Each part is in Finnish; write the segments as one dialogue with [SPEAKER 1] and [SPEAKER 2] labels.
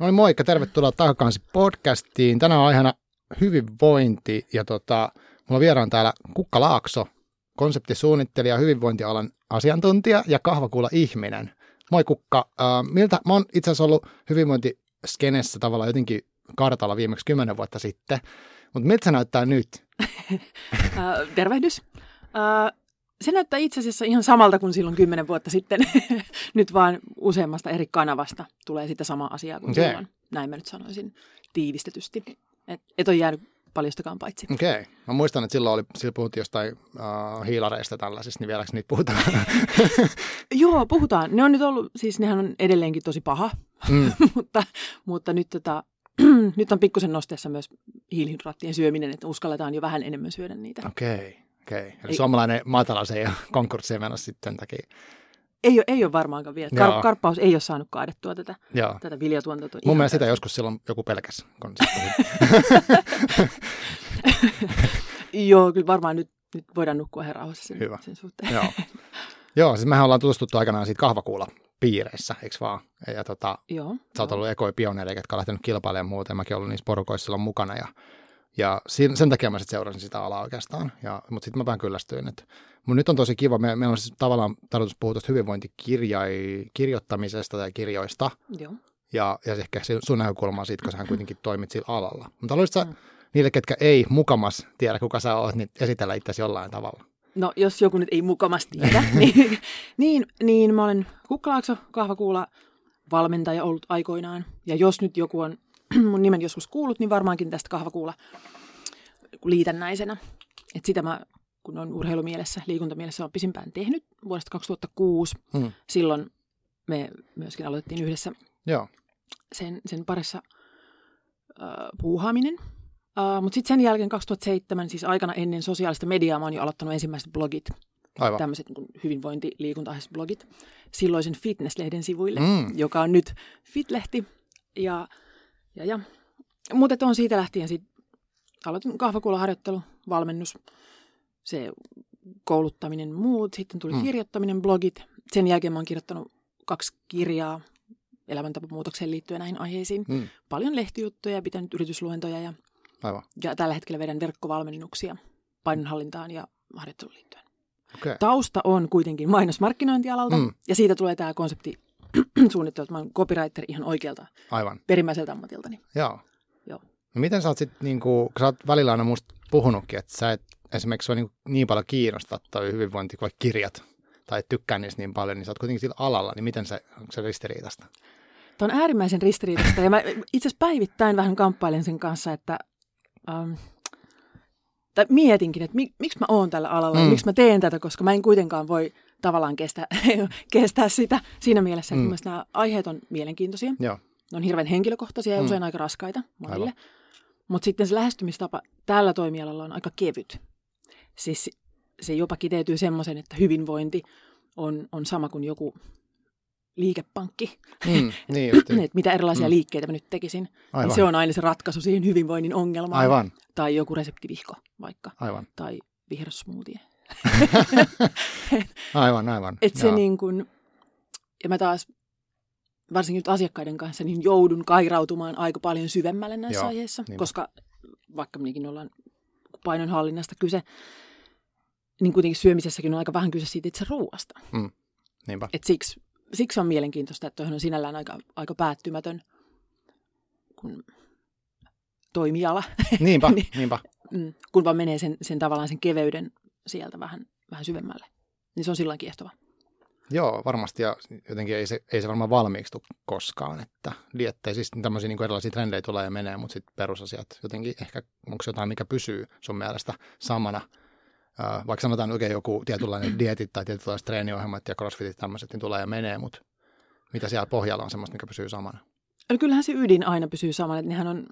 [SPEAKER 1] No niin, moikka, tervetuloa Takakansi podcastiin. Tänään on aiheena hyvinvointi ja tota, mulla vieraan täällä Kukka Laakso, konseptisuunnittelija, hyvinvointialan asiantuntija ja kahvakuulla ihminen. Moi Kukka, äh, miltä, mä oon itse asiassa ollut hyvinvointiskenessä tavallaan jotenkin kartalla viimeksi kymmenen vuotta sitten, mutta miltä se näyttää nyt?
[SPEAKER 2] Tervehdys. Se näyttää itse asiassa ihan samalta kuin silloin kymmenen vuotta sitten. nyt vaan useammasta eri kanavasta tulee sitä samaa asiaa kuin
[SPEAKER 1] Okei.
[SPEAKER 2] silloin. Näin mä nyt sanoisin tiivistetysti. Et, et ole jäänyt paljostakaan paitsi.
[SPEAKER 1] Okei. Okay. Mä muistan, että silloin, oli, silloin puhuttiin jostain uh, hiilareista tällaisista, niin vieläkö niitä puhutaan?
[SPEAKER 2] Joo, puhutaan. Ne on nyt ollut, siis nehän on edelleenkin tosi paha,
[SPEAKER 1] mm.
[SPEAKER 2] mutta, mutta nyt, tota, nyt on pikkusen nosteessa myös hiilihydraattien syöminen, että uskalletaan jo vähän enemmän syödä niitä.
[SPEAKER 1] Okei. Okay. Okei. Eli
[SPEAKER 2] Ei-
[SPEAKER 1] suomalainen maatalous ei ole konkurssiin menossa sitten takia.
[SPEAKER 2] Ei ole, ei ole varmaankaan vielä. Kar- karppaus ei ole saanut kaadettua tätä,
[SPEAKER 1] Joo.
[SPEAKER 2] tätä viljatuotantoa.
[SPEAKER 1] Mun mielestä sitä joskus silloin joku pelkäs konsepti.
[SPEAKER 2] Joo, kyllä varmaan nyt, nyt voidaan nukkua ihan rauhassa sen,
[SPEAKER 1] Hyvä.
[SPEAKER 2] sen suhteen.
[SPEAKER 1] Joo. Joo, siis mehän ollaan tutustuttu aikanaan siitä kahvakuulla piireissä, eikö vaan? Ja tota,
[SPEAKER 2] Joo.
[SPEAKER 1] sä oot ollut ekoja pioneereja, jotka on lähtenyt kilpailemaan muuta, ja mäkin ollut niissä porukoissa silloin mukana, ja, ja siinä, sen takia mä sitten seurasin sitä alaa oikeastaan, ja, mutta sitten mä vähän kyllästyin, että mutta nyt on tosi kiva, me, meillä on siis tavallaan tarkoitus puhua tuosta hyvinvointikirjoittamisesta tai kirjoista,
[SPEAKER 2] Joo.
[SPEAKER 1] ja, ja ehkä se sun näkökulmaa siitä, kun sä kuitenkin toimit sillä alalla. Mutta haluaisitko
[SPEAKER 2] Mm.
[SPEAKER 1] niille, ketkä ei mukamas tiedä, kuka sä oot, niin esitellä itsesi jollain tavalla?
[SPEAKER 2] No, jos joku nyt ei mukamasti tiedä, niin, niin, niin mä olen Kukkalaakso, kahvakuula, valmentaja ollut aikoinaan. Ja jos nyt joku on mun nimen joskus kuullut, niin varmaankin tästä kahvakuula liitännäisenä. Et sitä mä, kun on urheilumielessä, liikuntamielessä, on pisimpään tehnyt vuodesta 2006.
[SPEAKER 1] Hmm.
[SPEAKER 2] Silloin me myöskin aloitettiin yhdessä
[SPEAKER 1] Joo,
[SPEAKER 2] sen, sen parissa äh, puuhaaminen. Uh, Mutta sitten sen jälkeen 2007, siis aikana ennen sosiaalista mediaa, mä oon jo aloittanut ensimmäiset blogit,
[SPEAKER 1] aivan.
[SPEAKER 2] tämmöiset niin hyvinvointi liikunta blogit, silloisen Fitness-lehden sivuille,
[SPEAKER 1] Mm.
[SPEAKER 2] joka on nyt Fit-lehti. Ja, ja, ja. Mutta on siitä lähtien sit aloitin kahvakuulaharjoittelu, valmennus, se kouluttaminen, muut. Sitten tuli
[SPEAKER 1] Mm.
[SPEAKER 2] kirjoittaminen, blogit. Sen jälkeen mä oon kirjoittanut kaksi kirjaa elämäntapamuutokseen liittyen näihin aiheisiin.
[SPEAKER 1] Mm.
[SPEAKER 2] Paljon lehtijuttuja, pitänyt yritysluentoja ja,
[SPEAKER 1] Aivan.
[SPEAKER 2] ja tällä hetkellä vedän verkkovalmennuksia painonhallintaan ja harjoitteluun liittyen.
[SPEAKER 1] Okei.
[SPEAKER 2] Tausta on kuitenkin mainosmarkkinointialalta
[SPEAKER 1] Mm.
[SPEAKER 2] ja siitä tulee tämä konsepti suunnittelu, että mä oon copywriter ihan oikealta
[SPEAKER 1] Aivan.
[SPEAKER 2] perimmäiseltä ammatiltani.
[SPEAKER 1] Joo.
[SPEAKER 2] Joo.
[SPEAKER 1] No miten sä oot sitten, niinku, kun sä oot välillä aina musta puhunutkin, että sä et esimerkiksi sua niin, niin paljon kiinnostaa toi hyvinvointi, vaikka kirjat, tai et tykkää niistä niin paljon, niin sä oot kuitenkin sillä alalla, niin miten se, onko se ristiriitasta?
[SPEAKER 2] Tämä on äärimmäisen ristiriitaista ja mä itse asiassa päivittäin vähän kamppailen sen kanssa, että ähm, tai mietinkin, että mik, miksi mä oon tällä alalla
[SPEAKER 1] mm.
[SPEAKER 2] miksi mä teen tätä, koska mä en kuitenkaan voi tavallaan kestää, kestää sitä siinä mielessä, että
[SPEAKER 1] Mm.
[SPEAKER 2] mm. nämä aiheet on mielenkiintoisia.
[SPEAKER 1] Joo.
[SPEAKER 2] Ne on hirveän henkilökohtaisia ja
[SPEAKER 1] Mm.
[SPEAKER 2] usein aika raskaita monille. Mutta sitten se lähestymistapa tällä toimialalla on aika kevyt. Siis se jopa kiteytyy semmoisen, että hyvinvointi on, on sama kuin joku liikepankki.
[SPEAKER 1] Mm, niin just,
[SPEAKER 2] että mitä erilaisia
[SPEAKER 1] Mm.
[SPEAKER 2] mm. liikkeitä mä nyt tekisin.
[SPEAKER 1] aivan.
[SPEAKER 2] Niin se on aina se ratkaisu siihen hyvinvoinnin ongelmaan.
[SPEAKER 1] Aivan,
[SPEAKER 2] Tai joku reseptivihko vaikka.
[SPEAKER 1] aivan,
[SPEAKER 2] Tai vihersmoothie.
[SPEAKER 1] aivan, aivan.
[SPEAKER 2] Että se niin kuin, ja mä taas varsinkin nyt asiakkaiden kanssa, niin joudun kairautumaan aika paljon syvemmälle näissä
[SPEAKER 1] Joo,
[SPEAKER 2] aiheissa,
[SPEAKER 1] niinpä.
[SPEAKER 2] koska vaikka mekin ollaan painonhallinnasta kyse, niin kuitenkin syömisessäkin on aika vähän kyse siitä itse ruuasta.
[SPEAKER 1] Niinpä.
[SPEAKER 2] Et siksi, siksi on mielenkiintoista, että on sinällään aika, aika päättymätön kun toimiala,
[SPEAKER 1] Niinpä,
[SPEAKER 2] Niin.
[SPEAKER 1] niinpä.
[SPEAKER 2] Mm, kun vaan menee sen, sen tavallaan sen keveyden sieltä vähän, vähän syvemmälle. Niin se on silloin kiehtova.
[SPEAKER 1] Joo, varmasti, ja jotenkin ei se, ei se varmaan valmiiksi tule koskaan, että diettejä, siis tämmöisiä niin erilaisia trendejä tulee ja menee, mutta sitten perusasiat jotenkin ehkä, onko jotain, mikä pysyy sun mielestä samana, vaikka sanotaan oikein joku tietynlainen dietit tai tietynlaiset treeniohjelmat ja crossfitit tämmöiset, niin tulee ja menee, mutta mitä siellä pohjalla on semmoista, mikä pysyy samana?
[SPEAKER 2] Eli kyllähän se ydin aina pysyy samana, että nehän on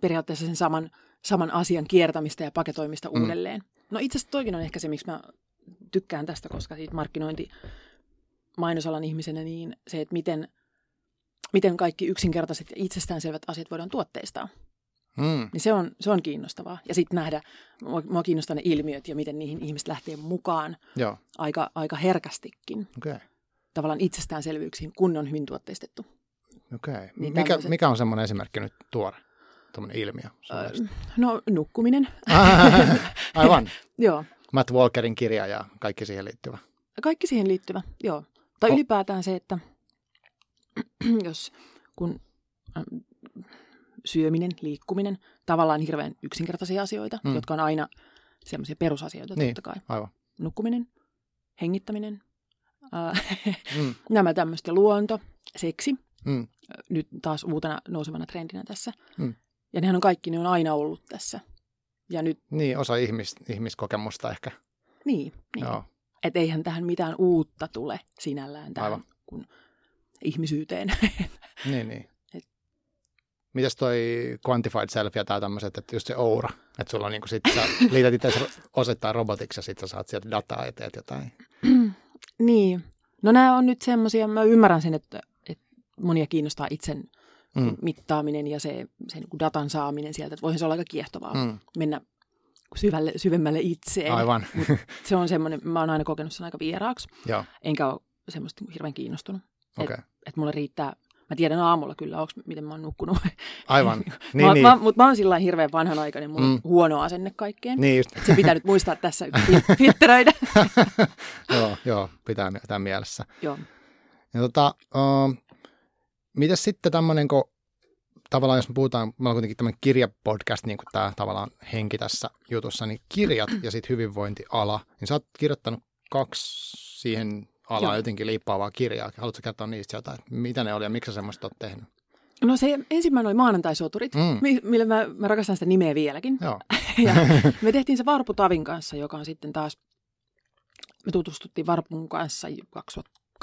[SPEAKER 2] periaatteessa sen saman, saman asian kiertämistä ja paketoimista
[SPEAKER 1] mm.
[SPEAKER 2] uudelleen. No itse asiassa toikin on ehkä se, miksi mä tykkään tästä, koska siitä markkinointi mainosalan ihmisenä, niin se, että miten, miten kaikki yksinkertaiset ja itsestäänselvät asiat voidaan tuotteistaa,
[SPEAKER 1] Mm,
[SPEAKER 2] niin se on, se on kiinnostavaa. Ja sitten nähdä, mua, kiinnostaa ne ilmiöt ja miten niihin ihmiset lähtee mukaan
[SPEAKER 1] joo,
[SPEAKER 2] aika, aika herkästikin.
[SPEAKER 1] Okay.
[SPEAKER 2] tavallaan itsestäänselvyyksiin, kun ne on hyvin tuotteistettu.
[SPEAKER 1] Okei. Okay.
[SPEAKER 2] Niin
[SPEAKER 1] mikä,
[SPEAKER 2] tämmöiset-
[SPEAKER 1] mikä on semmoinen esimerkki nyt tuore, tuommoinen ilmiö
[SPEAKER 2] Öö, no nukkuminen,
[SPEAKER 1] Aivan.
[SPEAKER 2] joo.
[SPEAKER 1] Matt Walkerin kirja ja kaikki siihen liittyvä.
[SPEAKER 2] Kaikki siihen liittyvä, joo. Tai
[SPEAKER 1] O-
[SPEAKER 2] ylipäätään se, että jos kun syöminen, liikkuminen, tavallaan hirveän yksinkertaisia asioita,
[SPEAKER 1] Mm.
[SPEAKER 2] jotka on aina semmoisia perusasioita
[SPEAKER 1] Niin.
[SPEAKER 2] totta kai.
[SPEAKER 1] Aivan.
[SPEAKER 2] Nukkuminen, hengittäminen,
[SPEAKER 1] Mm.
[SPEAKER 2] nämä tämmöistä luonto, seksi,
[SPEAKER 1] Mm.
[SPEAKER 2] nyt taas uutena nousevana trendinä tässä.
[SPEAKER 1] Mm.
[SPEAKER 2] Ja nehän on kaikki, ne on aina ollut tässä. Ja nyt,
[SPEAKER 1] Niin, osa ihmis, ihmiskokemusta ehkä.
[SPEAKER 2] niin, niin.
[SPEAKER 1] Joo.
[SPEAKER 2] että eihän tähän mitään uutta tule sinällään tähän
[SPEAKER 1] Aivan.
[SPEAKER 2] kun ihmisyyteen.
[SPEAKER 1] Niin, niin.
[SPEAKER 2] Et-
[SPEAKER 1] Mites toi quantified self ja tämmöiset, että just se aura, että sulla on niinku sit sä liität itse osittain robotiksi ja sit sä saat sieltä dataa ja teet jotain.
[SPEAKER 2] niin. No nämä on nyt semmoisia, mä ymmärrän sen, että, että monia kiinnostaa itsen
[SPEAKER 1] Mm.
[SPEAKER 2] mittaaminen ja se, se niin kuin datan saaminen sieltä, että voihan se olla aika kiehtovaa mm. Mennä syvälle, syvemmälle itseen.
[SPEAKER 1] Aivan.
[SPEAKER 2] Se on semmoinen, mä oon aina kokenut sen aika vieraaksi,
[SPEAKER 1] Joo,
[SPEAKER 2] enkä ole semmoista hirveän kiinnostunut.
[SPEAKER 1] Okay.
[SPEAKER 2] Että mulle riittää, mä tiedän aamulla kyllä, onks, miten mä oon nukkunut.
[SPEAKER 1] Aivan.
[SPEAKER 2] niin,
[SPEAKER 1] Niin,
[SPEAKER 2] mä,
[SPEAKER 1] niin.
[SPEAKER 2] Mä, mutta mä oon sillä hirveän vanhanaikainen, mulla on
[SPEAKER 1] Mm.
[SPEAKER 2] huono asenne kaikkeen.
[SPEAKER 1] Niin just.
[SPEAKER 2] Se pitää nyt muistaa tässä fil- filtteröidä.
[SPEAKER 1] joo, joo, pitää pitää mielessä.
[SPEAKER 2] Joo.
[SPEAKER 1] Ja tota, mitäs sitten tämmöinen, kun tavallaan jos me puhutaan, meillä on kuitenkin tämmöinen kirjapodcast, niin kuin tämä tavallaan henki tässä jutussa, niin kirjat ja sitten hyvinvointiala, niin sä oot kirjoittanut kaksi siihen alaan
[SPEAKER 2] Joo.
[SPEAKER 1] jotenkin liippaavaa kirjaa. Haluatko kertoa niistä jotain, että mitä ne oli ja miksi sä semmoista oot tehnyt?
[SPEAKER 2] No se ensimmäinen oli maanantaisoturit,
[SPEAKER 1] Mm.
[SPEAKER 2] millä mä, mä rakastan sitä nimeä vieläkin.
[SPEAKER 1] Joo,
[SPEAKER 2] Ja me tehtiin se Varpu Tavin kanssa, joka on sitten taas, me tutustuttiin Varpun kanssa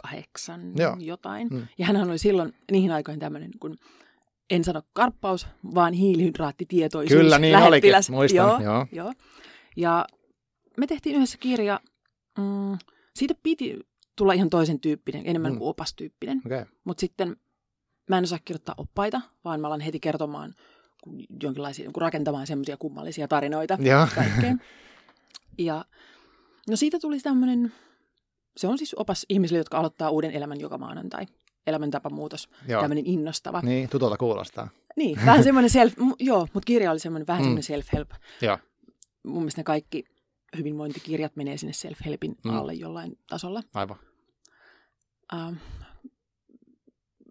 [SPEAKER 2] 2008
[SPEAKER 1] Joo.
[SPEAKER 2] jotain.
[SPEAKER 1] Mm.
[SPEAKER 2] Ja hän oli silloin niihin aikoihin tämmöinen, kun en sano karppaus, vaan hiilihydraattitietoisuus.
[SPEAKER 1] Kyllä, niin
[SPEAKER 2] lähettiläs.
[SPEAKER 1] olikin. Muistan,
[SPEAKER 2] Joo,
[SPEAKER 1] joo.
[SPEAKER 2] joo. Ja me tehtiin yhdessä kirja, mm, siitä piti tulla ihan toisen tyyppinen, enemmän
[SPEAKER 1] Mm.
[SPEAKER 2] kuin opastyyppinen.
[SPEAKER 1] Okay.
[SPEAKER 2] Mutta sitten mä en osaa kirjoittaa oppaita, vaan mä alan heti kertomaan kun jonkinlaisia, kun rakentamaan semmoisia kummallisia tarinoita
[SPEAKER 1] Joo.
[SPEAKER 2] Ja no siitä tuli tämmöinen, se on siis opas ihmisille, jotka aloittaa uuden elämän joka maanantai. Elämäntapamuutos,
[SPEAKER 1] Joo.
[SPEAKER 2] tämmöinen innostava. Niin,
[SPEAKER 1] tutulta kuulostaa.
[SPEAKER 2] niin vähän semmoinen self, joo, mutta kirja oli semmoinen vähän
[SPEAKER 1] Mm.
[SPEAKER 2] semmoinen self-help.
[SPEAKER 1] Joo.
[SPEAKER 2] Mun mielestä ne kaikki hyvinvointikirjat menee sinne self-helpin
[SPEAKER 1] Mm.
[SPEAKER 2] alle jollain tasolla.
[SPEAKER 1] Aivan.
[SPEAKER 2] Ähm,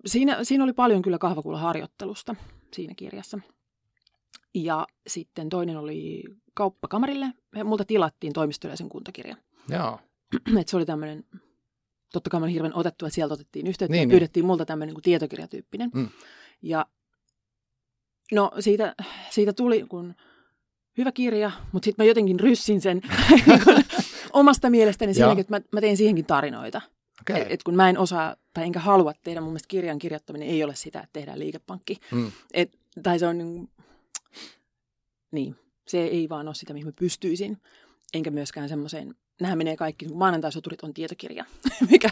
[SPEAKER 2] siinä, siinä oli paljon kyllä kahvakuulaharjoittelusta siinä kirjassa. Ja sitten toinen oli kauppakamarille. Multa tilattiin toimistollisen kuntakirja.
[SPEAKER 1] Joo.
[SPEAKER 2] Et se oli tämmöinen, totta kai mä olin hirveän otettu, että sieltä otettiin yhteyttä
[SPEAKER 1] Niin,
[SPEAKER 2] niin,
[SPEAKER 1] niin.
[SPEAKER 2] ja pyydettiin multa tämmöinen niin tietokirjatyyppinen.
[SPEAKER 1] Mm.
[SPEAKER 2] Ja no siitä, siitä tuli kun hyvä kirja, mutta sitten mä jotenkin ryssin sen niin kun omasta mielestäni siinäkin, että mä, mä tein siihenkin tarinoita. Okay. Et, et kun mä en osaa tai enkä halua tehdä, mun mielestä kirjan kirjoittaminen ei ole sitä, että tehdään liikepankki.
[SPEAKER 1] Mm.
[SPEAKER 2] Et, tai se on niin, niin, se ei vaan ole sitä, mihin mä pystyisin. Enkä myöskään semmoiseen, nämähän menee kaikki, maanantaisoturit on tietokirja, mikä,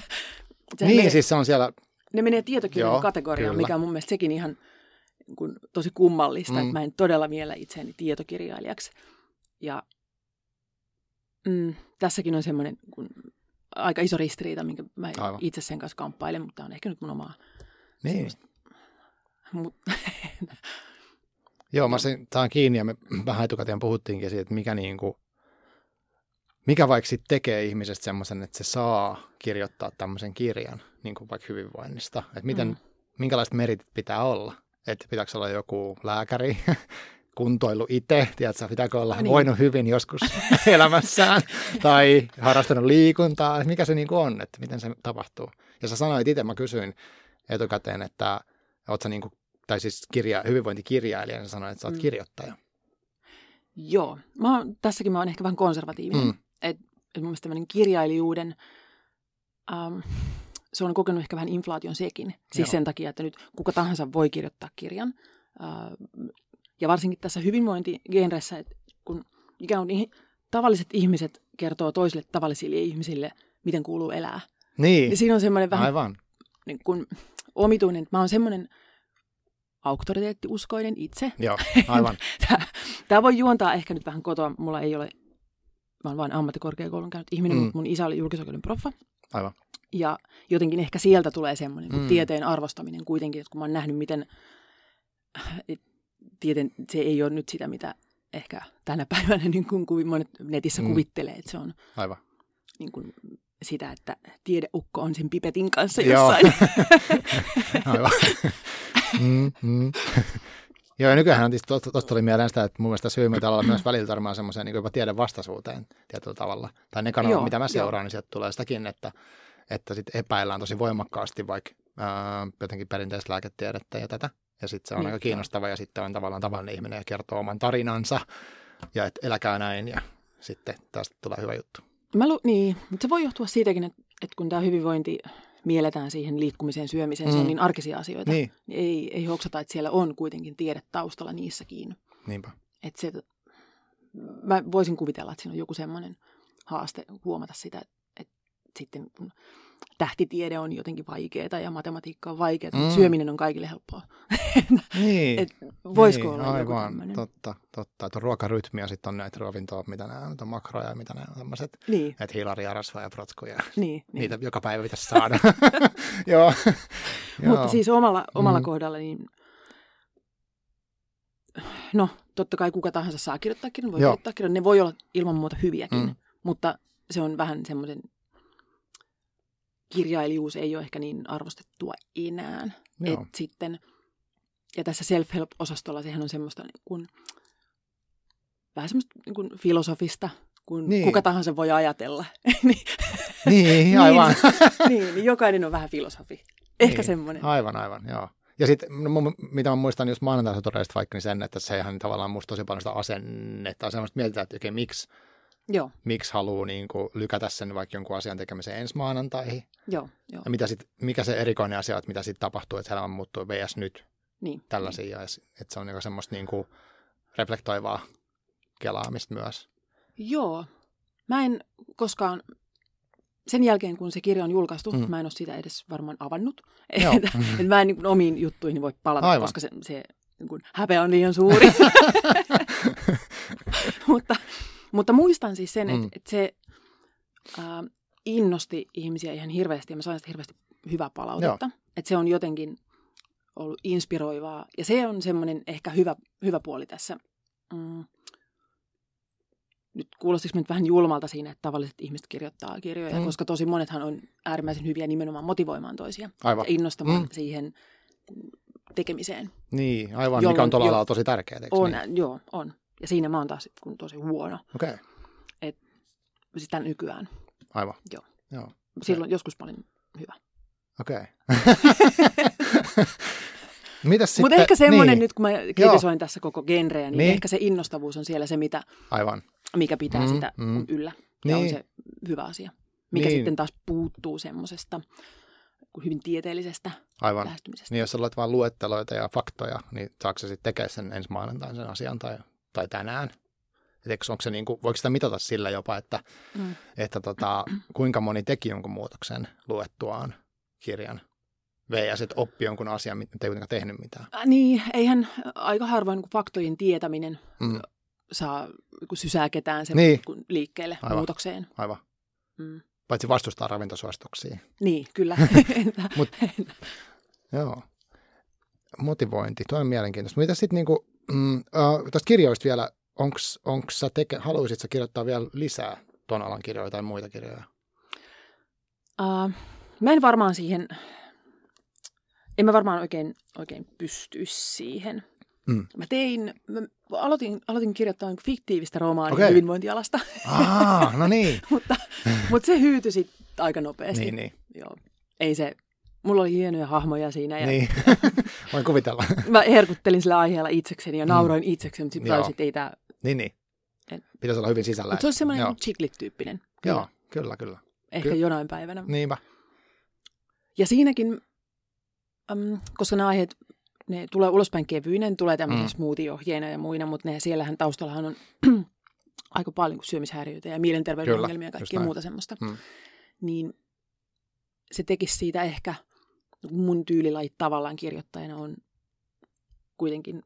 [SPEAKER 1] Niin,
[SPEAKER 2] menee,
[SPEAKER 1] siis se on siellä,
[SPEAKER 2] ne menee tietokirjan
[SPEAKER 1] Joo,
[SPEAKER 2] kategoriaan,
[SPEAKER 1] kyllä.
[SPEAKER 2] mikä on mun mielestä sekin ihan kuin, tosi kummallista,
[SPEAKER 1] Mm.
[SPEAKER 2] että mä en todella miellä itseäni tietokirjailijaksi. Ja mm, tässäkin on semmoinen kun, aika iso ristiriita, minkä mä
[SPEAKER 1] Aivan.
[SPEAKER 2] itse sen kanssa kamppailen, mutta tämä on ehkä nyt mun omaa.
[SPEAKER 1] niin.
[SPEAKER 2] semmoista- Mut,
[SPEAKER 1] Joo, mä sen, saan kiinni ja me vähän etukäteen puhuttiinkin siitä, että mikä, niin kuin, mikä vaikka sit tekee ihmisestä semmoisen, että se saa kirjoittaa tämmöisen kirjan, niin kuin vaikka hyvinvoinnista. Että miten, mm. Minkälaiset meritit pitää olla. Että pitääkö olla joku lääkäri, kuntoilu itse, tiedätkö, pitääkö olla niin.
[SPEAKER 2] Niin.
[SPEAKER 1] voinut hyvin joskus elämässään tai harrastanut liikuntaa, että mikä se niin kuin on, että miten se tapahtuu. Ja sä sanoit itse, mä kysyin etukäteen, että oot sä niin kuin, tai siis kirja, hyvinvointikirjailija, ja sanoit, että sä oot. Mm. kirjoittaja.
[SPEAKER 2] Joo, mä oon, tässäkin mä oon ehkä vähän konservatiivinen.
[SPEAKER 1] Mm.
[SPEAKER 2] Et, et mun mielestä tämmöinen kirjailijuuden, ähm, se on kokenut ehkä vähän inflaation sekin. Siis
[SPEAKER 1] Joo.
[SPEAKER 2] sen takia, että nyt kuka tahansa voi kirjoittaa kirjan. Äh, ja varsinkin tässä hyvinvointigenressä, että kun ikään kuin niihin, tavalliset ihmiset kertoo toisille tavallisille ihmisille, miten kuuluu elää.
[SPEAKER 1] Niin,
[SPEAKER 2] Niin siinä on semmoinen vähän
[SPEAKER 1] aivan.
[SPEAKER 2] niin kuin, omituinen, että mä oon semmoinen auktoriteettiuskoinen itse,
[SPEAKER 1] Joo, aivan.
[SPEAKER 2] Tämä voi juontaa ehkä nyt vähän kotoa. Mulla ei ole, mä oon vain ammattikorkeakoulun käynyt ihminen,
[SPEAKER 1] Mm.
[SPEAKER 2] mutta mun isä oli julkisoikeuden proffa.
[SPEAKER 1] Aivan.
[SPEAKER 2] Ja jotenkin ehkä sieltä tulee semmoinen
[SPEAKER 1] Mm.
[SPEAKER 2] mm. tieteen arvostaminen kuitenkin, että kun mä oon nähnyt, miten et, tieteen, se ei ole nyt sitä, mitä ehkä tänä päivänä niin kuin kuvi- monet netissä
[SPEAKER 1] Mm.
[SPEAKER 2] kuvittelee, että se on
[SPEAKER 1] Aivan.
[SPEAKER 2] niin kuin sitä, että tiedeukko on sen pipetin kanssa
[SPEAKER 1] Joo.
[SPEAKER 2] jossain.
[SPEAKER 1] Aivan. mm, mm. Joo, ja nykyään tuosta tuli mieleen sitä, että mun mielestä syymytalalla myös välillä törmää semmoiseen niin jopa tiedevastaisuuteen tietyllä tavalla. Tai ne kanavat,
[SPEAKER 2] Joo,
[SPEAKER 1] mitä mä
[SPEAKER 2] joo.
[SPEAKER 1] seuraan, niin sieltä tulee sitäkin, että, että sit epäillään tosi voimakkaasti vaikka ää, jotenkin perinteistä lääketiedettä ja tätä. Ja sitten se on
[SPEAKER 2] Niin,
[SPEAKER 1] aika
[SPEAKER 2] joo.
[SPEAKER 1] kiinnostava ja sitten on tavallaan tavallinen ihminen ja kertoo oman tarinansa ja että eläkää näin ja sitten tästä tulee hyvä juttu.
[SPEAKER 2] Mä lu- niin, mutta se voi johtua siitäkin, että, että kun tämä hyvinvointi mielletään siihen liikkumiseen, syömiseen, mm. se
[SPEAKER 1] Mm.
[SPEAKER 2] on niin arkisia asioita,
[SPEAKER 1] Niin,
[SPEAKER 2] ei, ei hoksata, että siellä on kuitenkin tiede taustalla niissäkin.
[SPEAKER 1] niinpä.
[SPEAKER 2] Että se, mä voisin kuvitella, että siinä on joku semmoinen haaste huomata sitä, että, että sitten kun tähtitiede on jotenkin vaikeaa ja matematiikka on vaikeaa, mm. Mutta syöminen on kaikille helppoa.
[SPEAKER 1] Niin.
[SPEAKER 2] Et voisiko
[SPEAKER 1] niin,
[SPEAKER 2] olla joku
[SPEAKER 1] aivan,
[SPEAKER 2] tämmöinen?
[SPEAKER 1] totta, totta. Että on ruokarytmi ja sitten on näitä ravintoa, mitä nämä on, on makroja ja mitä nämä on tämmöiset.
[SPEAKER 2] Niin,
[SPEAKER 1] Että hiilari ja rasva ja protskuja.
[SPEAKER 2] niin, niin.
[SPEAKER 1] Niitä joka päivä pitäisi saada. Joo.
[SPEAKER 2] Mutta siis omalla, omalla
[SPEAKER 1] Mm.
[SPEAKER 2] kohdalla, niin no totta kai kuka tahansa saa kirjoittaa kirjan, voi
[SPEAKER 1] Joo.
[SPEAKER 2] kirjoittaa kirjan. Ne voi olla ilman muuta hyviäkin,
[SPEAKER 1] mm.
[SPEAKER 2] mutta se on vähän semmoisen, kirjailijuus ei ole ehkä niin arvostettua enää.
[SPEAKER 1] Joo.
[SPEAKER 2] Et sitten, ja tässä self-help-osastolla sehän on semmoista niin kuin, vähän semmoista niin kuin filosofista, kun
[SPEAKER 1] Niin.
[SPEAKER 2] niin. kuka tahansa voi ajatella. niin,
[SPEAKER 1] Niin, aivan.
[SPEAKER 2] niin, niin jokainen on vähän filosofi. Ehkä
[SPEAKER 1] Niin.
[SPEAKER 2] semmoinen.
[SPEAKER 1] Aivan, aivan, joo. Ja sitten, no, mitä mä muistan just maanantaisatoreista vaikka, niin sen, että se ihan tavallaan musta tosi paljon sitä asennetta. Semmoista mietitään, että okei, miksi,
[SPEAKER 2] Joo,
[SPEAKER 1] miksi haluaa niin kuin, lykätä sen vaikka jonkun asian tekemiseen ensi maanantaihin.
[SPEAKER 2] joo, joo.
[SPEAKER 1] Ja mitä sit, mikä se erikoinen asia on, että mitä sitten tapahtuu, että elämä muuttuu VS nyt.
[SPEAKER 2] Niin.
[SPEAKER 1] tällaisia, ja s- että se on niinku semmoista niinku reflektoivaa kelaamista myös.
[SPEAKER 2] Joo. Mä en koskaan, sen jälkeen kun se kirja on julkaistu,
[SPEAKER 1] Mm.
[SPEAKER 2] mä en ole sitä edes varmaan avannut. Että, että mä en niin kuin omiin juttuihin voi palata,
[SPEAKER 1] Aivan.
[SPEAKER 2] koska se, se niin kuin, häpeä on liian suuri. mutta, mutta muistan siis sen,
[SPEAKER 1] Mm.
[SPEAKER 2] että, että se ää, innosti ihmisiä ihan hirveästi ja mä sain sitä hirveästi hyvää palautetta. Että se on jotenkin ollut inspiroivaa ja se on semmoinen ehkä hyvä, hyvä puoli tässä. Mm, nyt kuulostiko nyt vähän julmalta siinä, että tavalliset ihmiset kirjoittaa kirjoja,
[SPEAKER 1] Mm.
[SPEAKER 2] koska tosi monethan on äärimmäisen hyviä nimenomaan motivoimaan toisia
[SPEAKER 1] Aivan.
[SPEAKER 2] ja innostamaan
[SPEAKER 1] Mm.
[SPEAKER 2] siihen tekemiseen.
[SPEAKER 1] Niin, aivan,
[SPEAKER 2] Jolloin
[SPEAKER 1] mikä on tuolla
[SPEAKER 2] jo-
[SPEAKER 1] alalla tosi tärkeää.
[SPEAKER 2] On,
[SPEAKER 1] Niin?
[SPEAKER 2] joo, on. Ja siinä mä oon taas kun tosi huono
[SPEAKER 1] Okei, okay.
[SPEAKER 2] sitä nykyään.
[SPEAKER 1] aivan.
[SPEAKER 2] Joo.
[SPEAKER 1] Joo,
[SPEAKER 2] Silloin joskus mä olin hyvä.
[SPEAKER 1] okei. Mitäs sitten?
[SPEAKER 2] Mutta ehkä semmoinen
[SPEAKER 1] niin,
[SPEAKER 2] nyt, kun mä kritisoin tässä koko genreä, niin,
[SPEAKER 1] Niin.
[SPEAKER 2] ehkä se innostavuus on siellä se, mitä,
[SPEAKER 1] Aivan.
[SPEAKER 2] mikä pitää
[SPEAKER 1] Mm,
[SPEAKER 2] sitä
[SPEAKER 1] mm.
[SPEAKER 2] yllä. Ja
[SPEAKER 1] Niin.
[SPEAKER 2] on se hyvä asia. Mikä
[SPEAKER 1] Niin.
[SPEAKER 2] sitten taas puuttuu semmoisesta hyvin tieteellisestä
[SPEAKER 1] Aivan.
[SPEAKER 2] lähestymisestä.
[SPEAKER 1] Niin jos sä luet vain luetteloita ja faktoja, niin saako se sitten tekemään sen ensi maanantain sen asian tai, tai tänään? Et onko se niinku, voiko sitä mitata sillä jopa, että,
[SPEAKER 2] Mm.
[SPEAKER 1] että tota, kuinka moni teki jonkun muutoksen luettuaan kirjan? VS, että oppi jonkun asian, mutta ei kuitenkaan tehnyt mitään.
[SPEAKER 2] Äh, niin, eihän aika harvoin niin faktojen tietäminen
[SPEAKER 1] Mm,
[SPEAKER 2] saa kun sysää ketään sen
[SPEAKER 1] Niin.
[SPEAKER 2] niin. liikkeelle
[SPEAKER 1] Aivan.
[SPEAKER 2] muutokseen.
[SPEAKER 1] aivan.
[SPEAKER 2] Mm.
[SPEAKER 1] Paitsi vastustaa ravintosuosituksia.
[SPEAKER 2] Niin, kyllä.
[SPEAKER 1] Mut- Joo. Motivointi, tuo on mielenkiintoista. Mitä sitten niinku, mm, äh, tästä kirjoista vielä, onks, onks sä teke, haluaisit sä kirjoittaa vielä lisää ton alan kirjoja tai muita kirjoja?
[SPEAKER 2] Uh, mä en varmaan siihen, en mä varmaan oikein, oikein pystyisi siihen.
[SPEAKER 1] Mm.
[SPEAKER 2] Mä tein, mä aloitin, aloitin kirjoittaa niin fiktiivistä romaania okay. hyvinvointialasta,
[SPEAKER 1] Aa, no niin.
[SPEAKER 2] mutta, mutta se hyytyi sit aika nopeasti.
[SPEAKER 1] niin, niin,
[SPEAKER 2] Joo. Ei se, mulla oli hienoja hahmoja siinä ja
[SPEAKER 1] niin. Voin kuvitella.
[SPEAKER 2] mä herkuttelin sillä aiheella itsekseni ja
[SPEAKER 1] Mm.
[SPEAKER 2] nauroin itsekseni, mutta sitten tajusin, että ei tämä,
[SPEAKER 1] niin, niin.
[SPEAKER 2] En-
[SPEAKER 1] Pitäisi olla hyvin sisällä.
[SPEAKER 2] mutta se olisi semmoinen
[SPEAKER 1] Joo.
[SPEAKER 2] niin chiclit-tyyppinen. Kyllä.
[SPEAKER 1] Joo, kyllä, kyllä.
[SPEAKER 2] Ehkä
[SPEAKER 1] Ky-
[SPEAKER 2] jonain päivänä.
[SPEAKER 1] Niinpä.
[SPEAKER 2] Ja siinäkin, äm, koska nämä aiheet, ne tulee ulospäin kevyinen, ne tulee tämmöisen
[SPEAKER 1] Mm.
[SPEAKER 2] mm. smoothie-ohjeina ja muina, mutta ne, siellähän taustallahan on aika paljon syömishäiriöitä ja mielenterveyden ongelmia ja kaikkea muuta semmoista.
[SPEAKER 1] Mm.
[SPEAKER 2] Niin se tekisi siitä ehkä, mun tyylilajit tavallaan kirjoittajana on kuitenkin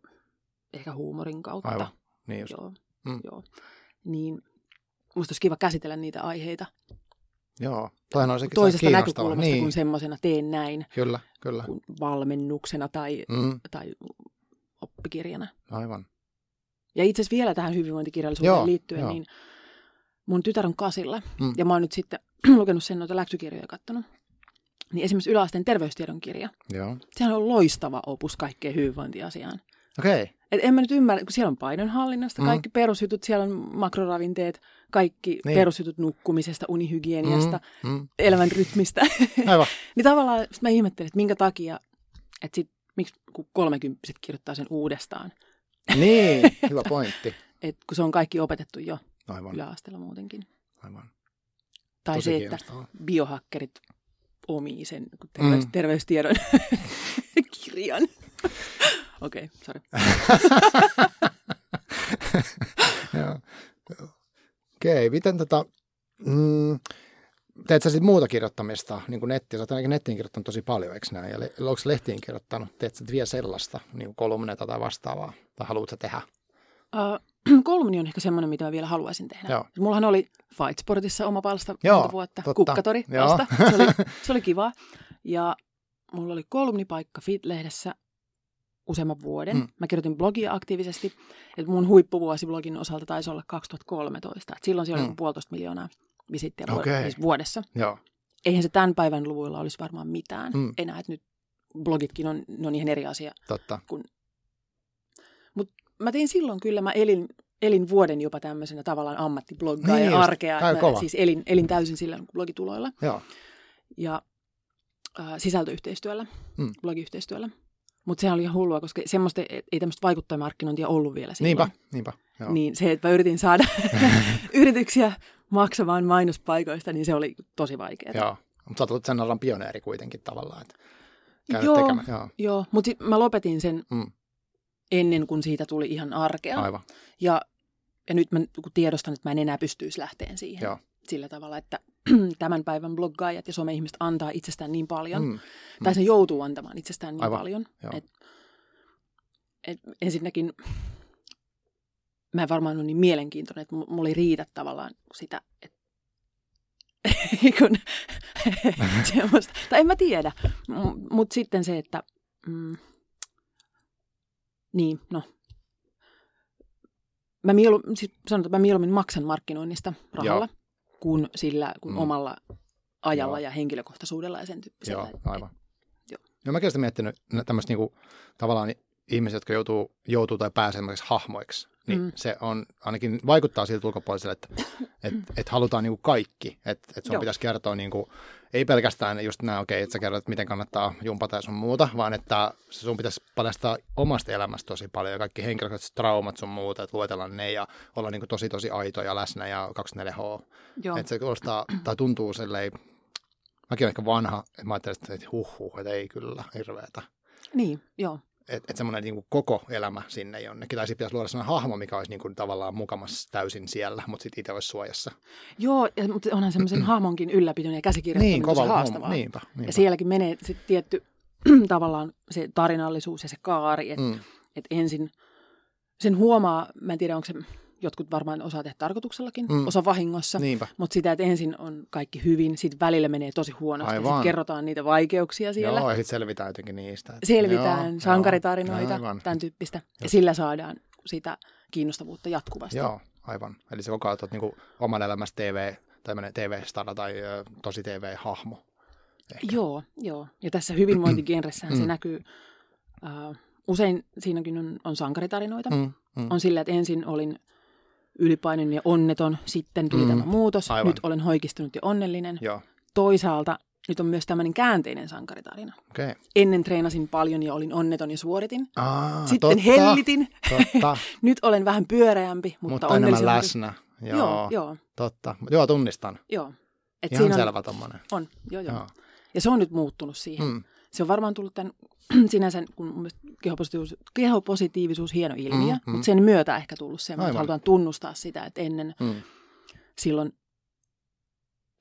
[SPEAKER 2] ehkä huumorin kautta.
[SPEAKER 1] Aivan. Niin just.
[SPEAKER 2] Joo,
[SPEAKER 1] Mm.
[SPEAKER 2] joo. Niin musta olisi kiva käsitellä niitä aiheita
[SPEAKER 1] Joo, toihan on sekin
[SPEAKER 2] toisesta näkökulmasta
[SPEAKER 1] niin,
[SPEAKER 2] kuin semmoisena teen näin
[SPEAKER 1] Kyllä, kyllä.
[SPEAKER 2] kuin valmennuksena tai,
[SPEAKER 1] Mm,
[SPEAKER 2] tai oppikirjana.
[SPEAKER 1] aivan.
[SPEAKER 2] Ja itse asiassa vielä tähän hyvinvointikirjallisuuteen
[SPEAKER 1] Joo,
[SPEAKER 2] liittyen,
[SPEAKER 1] joo.
[SPEAKER 2] niin mun tytär on kasilla,
[SPEAKER 1] Mm.
[SPEAKER 2] ja mä oon nyt sitten lukenut sen noita läksykirjoja kattonut. Niin esimerkiksi yläasteen terveystiedon kirja,
[SPEAKER 1] Joo.
[SPEAKER 2] sehän on loistava opus kaikkeen hyvinvointiasiaan.
[SPEAKER 1] Okei, okay.
[SPEAKER 2] Et en mä nyt ymmärrä, kun siellä on painonhallinnasta,
[SPEAKER 1] Mm.
[SPEAKER 2] kaikki perusjutut, siellä on makroravinteet, kaikki
[SPEAKER 1] Niin.
[SPEAKER 2] perusjutut nukkumisesta, unihygieniasta,
[SPEAKER 1] mm, mm.
[SPEAKER 2] elämän rytmistä.
[SPEAKER 1] Aivan.
[SPEAKER 2] niin tavallaan sit mä ihmettelen, että minkä takia, että sit, miksi kun kolmekymppiset kirjoittaa sen uudestaan,
[SPEAKER 1] Niin, hyvä pointti.
[SPEAKER 2] että kun se on kaikki opetettu jo
[SPEAKER 1] Aivan,
[SPEAKER 2] yläasteella muutenkin.
[SPEAKER 1] aivan.
[SPEAKER 2] Tai
[SPEAKER 1] Tosi
[SPEAKER 2] se, että biohakkerit omii sen terveys,
[SPEAKER 1] Mm.
[SPEAKER 2] terveystiedon kirjan. Okei, okay, sorry.
[SPEAKER 1] Okei, okay, miten tota, mm, teet sä sitten muuta kirjoittamista, niin kuin nettiä? Sä oot ainakin nettiin kirjoittanut tosi paljon, eikö näin? Le- onko lehtiin kirjoittanut? Teet sä vielä sellaista, niin kuin kolumneita tai vastaavaa? Tai haluat sä tehdä?
[SPEAKER 2] Uh, kolumni on ehkä semmoinen, mitä mä vielä haluaisin tehdä.
[SPEAKER 1] Joo.
[SPEAKER 2] Mullahan oli Fight Sportissa oma palsta
[SPEAKER 1] Joo,
[SPEAKER 2] monta vuotta,
[SPEAKER 1] totta.
[SPEAKER 2] kukkatori palsta. Se oli, se oli kiva. Ja mulla oli kolumnipaikka Fit-lehdessä useamman vuoden.
[SPEAKER 1] Mm.
[SPEAKER 2] Mä kirjoitin blogia aktiivisesti. Et mun huippuvuosi blogin osalta taisi olla 2013. Et silloin siellä oli
[SPEAKER 1] Mm.
[SPEAKER 2] puolitoista miljoonaa visittiä
[SPEAKER 1] Okei.
[SPEAKER 2] siis vuodessa.
[SPEAKER 1] Joo,
[SPEAKER 2] Eihän se tämän päivän luvuilla olisi varmaan mitään
[SPEAKER 1] Mm.
[SPEAKER 2] enää. Et nyt blogitkin on, ne on ihan eri asia
[SPEAKER 1] totta.
[SPEAKER 2] Mä tein silloin kyllä, mä elin, elin vuoden jopa tämmöisenä tavallaan ammattibloggaa
[SPEAKER 1] Niin
[SPEAKER 2] ja arkea. Mä
[SPEAKER 1] kova.
[SPEAKER 2] siis elin, elin täysin sillä blogituloilla
[SPEAKER 1] Joo,
[SPEAKER 2] ja äh, sisältöyhteistyöllä,
[SPEAKER 1] Mm.
[SPEAKER 2] blogiyhteistyöllä. Mutta sehän oli ihan hullua, koska semmoista, et- ei tämmöistä vaikuttajamarkkinointia ollut vielä silloin.
[SPEAKER 1] niinpä, niinpä. Joo.
[SPEAKER 2] Niin se, että mä yritin saada yrityksiä maksamaan mainospaikoista, niin se oli tosi vaikeaa.
[SPEAKER 1] Joo. Mutta sä sen alan pioneeri kuitenkin tavallaan. Että
[SPEAKER 2] Joo.
[SPEAKER 1] tekemään. Joo,
[SPEAKER 2] Joo, mutta mä lopetin sen
[SPEAKER 1] Mm.
[SPEAKER 2] Ennen kuin siitä tuli ihan arkea.
[SPEAKER 1] aivan.
[SPEAKER 2] Ja, ja nyt mä tiedostan, että mä en enää pystyisi lähteen siihen.
[SPEAKER 1] Joo.
[SPEAKER 2] Sillä tavalla, että tämän päivän bloggaajat ja some-ihmiset antaa itsestään niin paljon, mm.
[SPEAKER 1] Mm.
[SPEAKER 2] tai se joutuu antamaan itsestään niin
[SPEAKER 1] Aivan,
[SPEAKER 2] paljon,
[SPEAKER 1] joo.
[SPEAKER 2] että et ensinnäkin mä en varmaan ole niin mielenkiintoinen, että mulla ei riitä tavallaan sitä, että kun, semmoista, tai en mä tiedä, mutta sitten se, että mm, niin, no, mä, mielu, siis sanotaan, että mä mieluummin maksan markkinoinnista rahalla, kuin sillä kuin
[SPEAKER 1] Mm.
[SPEAKER 2] omalla ajalla
[SPEAKER 1] Joo.
[SPEAKER 2] ja henkilökohtaisuudella ja sen tyyppisellä.
[SPEAKER 1] Joo,
[SPEAKER 2] Et-
[SPEAKER 1] aivan.
[SPEAKER 2] joo.
[SPEAKER 1] Joo, mäkin olen miettinyt tämmöistä niinku, tavallaan ihmiset, jotka joutuu, joutuu tai pääsee semmoisiksi hahmoiksi, niin. Mm. se on, ainakin vaikuttaa siltä ulkopuoliselle, että et, et halutaan niinku kaikki, että et sun
[SPEAKER 2] Joo.
[SPEAKER 1] pitäisi kertoa niinku, ei pelkästään just nämä, okei, okay, että sä kerrot, että miten kannattaa jumpata ja sun muuta, vaan että sun pitäisi paljastaa omasta elämästä tosi paljon ja kaikki henkilökohtaiset traumat sun muuta, että luetella ne ja olla niinku tosi tosi aito ja läsnä ja 24H.
[SPEAKER 2] Joo.
[SPEAKER 1] Että se kuulostaa, tai tuntuu silleen, mäkin olen ehkä vanha, että mä ajattelin, että huh, huh että ei kyllä, hirveetä.
[SPEAKER 2] Niin, joo.
[SPEAKER 1] Että et semmoinen niin koko elämä sinne jonnekin. Tai sitten pitäisi luoda semmoinen hahmo, mikä olisi niin kuin tavallaan mukamassa täysin siellä, mutta sitten itse olisi suojassa.
[SPEAKER 2] Joo, ja, mutta onhan semmoisen hahmonkin ylläpidon ja käsikirjoittaminen
[SPEAKER 1] Niin, kova
[SPEAKER 2] haastavaa.
[SPEAKER 1] homma. Niinpä, niinpä.
[SPEAKER 2] Ja sielläkin menee sitten tietty tavallaan se tarinallisuus ja se kaari, että
[SPEAKER 1] Mm,
[SPEAKER 2] et ensin sen huomaa, mä en tiedä onko se, jotkut varmaan osaa tehdä tarkoituksellakin,
[SPEAKER 1] Mm.
[SPEAKER 2] mm. osa vahingossa,
[SPEAKER 1] niinpä.
[SPEAKER 2] mutta sitä, että ensin on kaikki hyvin, sitten välillä menee tosi huonosti, ja sitten kerrotaan niitä vaikeuksia siellä.
[SPEAKER 1] Joo, ja sitten selvitään jotenkin niistä. että-
[SPEAKER 2] Selvitään,
[SPEAKER 1] joo,
[SPEAKER 2] sankaritarinoita,
[SPEAKER 1] joo, aivan.
[SPEAKER 2] tämän tyyppistä. Ja
[SPEAKER 1] Just.
[SPEAKER 2] sillä saadaan sitä kiinnostavuutta jatkuvasti.
[SPEAKER 1] Joo, aivan. Eli se koko ajan olet niin oman elämässä TV, tämmöinen TV-stara tai tosi TV-hahmo. Ehkä.
[SPEAKER 2] Joo, joo. Ja tässä hyvinvointigenressähän
[SPEAKER 1] Mm.
[SPEAKER 2] se näkyy, uh, usein siinäkin on, on sankaritarinoita.
[SPEAKER 1] Mm, mm.
[SPEAKER 2] On sillä, että ensin olin ylipainoinen ja onneton, sitten tuli
[SPEAKER 1] Mm,
[SPEAKER 2] tämä muutos,
[SPEAKER 1] aivan.
[SPEAKER 2] nyt olen hoikistunut ja onnellinen.
[SPEAKER 1] Joo,
[SPEAKER 2] Toisaalta nyt on myös tämmöinen käänteinen sankaritarina.
[SPEAKER 1] Okay.
[SPEAKER 2] Ennen treenasin paljon ja olin onneton ja suoritin.
[SPEAKER 1] Aa,
[SPEAKER 2] Sitten
[SPEAKER 1] totta,
[SPEAKER 2] hellitin.
[SPEAKER 1] Totta,
[SPEAKER 2] Nyt olen vähän pyöreämpi, mutta,
[SPEAKER 1] mutta enemmän läsnä. Joo,
[SPEAKER 2] Joo,
[SPEAKER 1] joo,
[SPEAKER 2] joo,
[SPEAKER 1] totta. Joo, tunnistan.
[SPEAKER 2] joo. Et
[SPEAKER 1] Ihan
[SPEAKER 2] siinä on,
[SPEAKER 1] selvä tommonen.
[SPEAKER 2] on, joo, joo.
[SPEAKER 1] Joo.
[SPEAKER 2] Ja se on nyt muuttunut siihen.
[SPEAKER 1] Mm,
[SPEAKER 2] Se on varmaan tullut tämän sinänsä, kun kehopositiivisuus, kehopositiivisuus hieno ilmiö,
[SPEAKER 1] Mm,
[SPEAKER 2] mm, mutta sen myötä ehkä tullut se, että halutaan tunnustaa sitä, että ennen
[SPEAKER 1] mm.
[SPEAKER 2] silloin,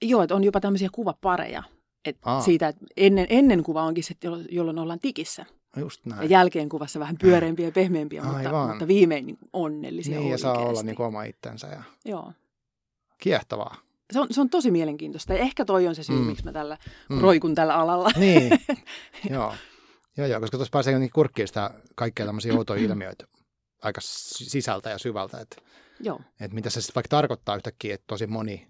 [SPEAKER 2] joo, että on jopa tämmöisiä kuvapareja. Et
[SPEAKER 1] Aa.
[SPEAKER 2] siitä, että ennen, ennen kuva onkin se, jolloin- ollaan tikissä.
[SPEAKER 1] Just näin.
[SPEAKER 2] Ja jälkeen kuvassa vähän pyöreämpiä ja pehmeämpiä, mutta,
[SPEAKER 1] Aivan.
[SPEAKER 2] mutta viimein niin onnellisia
[SPEAKER 1] niin, ja saa olla
[SPEAKER 2] oikeasti.
[SPEAKER 1] niin kuin oma itsensä. Ja...
[SPEAKER 2] Joo,
[SPEAKER 1] Kiehtovaa.
[SPEAKER 2] Se on, se on tosi mielenkiintoista. Ja ehkä toi on se syy,
[SPEAKER 1] Mm.
[SPEAKER 2] miksi mä tällä
[SPEAKER 1] Mm.
[SPEAKER 2] roikun tällä alalla.
[SPEAKER 1] Niin, joo. Joo, joo, koska tuossa pääsee jotenkin kurkkiin sitä kaikkea tämmöisiä outoja ilmiöitä aika si- sisältä ja syvältä, että
[SPEAKER 2] Joo.
[SPEAKER 1] et mitä se sitten vaikka tarkoittaa yhtäkkiä, että tosi moni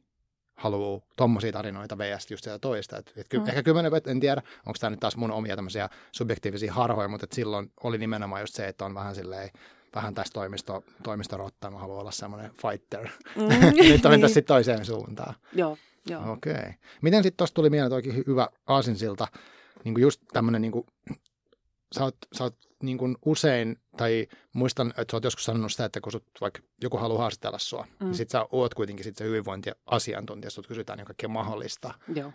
[SPEAKER 1] haluaa tommosia tarinoita vs. just sitä toista. Et, et ky-
[SPEAKER 2] Mm.
[SPEAKER 1] Ehkä kymmenen, vuotta, en tiedä, onko tämä nyt taas mun omia tämmöisiä subjektiivisia harhoja, mutta et silloin oli nimenomaan just se, että on vähän silleen, vähän tässä toimisto, toimistorotta, mä haluan olla semmoinen fighter.
[SPEAKER 2] Mm,
[SPEAKER 1] Nyt
[SPEAKER 2] niin.
[SPEAKER 1] niin. sitten toiseen suuntaan.
[SPEAKER 2] Joo, joo.
[SPEAKER 1] Okei. Okay. Miten sitten tuosta tuli mieleen toikin hy- hyvä aasinsilta, niin kuin just tämmöinen, niin kuin, sä oot, sä oot niin kuin usein, tai muistan, että sä oot joskus sanonut sitä, että kun sut vaikka joku haluaa haastatella sua, mm.
[SPEAKER 2] Mm.
[SPEAKER 1] niin sit sä oot kuitenkin sit se hyvinvointiasiantuntija, sut kysytään niin kaikkea mahdollista.
[SPEAKER 2] joo.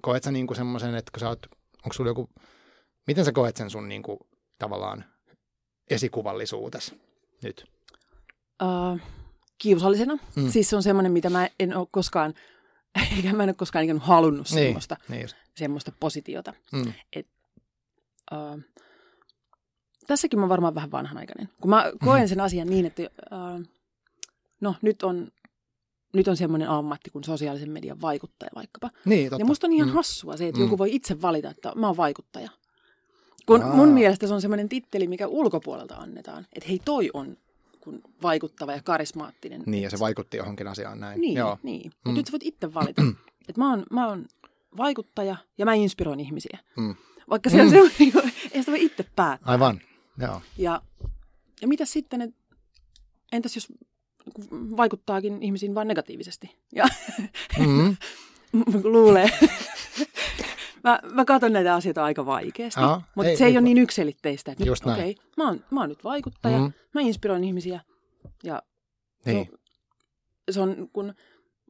[SPEAKER 1] Koet sä niin kuin semmoisen, että kun sä oot, onko sulla joku, miten sä koet sen sun niin kuin, tavallaan esikuvallisuutes nyt?
[SPEAKER 2] Uh, kiusallisena.
[SPEAKER 1] Mm.
[SPEAKER 2] Siis se on semmoinen, mitä mä en ole koskaan, eikä mä en ole koskaan ikään halunnut
[SPEAKER 1] Niin,
[SPEAKER 2] semmoista,
[SPEAKER 1] niin
[SPEAKER 2] semmoista positiota.
[SPEAKER 1] Mm.
[SPEAKER 2] Uh, tässäkin mä oon varmaan vähän vanhanaikainen. Kun mä koen sen asian niin, että uh, no nyt on, nyt on semmoinen ammatti kuin sosiaalisen median vaikuttaja vaikkapa.
[SPEAKER 1] Niin, totta.
[SPEAKER 2] Ja musta on ihan
[SPEAKER 1] Mm.
[SPEAKER 2] hassua se, että
[SPEAKER 1] Mm.
[SPEAKER 2] joku voi itse valita, että mä oon vaikuttaja. Kun
[SPEAKER 1] Aa.
[SPEAKER 2] mun mielestä se on semmoinen titteli, mikä ulkopuolelta annetaan. Että hei, toi on kun vaikuttava ja karismaattinen.
[SPEAKER 1] Niin, ja se vaikutti johonkin asiaan näin.
[SPEAKER 2] Niin,
[SPEAKER 1] Joo.
[SPEAKER 2] niin.
[SPEAKER 1] Mm.
[SPEAKER 2] Mutta nyt sä voit itse valita. että mä oon, mä oon vaikuttaja ja mä inspiroin ihmisiä.
[SPEAKER 1] Mm.
[SPEAKER 2] Vaikka se on
[SPEAKER 1] Mm.
[SPEAKER 2] semmoinen, niin kuin, ei sitä voi itse päättää.
[SPEAKER 1] Aivan, joo.
[SPEAKER 2] Ja, ja mitä sitten, et, entäs jos vaikuttaakin ihmisiin vain negatiivisesti? Ja
[SPEAKER 1] Mm-hmm.
[SPEAKER 2] luulee. Mä, mä katson näitä asioita aika vaikeasti,
[SPEAKER 1] Aa,
[SPEAKER 2] mutta
[SPEAKER 1] ei-
[SPEAKER 2] se ei,
[SPEAKER 1] ei-
[SPEAKER 2] ole niin yksilitteistä. Että
[SPEAKER 1] Just
[SPEAKER 2] nyt,
[SPEAKER 1] näin.
[SPEAKER 2] okei, mä, oon, mä oon nyt vaikuttaja,
[SPEAKER 1] Mm.
[SPEAKER 2] mä inspiroin ihmisiä ja
[SPEAKER 1] Niin.
[SPEAKER 2] se on kun,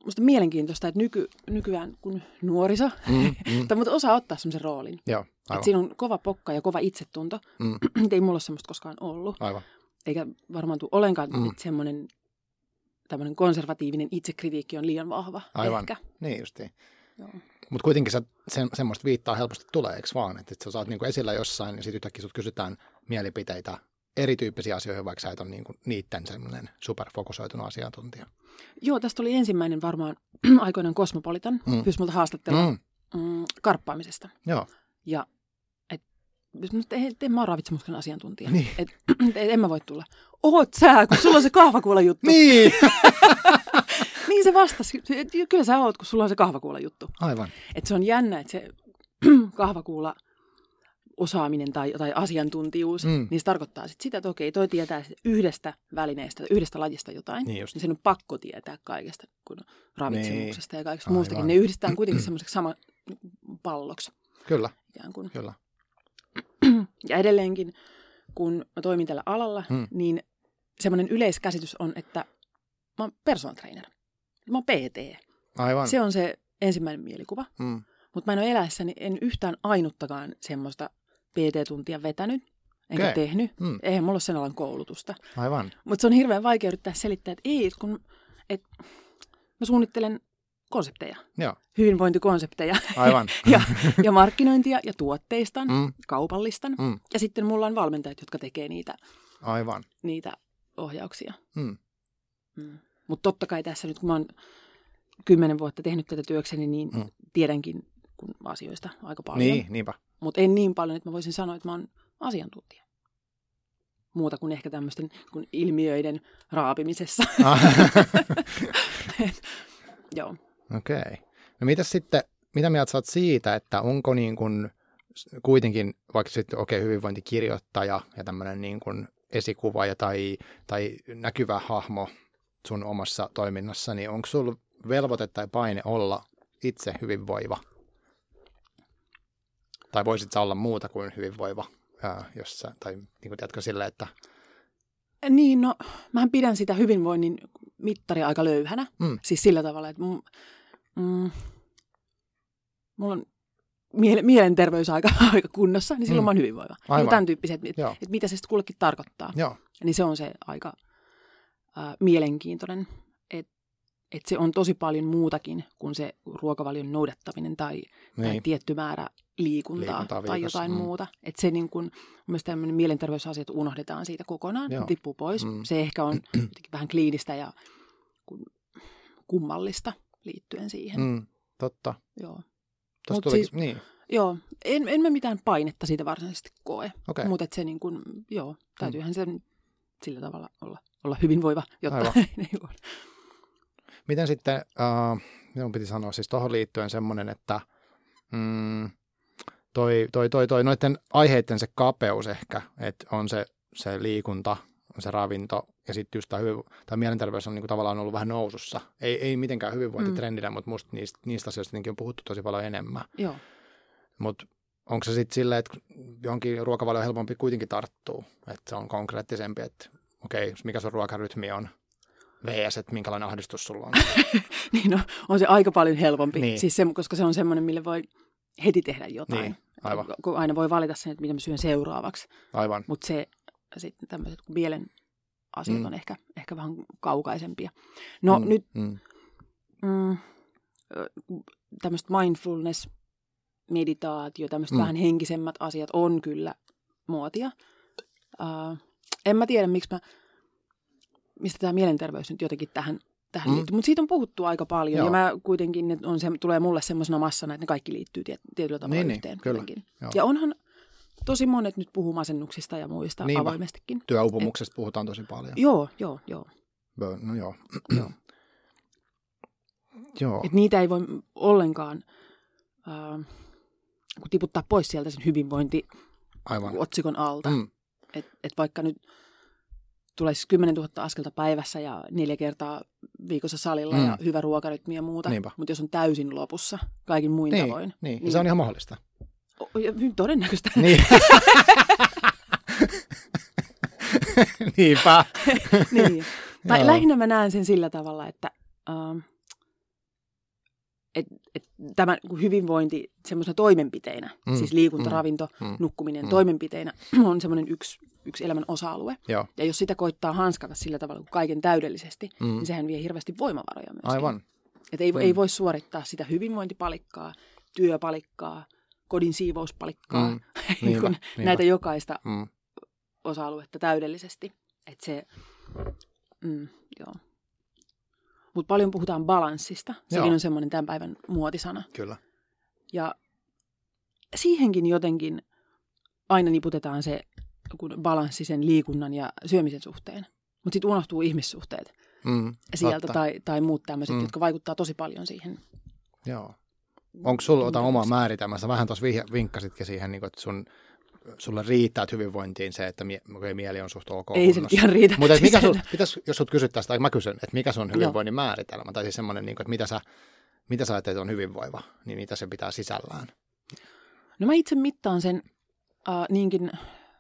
[SPEAKER 2] musta mielenkiintoista, että nyky, nykyään kun nuoriso,
[SPEAKER 1] Mm, mm.
[SPEAKER 2] tai mutta osaa ottaa semmoisen roolin.
[SPEAKER 1] Joo,
[SPEAKER 2] Että
[SPEAKER 1] aivan.
[SPEAKER 2] siinä on kova pokka ja kova itsetunto.
[SPEAKER 1] Mm,
[SPEAKER 2] ei mulla ole semmoista koskaan ollut.
[SPEAKER 1] aivan.
[SPEAKER 2] Eikä varmaan tule ollenkaan,
[SPEAKER 1] Mm.
[SPEAKER 2] mm. että semmoinen tämmöinen konservatiivinen itsekritiikki on liian vahva.
[SPEAKER 1] Aivan.
[SPEAKER 2] Ehkä.
[SPEAKER 1] Niin justiin.
[SPEAKER 2] Joo.
[SPEAKER 1] Mutta kuitenkin sä, se, semmoista viittaa helposti tulee, eikö vaan? Että et sä saat niinku esillä jossain ja sitten yhtäkkiä sut kysytään mielipiteitä erityyppisiä asioihin, vaikka sä et ole niinku niiden semmoinen superfokusoitunut asiantuntija.
[SPEAKER 2] Joo, tästä oli ensimmäinen varmaan aikoinaan Cosmopolitan.
[SPEAKER 1] Mm.
[SPEAKER 2] Pyysi multa haastattelua
[SPEAKER 1] Mm,
[SPEAKER 2] mm. Karppaamisesta.
[SPEAKER 1] joo,
[SPEAKER 2] Ja et, et, et, en mä ole ravitsemuksen asiantuntija.
[SPEAKER 1] Niin.
[SPEAKER 2] Et, et, en mä voi tulla. Oot sä, kun sulla on se kahvakuula juttu.
[SPEAKER 1] niin!
[SPEAKER 2] niin se vastasi. Kyllä sä oot, kun sulla on se kahvakuula juttu.
[SPEAKER 1] Aivan.
[SPEAKER 2] Et se on jännä, että se kahvakuula osaaminen tai, tai asiantuntijuus,
[SPEAKER 1] Mm.
[SPEAKER 2] niin se tarkoittaa sit sitä, että okei, toi tietää yhdestä välineestä, yhdestä lajista jotain,
[SPEAKER 1] Niin just.
[SPEAKER 2] niin sen on pakko tietää kaikesta, kun ravitsemuksesta ja kaikesta
[SPEAKER 1] Aivan.
[SPEAKER 2] muustakin. Ne yhdistetään kuitenkin semmoiseksi sama palloksi
[SPEAKER 1] Kyllä,
[SPEAKER 2] ikään kuin.
[SPEAKER 1] kyllä.
[SPEAKER 2] Ja edelleenkin, kun mä toimin tällä alalla,
[SPEAKER 1] mm.
[SPEAKER 2] niin semmoinen yleiskäsitys on, että mä oon personal trainer. Mä oon PT.
[SPEAKER 1] Aivan.
[SPEAKER 2] Se on se ensimmäinen mielikuva.
[SPEAKER 1] Mm,
[SPEAKER 2] Mutta mä en ole eläessäni en yhtään ainuttakaan semmoista PT-tuntia vetänyt, enkä okay. tehnyt.
[SPEAKER 1] mm,
[SPEAKER 2] Eihän mulla ole sen alan koulutusta.
[SPEAKER 1] aivan.
[SPEAKER 2] Mutta se on hirveän vaikea yrittää selittää, että ei, kun et, mä suunnittelen konsepteja,
[SPEAKER 1] Joo,
[SPEAKER 2] hyvinvointikonsepteja
[SPEAKER 1] aivan.
[SPEAKER 2] ja, ja markkinointia ja tuotteistan,
[SPEAKER 1] Mm,
[SPEAKER 2] kaupallistan.
[SPEAKER 1] mm,
[SPEAKER 2] Ja sitten mulla on valmentajat, jotka tekee niitä,
[SPEAKER 1] aivan.
[SPEAKER 2] niitä ohjauksia.
[SPEAKER 1] Mm,
[SPEAKER 2] Mm. Mutta totta kai tässä nyt, kun mä oon kymmenen vuotta tehnyt tätä työkseni, niin
[SPEAKER 1] Mm.
[SPEAKER 2] tiedänkin kun asioista aika paljon.
[SPEAKER 1] niin, niinpä.
[SPEAKER 2] Mutta en niin paljon, että mä voisin sanoa, että mä oon asiantuntija. Muuta kuin ehkä tämmöisten kun ilmiöiden raapimisessa.
[SPEAKER 1] Ah,
[SPEAKER 2] Joo.
[SPEAKER 1] Okei. Okay. No mitä sitten, mitä mieltä oot siitä, että onko niin kuin kuitenkin vaikka sitten okei okay, hyvinvointikirjoittaja ja tämmöinen niin kuin esikuvaaja tai, tai näkyvä hahmo sun omassa toiminnassa, niin onko sulla velvoite tai paine olla itse hyvinvoiva? Tai voisit sä olla muuta kuin hyvinvoiva, ää, jos sä, tai niin kuin tiedätkö sille, että
[SPEAKER 2] Niin, no, mähän pidän sitä hyvinvoinnin mittaria aika löyhänä.
[SPEAKER 1] Mm.
[SPEAKER 2] Siis sillä tavalla, että mun, mm, mulla on miele- mielenterveys aika, aika kunnossa, niin silloin
[SPEAKER 1] Mm.
[SPEAKER 2] mä oon hyvinvoiva.
[SPEAKER 1] Aivan.
[SPEAKER 2] Niin tämän tyyppiset, että
[SPEAKER 1] Joo.
[SPEAKER 2] et mitä se sitten kullekin tarkoittaa.
[SPEAKER 1] joo,
[SPEAKER 2] Niin se on se aika mielenkiintoinen, että et se on tosi paljon muutakin kuin se ruokavalion noudattaminen tai, tai
[SPEAKER 1] niin,
[SPEAKER 2] tietty määrä liikuntaa,
[SPEAKER 1] Liikuntaa
[SPEAKER 2] tai jotain
[SPEAKER 1] mm.
[SPEAKER 2] muuta. Että se niin kun, myös tämmöinen mielenterveysasiat unohdetaan siitä kokonaan,
[SPEAKER 1] Joo.
[SPEAKER 2] tippuu pois.
[SPEAKER 1] Mm.
[SPEAKER 2] Mm. Se ehkä on vähän kliinistä ja kun, kummallista. liittyen siihen.
[SPEAKER 1] Mm, totta.
[SPEAKER 2] Joo.
[SPEAKER 1] Tuossa
[SPEAKER 2] Mut
[SPEAKER 1] tuli,
[SPEAKER 2] siis-
[SPEAKER 1] niin,
[SPEAKER 2] Joo, en, en mä mitään painetta siitä varsinaisesti koe.
[SPEAKER 1] okei.
[SPEAKER 2] Mutta se niin kuin, joo, täytyyhän sen sillä tavalla olla, olla hyvinvoiva, jotta
[SPEAKER 1] Aivan.
[SPEAKER 2] niin kuin-
[SPEAKER 1] Miten sitten, uh, minun piti sanoa siis tuohon liittyen semmoinen, että mm, toi, toi, toi, toi noiden aiheiden se kapeus ehkä, että on se, se liikunta, on se ravinto ja sitten just tämä, hyvin, tämä mielenterveys on niinku tavallaan ollut vähän nousussa. Ei, ei mitenkään hyvinvointitrendinä, mm. mutta musta niistä, niistä asioista on puhuttu tosi paljon enemmän.
[SPEAKER 2] joo.
[SPEAKER 1] Mutta onko se sitten silleen, että johonkin ruokavalio helpompi kuitenkin tarttuu, että se on konkreettisempi, että okei, mikä sun ruokarytmi on, vs. että minkälainen ahdistus sulla on.
[SPEAKER 2] niin no, on se aika paljon helpompi,
[SPEAKER 1] Niin.
[SPEAKER 2] siis se, koska se on semmoinen, mille voi heti tehdä jotain.
[SPEAKER 1] Niin, aivan.
[SPEAKER 2] Kun aina voi valita sen, että mitä mä syön seuraavaksi.
[SPEAKER 1] Aivan.
[SPEAKER 2] Mutta se sitten tämmöiset mielen asiat
[SPEAKER 1] Mm.
[SPEAKER 2] on ehkä, ehkä vähän kaukaisempia. No
[SPEAKER 1] mm,
[SPEAKER 2] nyt
[SPEAKER 1] Mm,
[SPEAKER 2] mm, tämmöistä mindfulness, meditaatio, tämmöiset
[SPEAKER 1] Mm.
[SPEAKER 2] vähän henkisemmät asiat on kyllä muotia. Uh, en mä tiedä, miksi mä, mistä tämä mielenterveys nyt jotenkin tähän, tähän
[SPEAKER 1] Mm.
[SPEAKER 2] liittyy, mutta siitä on puhuttu aika paljon.
[SPEAKER 1] Joo.
[SPEAKER 2] Ja mä kuitenkin, ne on se, tulee mulle semmoisena massana, että ne kaikki liittyy tiet, tietyllä tavalla
[SPEAKER 1] Niin, niin,
[SPEAKER 2] yhteen.
[SPEAKER 1] kyllä.
[SPEAKER 2] kuitenkin.
[SPEAKER 1] Joo.
[SPEAKER 2] Ja onhan tosi monet nyt puhuu masennuksista ja muista
[SPEAKER 1] Niinpä.
[SPEAKER 2] avoimestikin.
[SPEAKER 1] työupumuksesta puhutaan tosi paljon.
[SPEAKER 2] Joo, joo, joo.
[SPEAKER 1] No joo.
[SPEAKER 2] joo.
[SPEAKER 1] joo.
[SPEAKER 2] Et niitä ei voi ollenkaan äh, tiputtaa pois sieltä sen hyvinvointi-otsikon
[SPEAKER 1] Aivan.
[SPEAKER 2] alta.
[SPEAKER 1] Mm,
[SPEAKER 2] Et, et vaikka nyt tulisi 10 000 askelta päivässä ja neljä kertaa viikossa salilla
[SPEAKER 1] Mm.
[SPEAKER 2] ja hyvä ruokarytmi ja muuta,
[SPEAKER 1] Niinpä.
[SPEAKER 2] mutta jos on täysin lopussa kaikin muin
[SPEAKER 1] niin,
[SPEAKER 2] tavoin,
[SPEAKER 1] niin.
[SPEAKER 2] niin-
[SPEAKER 1] se on ihan mahdollista.
[SPEAKER 2] o- hyvin todennäköistä.
[SPEAKER 1] Niin. Niinpä.
[SPEAKER 2] niin. Tai
[SPEAKER 1] Joo.
[SPEAKER 2] lähinnä mä näen sen sillä tavalla, että ähm, et, et tämä hyvinvointi semmoisena toimenpiteinä,
[SPEAKER 1] Mm,
[SPEAKER 2] siis liikunta,
[SPEAKER 1] mm,
[SPEAKER 2] ravinto,
[SPEAKER 1] mm,
[SPEAKER 2] mm, nukkuminen
[SPEAKER 1] mm.
[SPEAKER 2] toimenpiteinä on semmoinen yksi, yksi elämän osa-alue.
[SPEAKER 1] Joo.
[SPEAKER 2] Ja jos sitä koittaa hanskata sillä tavalla kuin kaiken täydellisesti,
[SPEAKER 1] Mm.
[SPEAKER 2] niin sehän vie hirveästi voimavaroja myös.
[SPEAKER 1] Aivan.
[SPEAKER 2] Että ei,
[SPEAKER 1] Mm.
[SPEAKER 2] ei voi suorittaa sitä hyvinvointipalikkaa, työpalikkaa, kodin siivouspalikkaa,
[SPEAKER 1] Mm.
[SPEAKER 2] mm.
[SPEAKER 1] Niinpä,
[SPEAKER 2] kun
[SPEAKER 1] niinpä.
[SPEAKER 2] näitä jokaista
[SPEAKER 1] Mm.
[SPEAKER 2] osa-aluetta täydellisesti. Että se, mm, joo. Mutta paljon puhutaan balanssista. Sekin
[SPEAKER 1] Joo.
[SPEAKER 2] on semmoinen tämän päivän muotisana.
[SPEAKER 1] Kyllä.
[SPEAKER 2] Ja siihenkin jotenkin aina niputetaan se kun balanssi sen liikunnan ja syömisen suhteen. Mutta sitten unohtuu ihmissuhteet
[SPEAKER 1] Mm.
[SPEAKER 2] sieltä
[SPEAKER 1] Totta.
[SPEAKER 2] tai, tai muut tämmöiset,
[SPEAKER 1] Mm.
[SPEAKER 2] jotka vaikuttaa tosi paljon siihen.
[SPEAKER 1] Joo. Onko sulla jotain omaa määritelmästä? Vähän tuossa vinkkasitkin siihen, niin kuin, että sun, sulle riittää että hyvinvointiin se, että mie, okay, mieli on suht ok
[SPEAKER 2] Ei se ihan riitä.
[SPEAKER 1] Mutta mikä sun, pitäis, jos sut kysyttäisiin, tai mä kysyn, että mikä sun hyvinvoinnin määritelmä, tai siis semmoinen, niin kuin, että mitä sä, mitä sä ajattelet on hyvinvoiva, niin mitä se pitää sisällään.
[SPEAKER 2] No mä itse mittaan sen äh, niinkin,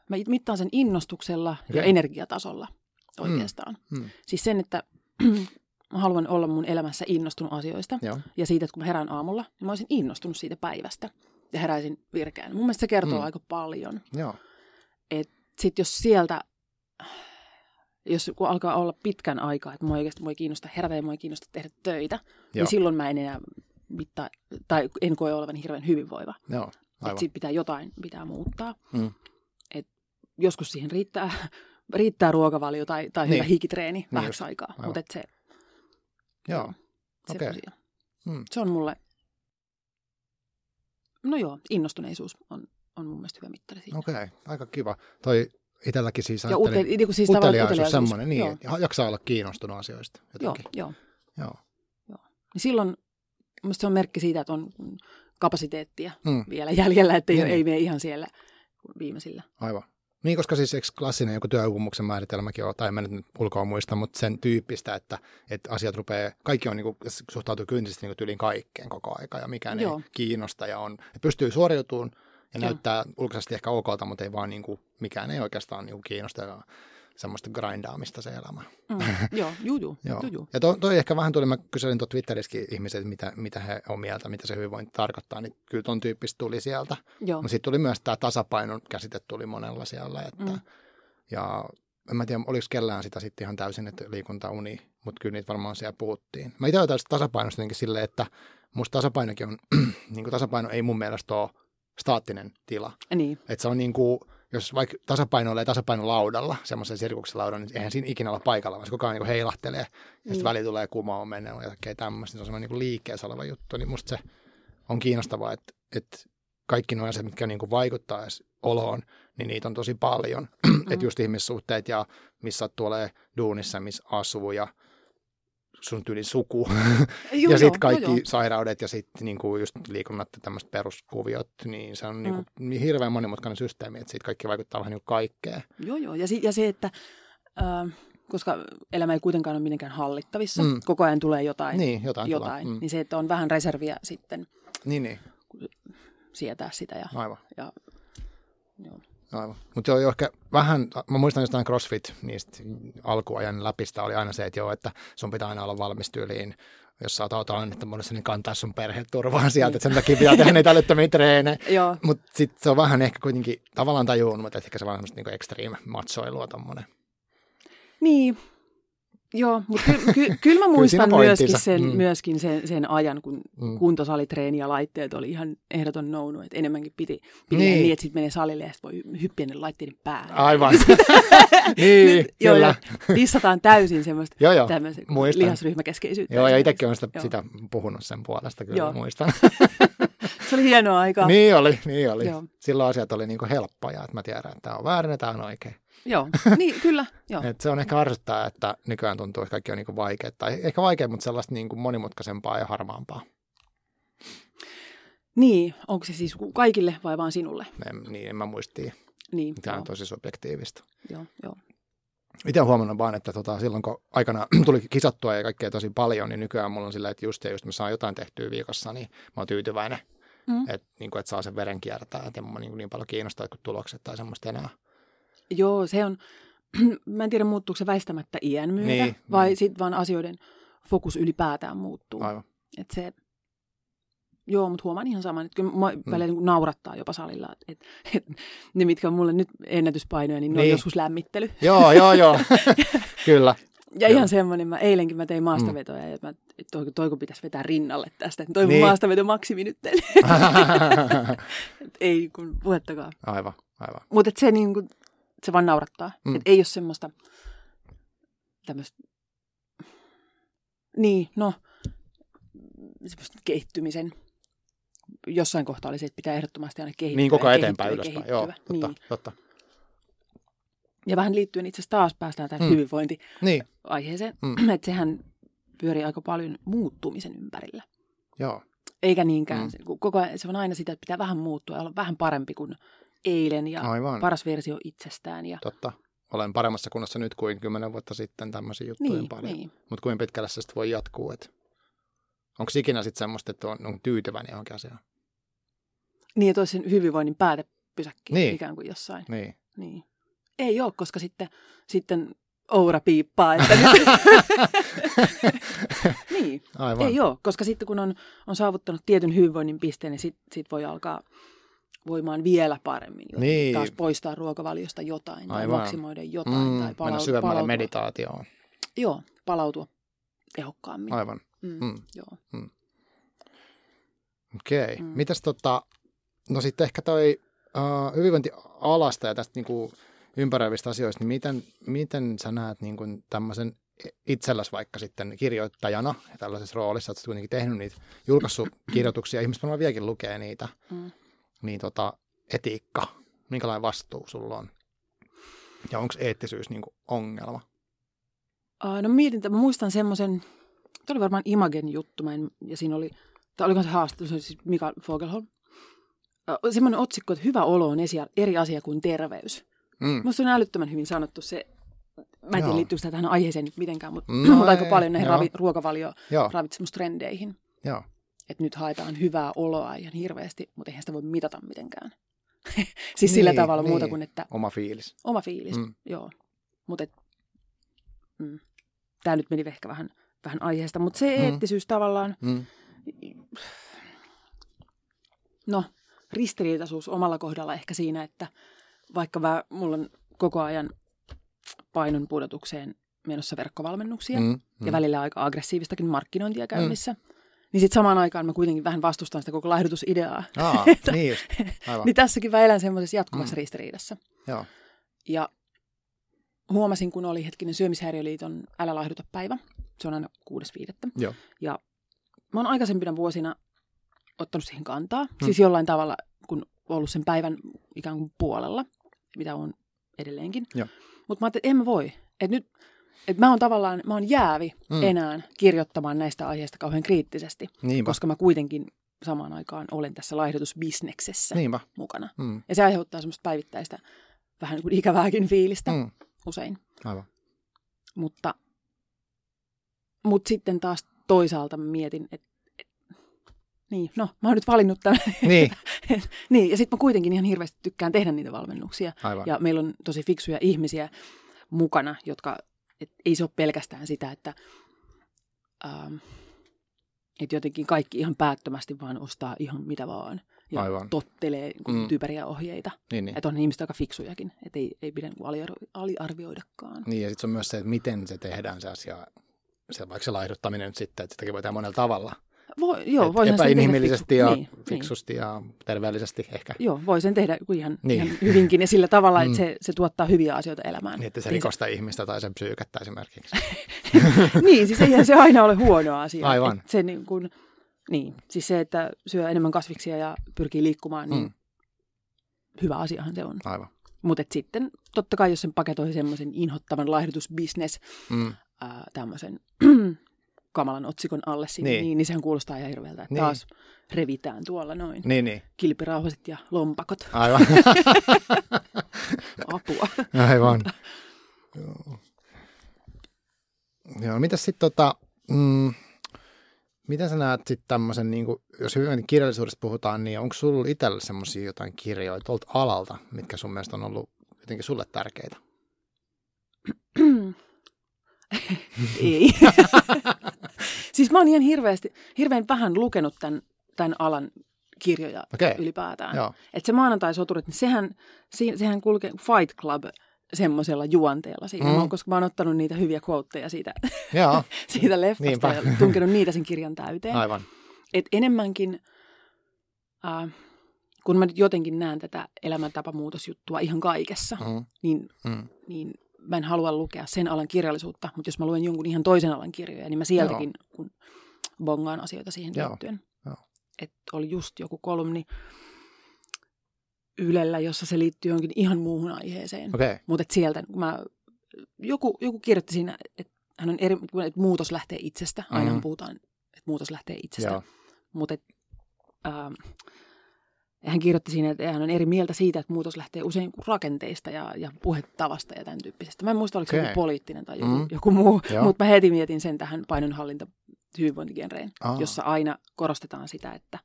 [SPEAKER 2] mä it- mittaan sen innostuksella okay. ja energiatasolla oikeastaan. Mm.
[SPEAKER 1] Hmm.
[SPEAKER 2] Siis sen, että mä haluan olla mun elämässä innostunut asioista.
[SPEAKER 1] Joo.
[SPEAKER 2] Ja siitä, että kun mä herään aamulla, niin mä olisin innostunut siitä päivästä. Ja heräisin virkeän. Mun mielestä se kertoo
[SPEAKER 1] Mm.
[SPEAKER 2] aika paljon.
[SPEAKER 1] Joo.
[SPEAKER 2] Sitten jos sieltä, jos kun alkaa olla pitkän aikaa, että mua oikeasti mua ei kiinnosta herätä ja mua ei kiinnosta tehdä töitä, Joo.
[SPEAKER 1] Joo.
[SPEAKER 2] niin silloin mä en enää mittaa, tai en koe olevan hirveän hyvinvoiva.
[SPEAKER 1] Joo. Aivan.
[SPEAKER 2] siitä pitää jotain pitää muuttaa.
[SPEAKER 1] Mm.
[SPEAKER 2] Joskus siihen riittää, riittää ruokavalio tai, tai
[SPEAKER 1] Niin.
[SPEAKER 2] hyvä hikitreeni
[SPEAKER 1] Niin
[SPEAKER 2] vähäksi
[SPEAKER 1] just.
[SPEAKER 2] aikaa. Mutta se,
[SPEAKER 1] Joo. Okei.
[SPEAKER 2] asia.
[SPEAKER 1] Mm.
[SPEAKER 2] se on mulle, no joo, innostuneisuus on, on mun mielestä hyvä mittari siinä.
[SPEAKER 1] Okei, okay. aika kiva. Toi itselläkin siis
[SPEAKER 2] ja
[SPEAKER 1] ajattelin,
[SPEAKER 2] ute, niin kuin siis
[SPEAKER 1] uteliaisuus semmoinen, niin,
[SPEAKER 2] Joo,
[SPEAKER 1] jaksaa olla kiinnostunut asioista
[SPEAKER 2] joo,
[SPEAKER 1] jotenkin.
[SPEAKER 2] joo.
[SPEAKER 1] Joo.
[SPEAKER 2] Niin silloin se on merkki siitä, että on kapasiteettia
[SPEAKER 1] Mm.
[SPEAKER 2] vielä jäljellä, että ei,
[SPEAKER 1] Niin,
[SPEAKER 2] ei mene ihan siellä viimeisillä.
[SPEAKER 1] Aivan. Niin, koska siis eikö klassinen joku työuupumuksen määritelmäkin on, tai en mä nyt ulkoa muista, mutta sen tyyppistä, että, että asiat rupeaa, kaikki on niin kuin, suhtautuu kyntisesti niin tyyliin kaikkeen koko aika, ja mikään
[SPEAKER 2] Joo.
[SPEAKER 1] ei kiinnosta, ja on, ja pystyy suoriutumaan, ja
[SPEAKER 2] Joo.
[SPEAKER 1] näyttää ulkoisesti ehkä okolta, mutta ei vaan niin kuin, mikään ei oikeastaan niin kuin kiinnosta, ja semmoista grindaamista se elämä.
[SPEAKER 2] Mm. joo, juu, juu,
[SPEAKER 1] Joo.
[SPEAKER 2] juu, juu.
[SPEAKER 1] Ja toi, toi ehkä vähän tuli, mä kyselin tuon Twitterissäkin ihmiset, mitä, mitä he on mieltä, mitä se hyvinvointi tarkoittaa, niin kyllä ton tyyppistä tuli sieltä.
[SPEAKER 2] joo.
[SPEAKER 1] No sitten tuli myös tämä tasapainon käsite tuli monella siellä, että, mm. Ja en mä tiedä, oliko kellään sitä sitten ihan täysin, että liikunta, uni, mutta kyllä niitä varmaan siellä puhuttiin. Mä itse ajattelin tasapainosta jotenkin silleen, että musta tasapainokin on, niin tasapaino ei mun mielestä ole staattinen tila.
[SPEAKER 2] Niin,
[SPEAKER 1] Että se on niin kuin, jos vaikka tasapainoilee tasapainolaudalla, semmoisen sirkukselaudan, niin eihän siinä ikinä olla paikalla, vaan se koko ajan niin heilahtelee. Ja sitten
[SPEAKER 2] Mm.
[SPEAKER 1] väli tulee kuuma on mennyt ja jotakin tämmöistä. Se on semmoinen niin liikkeessä oleva juttu. Niin musta se on kiinnostavaa, että, että kaikki nuo asiat, mitkä niin kuin vaikuttaa edes oloon, niin niitä on tosi paljon. Mm. että just ihmissuhteet ja missä olemaan duunissa, missä asuu ja sun tyyli suku.
[SPEAKER 2] Joo,
[SPEAKER 1] ja sitten kaikki
[SPEAKER 2] joo, joo.
[SPEAKER 1] sairaudet ja sitten niinku just liikunnat ja tämmöiset peruskuviot, niin se on niinku niin hirveän monimutkainen systeemi, että siitä kaikki vaikuttaa vähän niinku kaikkeen.
[SPEAKER 2] Joo, joo. Ja, si- ja se, että äh, koska elämä ei kuitenkaan ole mitenkään hallittavissa,
[SPEAKER 1] Mm.
[SPEAKER 2] mm. koko ajan tulee jotain,
[SPEAKER 1] Niin, jotain.
[SPEAKER 2] jotain
[SPEAKER 1] Tulee. Mm.
[SPEAKER 2] niin se, että on vähän reserviä sitten
[SPEAKER 1] Niin, niin,
[SPEAKER 2] sietää sitä. Ja,
[SPEAKER 1] aivan.
[SPEAKER 2] ja, joo.
[SPEAKER 1] Aivan. Mutta joo, ehkä vähän, mä muistan jostain CrossFit, niistä alkuajan läpistä oli aina se, että joo, että sun pitää aina olla valmis tyyliin jos sä oot auto-onnettomuudessa, niin kantaa sun perhe turvaan sieltä, että sen takia pitää tehdä niitä älyttömiä treenejä. Mutta sitten se on vähän ehkä kuitenkin tavallaan tajuun, mutta ehkä se on vähän semmoista niinku extreme matsoilua tommonen.
[SPEAKER 2] niin. Joo, mutta ky- ky- kyllä mä muistan
[SPEAKER 1] pointtinsa.
[SPEAKER 2] myöskin, sen,
[SPEAKER 1] Mm.
[SPEAKER 2] myöskin sen, sen ajan, kun
[SPEAKER 1] Mm.
[SPEAKER 2] kuntosalitreeni ja laitteet oli ihan ehdoton nounu, että enemmänkin piti, piti
[SPEAKER 1] Niin.
[SPEAKER 2] niin. niin, että sitten menee salille ja sitten voi hyppiä ne laitteiden päälle.
[SPEAKER 1] Aivan. niin,
[SPEAKER 2] Nyt, joo,
[SPEAKER 1] kyllä.
[SPEAKER 2] ja dissataan täysin semmoista
[SPEAKER 1] Joo, joo.
[SPEAKER 2] lihasryhmäkeskeisyyttä.
[SPEAKER 1] Joo, ja itsekin olen sitä,
[SPEAKER 2] Joo.
[SPEAKER 1] sitä puhunut sen puolesta, kyllä
[SPEAKER 2] Joo.
[SPEAKER 1] muistan.
[SPEAKER 2] Se oli hienoa aikaa.
[SPEAKER 1] niin oli, niin oli.
[SPEAKER 2] Joo.
[SPEAKER 1] Silloin asiat oli niinku helppoja, että mä tiedän, että tämä on väärin ja tämä on oikein.
[SPEAKER 2] Joo, niin kyllä, joo.
[SPEAKER 1] Et se on ehkä ärsyttää, että nykyään tuntuu, että kaikki on niinku vaikeaa. Tai ehkä vaikea, mutta sellaista niinku monimutkaisempaa ja harmaampaa.
[SPEAKER 2] Niin, onko se siis kaikille vai vaan sinulle?
[SPEAKER 1] En, niin en mä muistiin.
[SPEAKER 2] Niin,
[SPEAKER 1] Tämä on tosi subjektiivista.
[SPEAKER 2] joo, joo.
[SPEAKER 1] Itse huomannut vaan, että tota, silloin kun aikana tuli kisattua ja kaikkea tosi paljon, niin nykyään mulla on silleen, että just ja just mä saan jotain tehtyä viikossa, niin mä oon tyytyväinen.
[SPEAKER 2] Mm.
[SPEAKER 1] Että niin kuin, että saa sen veren kiertää, että mä niin, niin paljon kiinnostaa kuin tulokset tai semmoista enää.
[SPEAKER 2] Joo, se on, mä en tiedä muuttuuko se väistämättä iän myötä,
[SPEAKER 1] Niin,
[SPEAKER 2] niin, vai
[SPEAKER 1] niin.
[SPEAKER 2] niin. sitten vaan asioiden fokus ylipäätään muuttuu.
[SPEAKER 1] Aivan.
[SPEAKER 2] Et se, joo, mutta huomaan ihan saman, että kyllä mä
[SPEAKER 1] Mm.
[SPEAKER 2] välillä niin naurattaa jopa salilla, että et, et, ne, mitkä on mulle nyt ennätyspainoja, niin ne
[SPEAKER 1] Niin.
[SPEAKER 2] on joskus lämmittely.
[SPEAKER 1] Joo, joo, joo. Kyllä.
[SPEAKER 2] Ja
[SPEAKER 1] Joo.
[SPEAKER 2] ihan semmoinen, mä eilenkin mä tein maastavetoja, ja mä, toi, toi kun pitäisi vetää rinnalle tästä, että toi
[SPEAKER 1] Niin.
[SPEAKER 2] niin. maastaveto maksimi nyt. Ei kun puhettakaan.
[SPEAKER 1] aivan, aivan.
[SPEAKER 2] Mutta se, niin kuin, se vaan naurattaa.
[SPEAKER 1] Mm.
[SPEAKER 2] Et ei ole semmoista tämmöistä, niin, no, semmoista kehittymisen, jossain kohtaa oli se, että pitää ehdottomasti aina kehittyä.
[SPEAKER 1] Niin koko ajan
[SPEAKER 2] ja
[SPEAKER 1] eteenpäin ylöspäin. Joo, totta,
[SPEAKER 2] Niin.
[SPEAKER 1] totta.
[SPEAKER 2] Ja vähän liittyen itse asiassa taas päästään tähän
[SPEAKER 1] Mm.
[SPEAKER 2] hyvinvointiaiheeseen,
[SPEAKER 1] Niin,
[SPEAKER 2] mm. että sehän pyörii aika paljon muuttumisen ympärillä.
[SPEAKER 1] joo.
[SPEAKER 2] Eikä niinkään,
[SPEAKER 1] Mm.
[SPEAKER 2] koko ajan, se on aina sitä, että pitää vähän muuttua ja olla vähän parempi kuin eilen ja
[SPEAKER 1] Aivan.
[SPEAKER 2] paras versio itsestään. Ja,
[SPEAKER 1] Totta. Olen paremmassa kunnossa nyt kuin kymmenen vuotta sitten tämmöisiä juttuja
[SPEAKER 2] niin,
[SPEAKER 1] paljon.
[SPEAKER 2] niin.
[SPEAKER 1] Mutta kuinka pitkälle se sitten voi jatkuu? Et... Onko ikinä sitten semmoista, että on, on tyytyväinen johonkin asiaan?
[SPEAKER 2] Niin, että olisi sen hyvinvoinnin päätepysäkki
[SPEAKER 1] Niin.
[SPEAKER 2] niin. ikään kuin jossain.
[SPEAKER 1] Niin.
[SPEAKER 2] Niin. Ei ole, koska sitten, sitten Oura piippaa, että nyt... niin,
[SPEAKER 1] Aivan.
[SPEAKER 2] ei ole, koska sitten kun on, on saavuttanut tietyn hyvinvoinnin pisteen, niin sitten sit voi alkaa voimaan vielä paremmin.
[SPEAKER 1] Niin.
[SPEAKER 2] Taas poistaa ruokavaliosta jotain tai
[SPEAKER 1] Aivan.
[SPEAKER 2] maksimoida jotain
[SPEAKER 1] Mm,
[SPEAKER 2] tai
[SPEAKER 1] mennä
[SPEAKER 2] palau-
[SPEAKER 1] syvemmälle
[SPEAKER 2] palautua.
[SPEAKER 1] meditaatioon.
[SPEAKER 2] Joo, palautua tehokkaammin.
[SPEAKER 1] Aivan.
[SPEAKER 2] Mm,
[SPEAKER 1] Mm.
[SPEAKER 2] Joo.
[SPEAKER 1] Okei. Okay.
[SPEAKER 2] Mm.
[SPEAKER 1] Mitäs tota, no sitten ehkä toi uh, hyvinvointialasta ja tästä niinku ympäröivistä asioista, niin miten, miten sä näet niinku tämmöisen itselläsi vaikka sitten kirjoittajana ja tällaisessa roolissa, että sä kuitenkin tehnyt niitä, julkaissut kirjoituksia, ihmiset varmaan vieläkin lukee niitä,
[SPEAKER 2] Mm.
[SPEAKER 1] Niin tota, etiikka, minkälainen vastuu sulla on? Ja onko eettisyys niinku ongelma?
[SPEAKER 2] Uh, no mietin, että mä muistan semmoisen, tämä oli varmaan Imagen juttu, mä en, ja siinä oli, tai olikohan se haastattelu, se oli siis Mika Fogelholm. Uh, semmoinen otsikko, että hyvä olo on esi- eri asia kuin terveys.
[SPEAKER 1] Mm.
[SPEAKER 2] Musta on älyttömän hyvin sanottu se, mä en tiedä liittyykö sitä tähän aiheeseen nyt mitenkään, mutta,
[SPEAKER 1] No
[SPEAKER 2] mutta aika
[SPEAKER 1] ei,
[SPEAKER 2] paljon näihin ravi, ruokavalio ravitsemustrendeihin.
[SPEAKER 1] joo.
[SPEAKER 2] Että nyt haetaan hyvää oloa ihan hirveästi, mutta eihän sitä voi mitata mitenkään. siis sillä
[SPEAKER 1] Niin,
[SPEAKER 2] tavalla muuta
[SPEAKER 1] niin.
[SPEAKER 2] kuin, että
[SPEAKER 1] Oma fiilis.
[SPEAKER 2] oma fiilis,
[SPEAKER 1] Mm.
[SPEAKER 2] mm. joo. Mutta mm, tämä nyt meni ehkä vähän, vähän aiheesta, mutta se
[SPEAKER 1] Mm.
[SPEAKER 2] eettisyys tavallaan,
[SPEAKER 1] Mm.
[SPEAKER 2] no ristiriitaisuus omalla kohdalla ehkä siinä, että vaikka mä, mulla on koko ajan painon pudotukseen menossa verkkovalmennuksia mm.
[SPEAKER 1] Mm.
[SPEAKER 2] ja välillä aika aggressiivistakin markkinointia käynnissä, mm. Niin sitten samaan aikaan mä kuitenkin vähän vastustan sitä koko laihdutusideaa.
[SPEAKER 1] Aa, niin just. Aivan.
[SPEAKER 2] Niin tässäkin mä elän semmoisessa jatkuvassa
[SPEAKER 1] Mm.
[SPEAKER 2] mm. ristiriidassa.
[SPEAKER 1] Joo.
[SPEAKER 2] Ja huomasin, kun oli hetkinen Syömishäiriöliiton Älä laihduta päivä. Se on aina 6.5.
[SPEAKER 1] Joo.
[SPEAKER 2] Ja mä oon aikaisempina vuosina ottanut siihen kantaa. Hmm. Siis jollain tavalla, kun ollut sen päivän ikään kuin puolella, mitä on edelleenkin. Mutta mä ajattelin, että en mä voi. Että nyt, että mä oon tavallaan, mä oon jäävi hmm. enää kirjoittamaan näistä aiheista kauhean kriittisesti.
[SPEAKER 1] Niinpä.
[SPEAKER 2] Koska mä kuitenkin samaan aikaan olen tässä laihdutusbisneksessä
[SPEAKER 1] Niinpä.
[SPEAKER 2] mukana.
[SPEAKER 1] Mm.
[SPEAKER 2] Ja se aiheuttaa semmoista päivittäistä vähän niin kuin ikävääkin fiilistä
[SPEAKER 1] Mm.
[SPEAKER 2] usein.
[SPEAKER 1] Aivan.
[SPEAKER 2] Mutta, mutta sitten taas toisaalta mä mietin, että et, niin, no mä oon nyt valinnut tämän.
[SPEAKER 1] Niin,
[SPEAKER 2] niin, ja sitten mä kuitenkin ihan hirveästi tykkään tehdä niitä valmennuksia.
[SPEAKER 1] aivan.
[SPEAKER 2] Ja meillä on tosi fiksuja ihmisiä mukana, jotka, et ei se ole pelkästään sitä, että, ähm, että jotenkin kaikki ihan päättömästi vaan ostaa ihan mitä vaan. Ja
[SPEAKER 1] Aivan.
[SPEAKER 2] tottelee niin
[SPEAKER 1] Mm.
[SPEAKER 2] typeriä ohjeita.
[SPEAKER 1] Niin, niin.
[SPEAKER 2] Että on ihmiset aika fiksujakin, että ei, ei pidä niin aliarvioidakaan.
[SPEAKER 1] Niin, ja sitten se on myös se, että miten se tehdään se asia, se, vaikka se laihduttaminen nyt sitten, että sitäkin voi tehdä monella tavalla.
[SPEAKER 2] Voi, joo, voisin sen tehdä
[SPEAKER 1] epäinhimillisesti
[SPEAKER 2] fiksu-
[SPEAKER 1] ja
[SPEAKER 2] niin,
[SPEAKER 1] fiksusti ja terveellisesti ehkä.
[SPEAKER 2] Niin. Joo, voi sen tehdä ihan,
[SPEAKER 1] Niin.
[SPEAKER 2] ihan hyvinkin ja sillä tavalla,
[SPEAKER 1] Mm.
[SPEAKER 2] että se, se tuottaa hyviä asioita elämään.
[SPEAKER 1] Niin, että se rikosta ihmistä tai sen psyykettä esimerkiksi.
[SPEAKER 2] niin, siis eihän se aina ole huono asia.
[SPEAKER 1] Aivan.
[SPEAKER 2] Et se niin, kuin, niin, siis se, että syö enemmän kasviksia ja pyrkii liikkumaan, niin
[SPEAKER 1] Mm.
[SPEAKER 2] hyvä asiahan se on.
[SPEAKER 1] Aivan.
[SPEAKER 2] Mutta sitten totta kai, jos sen paketoi semmoisen inhottavan laihdutusbisnes
[SPEAKER 1] Mm.
[SPEAKER 2] ää, tämmöisen kamalan otsikon alle sinne,
[SPEAKER 1] Niin.
[SPEAKER 2] niin. niin, sehän kuulostaa ihan hirveältä, että
[SPEAKER 1] Niin.
[SPEAKER 2] taas revitään tuolla noin.
[SPEAKER 1] Niin, niin.
[SPEAKER 2] Kilpirauhaset ja lompakot.
[SPEAKER 1] Aivan.
[SPEAKER 2] Apua.
[SPEAKER 1] Aivan. Joo. Joo, mitäs sitten tota, mm, mitä sä näet sitten tämmöisen, niin jos hyvinvoinnin kirjallisuudesta puhutaan, niin onko sulla itsellä semmoisia jotain kirjoja tuolta alalta, mitkä sun mielestä on ollut jotenkin sulle tärkeitä?
[SPEAKER 2] Ei. siis mä oon ihan hirveästi, hirveän vähän lukenut tämän, tämän alan kirjoja
[SPEAKER 1] Okei.
[SPEAKER 2] ylipäätään.
[SPEAKER 1] Joo.
[SPEAKER 2] Et se maanantai-soturit, niin sehän, sehän kulkee Fight Club semmoisella juonteella siinä,
[SPEAKER 1] Mm.
[SPEAKER 2] mm. koska mä oon ottanut niitä hyviä quoteja siitä,
[SPEAKER 1] Joo,
[SPEAKER 2] siitä leffasta
[SPEAKER 1] Niinpä.
[SPEAKER 2] ja tunkenut niitä sen kirjan täyteen.
[SPEAKER 1] aivan.
[SPEAKER 2] Et enemmänkin, äh, kun mä nyt jotenkin näen tätä elämäntapamuutosjuttua ihan kaikessa,
[SPEAKER 1] Mm,
[SPEAKER 2] niin,
[SPEAKER 1] mm.
[SPEAKER 2] niin mä en halua lukea sen alan kirjallisuutta, mutta jos mä luen jonkun ihan toisen alan kirjoja, niin mä sieltäkin kun bongaan asioita siihen
[SPEAKER 1] Joo,
[SPEAKER 2] liittyen.
[SPEAKER 1] joo.
[SPEAKER 2] Et oli just joku kolumni Ylellä, jossa se liittyy jonkin ihan muuhun aiheeseen.
[SPEAKER 1] Okay.
[SPEAKER 2] Mutta sieltä, mä, joku, joku kirjoitti siinä, että hän on eri, että muutos lähtee itsestä. Aina
[SPEAKER 1] Mhm.
[SPEAKER 2] puhutaan, että muutos lähtee itsestä.
[SPEAKER 1] joo.
[SPEAKER 2] Mutta ähm, hän kirjoitti siinä, että hän on eri mieltä siitä, että muutos lähtee usein rakenteista ja, ja puhetavasta ja tämän tyyppisestä. Mä en muista, oliko se
[SPEAKER 1] Okei.
[SPEAKER 2] joku poliittinen tai joku,
[SPEAKER 1] Mm.
[SPEAKER 2] mm. joku muu, mutta mä heti mietin sen tähän painonhallinta hyvinvointigenreen,
[SPEAKER 1] Aa.
[SPEAKER 2] jossa aina korostetaan sitä, että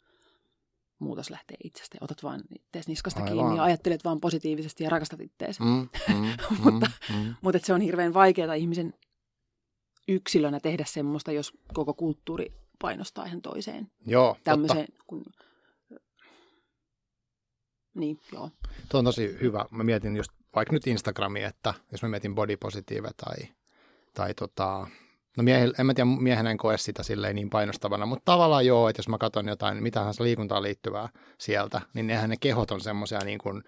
[SPEAKER 2] muutos lähtee itsestä. Otat vaan ittees niskasta
[SPEAKER 1] Aivan.
[SPEAKER 2] kiinni ja ajattelet vaan positiivisesti ja rakastat itteesi.
[SPEAKER 1] Mm, mm,
[SPEAKER 2] Mutta-
[SPEAKER 1] mm, mm.
[SPEAKER 2] Mutta se on hirveän vaikeaa ihmisen yksilönä tehdä semmoista, jos koko kulttuuri painostaa ihan toiseen.
[SPEAKER 1] Joo, totta.
[SPEAKER 2] Tämmöiseen, kun... Niin, joo.
[SPEAKER 1] Tuo on tosi hyvä. Mä mietin just vaikka nyt Instagramia, että jos mä mietin body positive tai, tai tota, no miehellä, en mä tiedä, miehenä en koe sitä silleen niin painostavana, mutta tavallaan joo, että jos mä katson jotain, mitähän se liikuntaan liittyvää sieltä, niin nehän ne kehot on semmoisia niin kuin,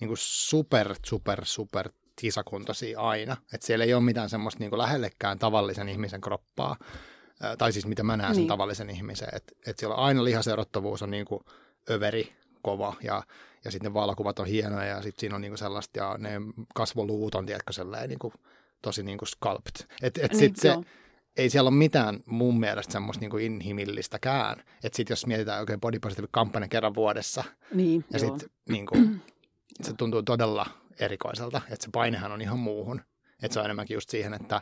[SPEAKER 1] niin kuin super, super, super kisakuntoisia aina. Että siellä ei ole mitään semmoista niin kuin lähellekään tavallisen ihmisen kroppaa, tai siis mitä mä näen sen
[SPEAKER 2] Niin.
[SPEAKER 1] tavallisen ihmisen, että et siellä on aina lihaserottavuus on niin kuin överi kova ja, ja sitten ne valokuvat on hienoja ja sitten siinä on niin kuin sellaista ja ne kasvoluut on tiedätkö sellainen niin kuin, tosi niin kuin sculpt. Et, et
[SPEAKER 2] Niin,
[SPEAKER 1] sit se,
[SPEAKER 2] joo.
[SPEAKER 1] ei siellä ole mitään mun mielestä semmoista niin kuin inhimillistäkään. Että sitten jos mietitään oikein body positive kampanja kerran vuodessa
[SPEAKER 2] Niin,
[SPEAKER 1] ja sitten niin kuin, se tuntuu todella erikoiselta, että se painehan on ihan muuhun. Että se on enemmänkin just siihen, että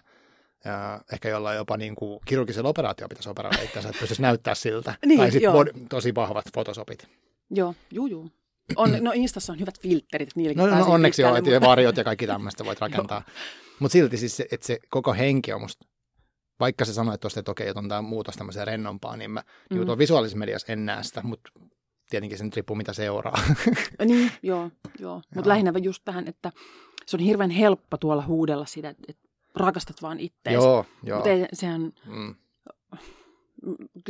[SPEAKER 1] ja ehkä jollain jopa niin kuin kirurgisella operaatio pitäisi operoida itseänsä, että pystyisi näyttää siltä.
[SPEAKER 2] Niin,
[SPEAKER 1] tai sitten tosi vahvat fotosopit.
[SPEAKER 2] Joo, juu, juu. On, no Instassa on hyvät filterit, että
[SPEAKER 1] No, no onneksi
[SPEAKER 2] pitkälle,
[SPEAKER 1] että varjot ja kaikki tämmöistä voit rakentaa. Mutta silti siis, se, että se koko henki on musta, vaikka se sanoi tuosta, että okei, että on tämä muutos tämmöiseen rennompaa, niin mä mm.
[SPEAKER 2] Mm.
[SPEAKER 1] tuolla visuaalisessa mediassa en näe sitä, mutta tietenkin sen riippuu mitä seuraa.
[SPEAKER 2] Niin, joo, joo. Mutta lähinnä just tähän, että se on hirveän helppo tuolla huudella sitä, että rakastat vaan ittees.
[SPEAKER 1] joo, joo.
[SPEAKER 2] Mutta sehän,
[SPEAKER 1] Mm.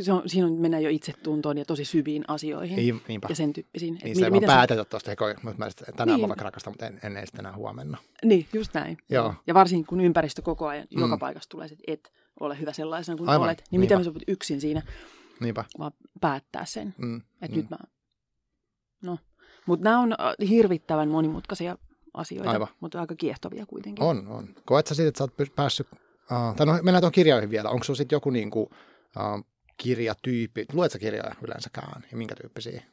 [SPEAKER 2] Se on, siinä on, mennään jo itsetuntoon ja tosi syviin asioihin
[SPEAKER 1] Niin, niinpä.
[SPEAKER 2] ja sen tyyppisiin.
[SPEAKER 1] Niin sitä ei vaan
[SPEAKER 2] sä-
[SPEAKER 1] päätetä tuosta, että mutta mä tänään
[SPEAKER 2] Niin.
[SPEAKER 1] mä vaikka rakastan, mutta en, en, en sitten enää huomenna.
[SPEAKER 2] Niin, just näin.
[SPEAKER 1] Joo.
[SPEAKER 2] Ja varsinkin kun ympäristö koko ajan,
[SPEAKER 1] Mm.
[SPEAKER 2] joka paikasta tulee, että et ole hyvä sellaisena kuin
[SPEAKER 1] Aivan,
[SPEAKER 2] olet, niin miten
[SPEAKER 1] niinpä.
[SPEAKER 2] mä sä voit yksin siinä
[SPEAKER 1] Niinpä.
[SPEAKER 2] vaan päättää sen.
[SPEAKER 1] Mm,
[SPEAKER 2] Että
[SPEAKER 1] mm.
[SPEAKER 2] nyt mä... No. Mutta nämä on äh, hirvittävän monimutkaisia asioita,
[SPEAKER 1] Aivan.
[SPEAKER 2] mutta aika kiehtovia kuitenkin.
[SPEAKER 1] On, on. Koet sä siitä, että sä oot päässyt, uh, tai no mennään tuon kirjoihin vielä. Onko sulla sitten joku niinku, uh, kirjatyyppi, luet sä kirjoja yleensäkään ja minkä tyyppisiä?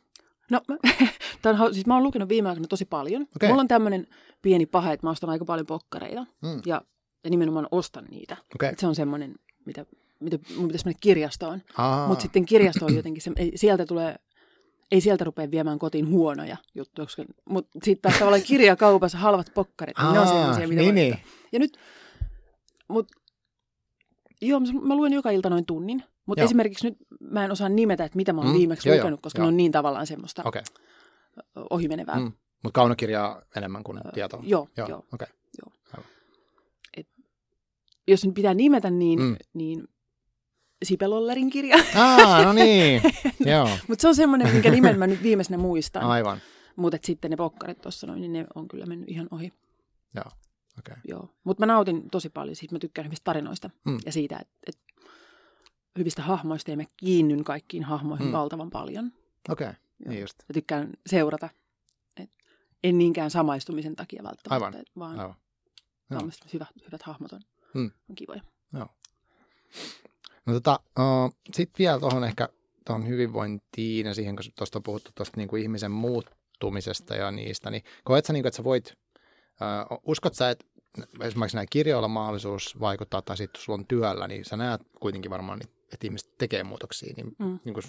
[SPEAKER 2] No, tämän, siis mä oon lukenut viime aikoina tosi paljon.
[SPEAKER 1] Okei.
[SPEAKER 2] Mulla on tämmöinen pieni pahe, että mä ostan aika paljon pokkareita
[SPEAKER 1] Mm.
[SPEAKER 2] ja, ja nimenomaan ostan niitä. Et se on semmoinen, mitä, mitä mun pitäisi mennä kirjastoon.
[SPEAKER 1] Aa,
[SPEAKER 2] Mutta sitten kirjasto on jotenkin, se, ei, sieltä tulee, ei sieltä rupea viemään kotiin huonoja juttuja, mutta sitten taas tavallaan kirjakaupassa halvat pokkarit, niin ne on
[SPEAKER 1] Aa,
[SPEAKER 2] sellaisia, mitä
[SPEAKER 1] niin, niin.
[SPEAKER 2] Ja nyt, mut, joo, mä luen joka ilta noin tunnin, mutta
[SPEAKER 1] Joo.
[SPEAKER 2] esimerkiksi nyt mä en osaa nimetä, että mitä mä oon
[SPEAKER 1] Mm,
[SPEAKER 2] viimeksi
[SPEAKER 1] joo, joo,
[SPEAKER 2] lukenut, koska
[SPEAKER 1] joo.
[SPEAKER 2] ne on niin tavallaan semmoista okay. ohimenevää.
[SPEAKER 1] Mm. Mutta kaunokirjaa enemmän kuin tietoa.
[SPEAKER 2] Joo,
[SPEAKER 1] Joo,
[SPEAKER 2] joo.
[SPEAKER 1] okei.
[SPEAKER 2] Jos nyt pitää nimetä, niin,
[SPEAKER 1] Mm.
[SPEAKER 2] niin Sipelollerin kirja.
[SPEAKER 1] Aa, no niin. Joo,
[SPEAKER 2] Mutta se on semmoinen, minkä nimen mä nyt viimeisenä muistan.
[SPEAKER 1] aivan.
[SPEAKER 2] Mutta sitten ne pokkarit tuossa noin, niin ne on kyllä mennyt ihan ohi.
[SPEAKER 1] Joo, okei.
[SPEAKER 2] Joo. Mutta mä nautin tosi paljon siitä, mä tykkään hyvistä tarinoista
[SPEAKER 1] Mm.
[SPEAKER 2] ja siitä, että et hyvistä hahmoista ja mä kiinnyn kaikkiin hahmoihin
[SPEAKER 1] Mm.
[SPEAKER 2] valtavan paljon.
[SPEAKER 1] Okei,
[SPEAKER 2] Joo.
[SPEAKER 1] niin just.
[SPEAKER 2] Mä tykkään seurata. Et en niinkään samaistumisen takia välttämättä,
[SPEAKER 1] Aivan,
[SPEAKER 2] et vaan
[SPEAKER 1] Aivan.
[SPEAKER 2] Joo.
[SPEAKER 1] Joo.
[SPEAKER 2] hyvät, hyvät hahmot on,
[SPEAKER 1] Mm.
[SPEAKER 2] on kivoja.
[SPEAKER 1] No tota, uh, sitten vielä tuohon ehkä tuohon hyvinvointiin ja siihen, kun tuosta on puhuttu tuosta niinku ihmisen muuttumisesta ja niistä, niin koet sä, niinku, että sä voit, uh, uskot sä, että esimerkiksi näin kirjoilla mahdollisuus vaikuttaa, tai sitten sulla on työllä, niin sä näet kuitenkin varmaan, niin, että ihmiset tekee muutoksia, niin,
[SPEAKER 2] Mm.
[SPEAKER 1] niin kuin,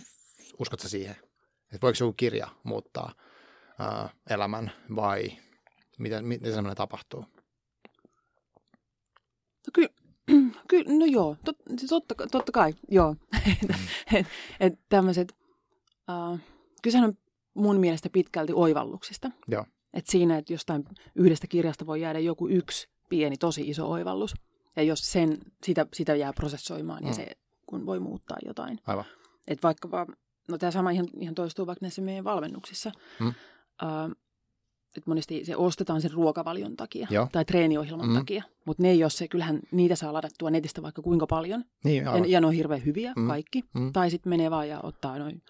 [SPEAKER 1] uskot sä siihen? Että voiko joku kirja muuttaa uh, elämän vai miten, miten semmoinen tapahtuu?
[SPEAKER 2] No kyllä, ky, no joo, tot, siis totta, totta kai, joo. et, et tämmöiset, kysehän on mun mielestä pitkälti oivalluksista.
[SPEAKER 1] Joo.
[SPEAKER 2] Et siinä, että jostain yhdestä kirjasta voi jäädä joku yksi pieni, tosi iso oivallus. Ja jos sen, sitä, sitä jää prosessoimaan mm.
[SPEAKER 1] Mm.
[SPEAKER 2] ja se kun voi muuttaa jotain.
[SPEAKER 1] Aivan.
[SPEAKER 2] Et vaikkapa, no tämä sama ihan, ihan toistuu vaikka näissä meidän valmennuksissa.
[SPEAKER 1] Mm.
[SPEAKER 2] Uh, että monesti se ostetaan sen ruokavalion takia
[SPEAKER 1] Joo.
[SPEAKER 2] tai treeniohjelman
[SPEAKER 1] Mm.
[SPEAKER 2] takia. Mutta ne ei ole se, kyllähän niitä saa ladattua netistä vaikka kuinka paljon.
[SPEAKER 1] Niin,
[SPEAKER 2] Ja,
[SPEAKER 1] aivan.
[SPEAKER 2] ja ne on hirveän hyviä
[SPEAKER 1] Mm.
[SPEAKER 2] kaikki.
[SPEAKER 1] Mm.
[SPEAKER 2] Tai sitten menee vaan ja ottaa noin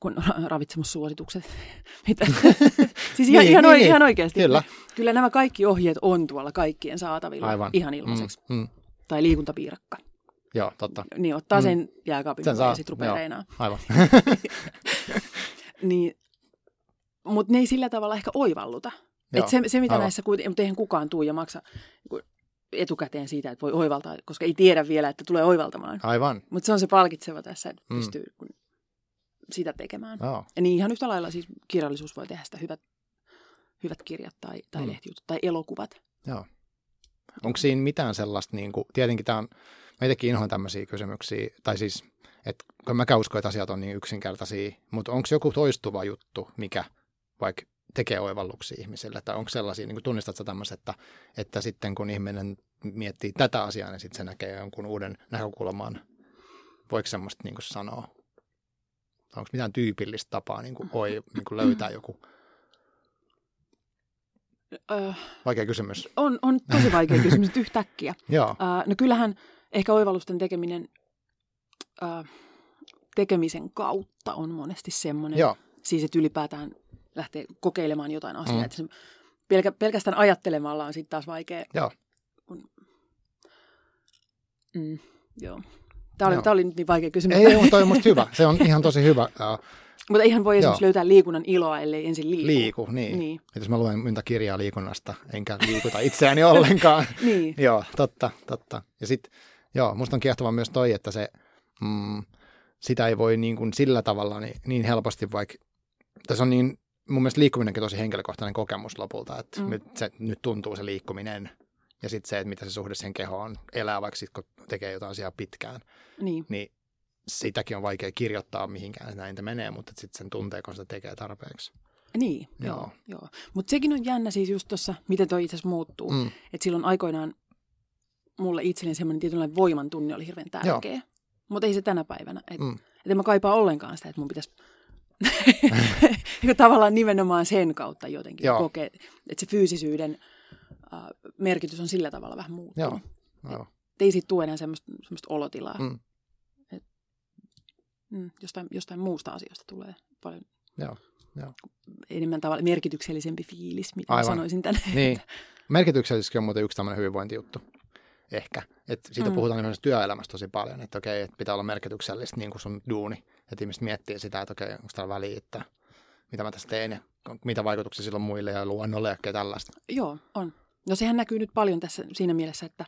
[SPEAKER 2] kun ravitsemussuositukset. Mitä? siis ihan,
[SPEAKER 1] Niin,
[SPEAKER 2] ihan,
[SPEAKER 1] niin, niin.
[SPEAKER 2] ihan oikeasti.
[SPEAKER 1] Kyllä.
[SPEAKER 2] Kyllä nämä kaikki ohjeet on tuolla kaikkien saatavilla
[SPEAKER 1] Aivan.
[SPEAKER 2] ihan ilmaiseksi.
[SPEAKER 1] Mm, mm.
[SPEAKER 2] Tai liikuntapiirakka.
[SPEAKER 1] Joo, totta.
[SPEAKER 2] Niin ottaa
[SPEAKER 1] Mm.
[SPEAKER 2] sen jääkaapin
[SPEAKER 1] Sen saa,
[SPEAKER 2] ja sitten rupeaa
[SPEAKER 1] joo.
[SPEAKER 2] reinaa.
[SPEAKER 1] Aivan.
[SPEAKER 2] Niin, mutta ne ei sillä tavalla ehkä oivalluta.
[SPEAKER 1] Joo,
[SPEAKER 2] Et se, se, mitä
[SPEAKER 1] aivan.
[SPEAKER 2] näissä kuitenkin, mutta eihän kukaan tuu ja maksa niin etukäteen siitä, että voi oivaltaa, koska ei tiedä vielä, että tulee oivaltamaan.
[SPEAKER 1] Aivan.
[SPEAKER 2] Mutta se on se palkitseva tässä, että
[SPEAKER 1] Mm.
[SPEAKER 2] pystyy kun sitä tekemään.
[SPEAKER 1] Joo.
[SPEAKER 2] Ja niin ihan yhtä lailla siis kirjallisuus voi tehdä sitä hyvät, hyvät kirjat tai, tai
[SPEAKER 1] Mm.
[SPEAKER 2] mm. lehtijutut tai elokuvat.
[SPEAKER 1] Joo. Onko siinä mitään sellaista, niin kuin, tietenkin tämä on, meitäkin inhoan tämmöisiä kysymyksiä, tai siis, että kun mä uskon, että asiat on niin yksinkertaisia, mutta onko joku toistuva juttu, mikä vaikka tekee oivalluksia ihmisille, tai onko sellaisia, niin kuin tunnistat sä tämmöiset, että, että sitten kun ihminen miettii tätä asiaa, niin sitten se näkee jonkun uuden näkökulman, voiko semmoista niin sanoa? Onko mitään tyypillistä tapaa niin kuin, oi, niin kuin löytää joku?
[SPEAKER 2] Öö,
[SPEAKER 1] Vaikea kysymys.
[SPEAKER 2] on, on tosi vaikea kysymys yhtäkkiä.
[SPEAKER 1] Joo,
[SPEAKER 2] Öö, no kyllähän ehkä oivallusten tekeminen öö, tekemisen kautta on monesti semmoinen.
[SPEAKER 1] joo,
[SPEAKER 2] Siis, että ylipäätään lähtee kokeilemaan jotain asiaa.
[SPEAKER 1] Mm.
[SPEAKER 2] Että se pelkä, pelkästään ajattelemalla on sitten taas vaikea.
[SPEAKER 1] Joo.
[SPEAKER 2] Kun, mm, joo. Tämä oli,
[SPEAKER 1] Joo.
[SPEAKER 2] tämä oli nyt niin vaikea kysymys.
[SPEAKER 1] Ei, mutta toi on musta hyvä. Se on ihan tosi hyvä. Uh,
[SPEAKER 2] Mutta eihän voi esimerkiksi
[SPEAKER 1] Joo.
[SPEAKER 2] löytää liikunnan iloa, ellei ensin liiku.
[SPEAKER 1] liiku, niin.
[SPEAKER 2] Niin.
[SPEAKER 1] Et jos mä luen monta kirjaa liikunnasta, enkä liikuta itseäni ollenkaan.
[SPEAKER 2] niin.
[SPEAKER 1] joo, totta, totta. Ja sitten, joo, musta on kiehtova myös toi, että se, mm, sitä ei voi niin kuin sillä tavalla niin, niin helposti vaikka, tässä on niin, mun mielestä liikkuminenkin tosi henkilökohtainen kokemus lopulta, että mm. Nyt, se, nyt tuntuu se liikkuminen ja sitten se, että mitä se suhde sen kehoon elää, vaikka sit, kun tekee jotain asiaa pitkään,
[SPEAKER 2] niin.
[SPEAKER 1] niin sitäkin on vaikea kirjoittaa mihinkään, että näin te menee, mutta sitten sen tuntee, kun sitä tekee tarpeeksi.
[SPEAKER 2] Niin,
[SPEAKER 1] Joo.
[SPEAKER 2] joo. joo. Mutta sekin on jännä siis just tuossa, miten toi itse asiassa muuttuu. Mm. Että silloin aikoinaan mulle itselleni semmoinen tietynlainen voiman tunne oli hirveän tärkeä. Mutta ei se tänä päivänä. Et,
[SPEAKER 1] Mm.
[SPEAKER 2] et en mä kaipaa ollenkaan sitä, että mun pitäisi tavallaan nimenomaan sen kautta jotenkin
[SPEAKER 1] Joo.
[SPEAKER 2] kokea, että se fyysisyyden äh, merkitys on sillä tavalla vähän muuttunut.
[SPEAKER 1] Joo. Joo.
[SPEAKER 2] Et ei siitä tule enää semmoista, semmoista olotilaa.
[SPEAKER 1] Mm.
[SPEAKER 2] Et, mm, jostain, jostain muusta asiasta tulee paljon
[SPEAKER 1] Joo. Joo.
[SPEAKER 2] enemmän tavalla merkityksellisempi fiilis, mitä
[SPEAKER 1] Aivan.
[SPEAKER 2] sanoisin tänne.
[SPEAKER 1] Niin. Merkityksellisesti on muuten yksi tämmöinen hyvinvointijuttu. Ehkä. Et siitä mm. Puhutaan esimerkiksi työelämässä tosi paljon, että okei, että pitää olla merkityksellistä niin kuin sun duuni. Että ihmiset miettii sitä, että okei, onko täällä väliä, että mitä mä tässä teen ja mitä vaikutuksia sillä on muille ja luonnolle ja kaikkea tällaista.
[SPEAKER 2] Joo, on. No sehän näkyy nyt paljon tässä siinä mielessä, että,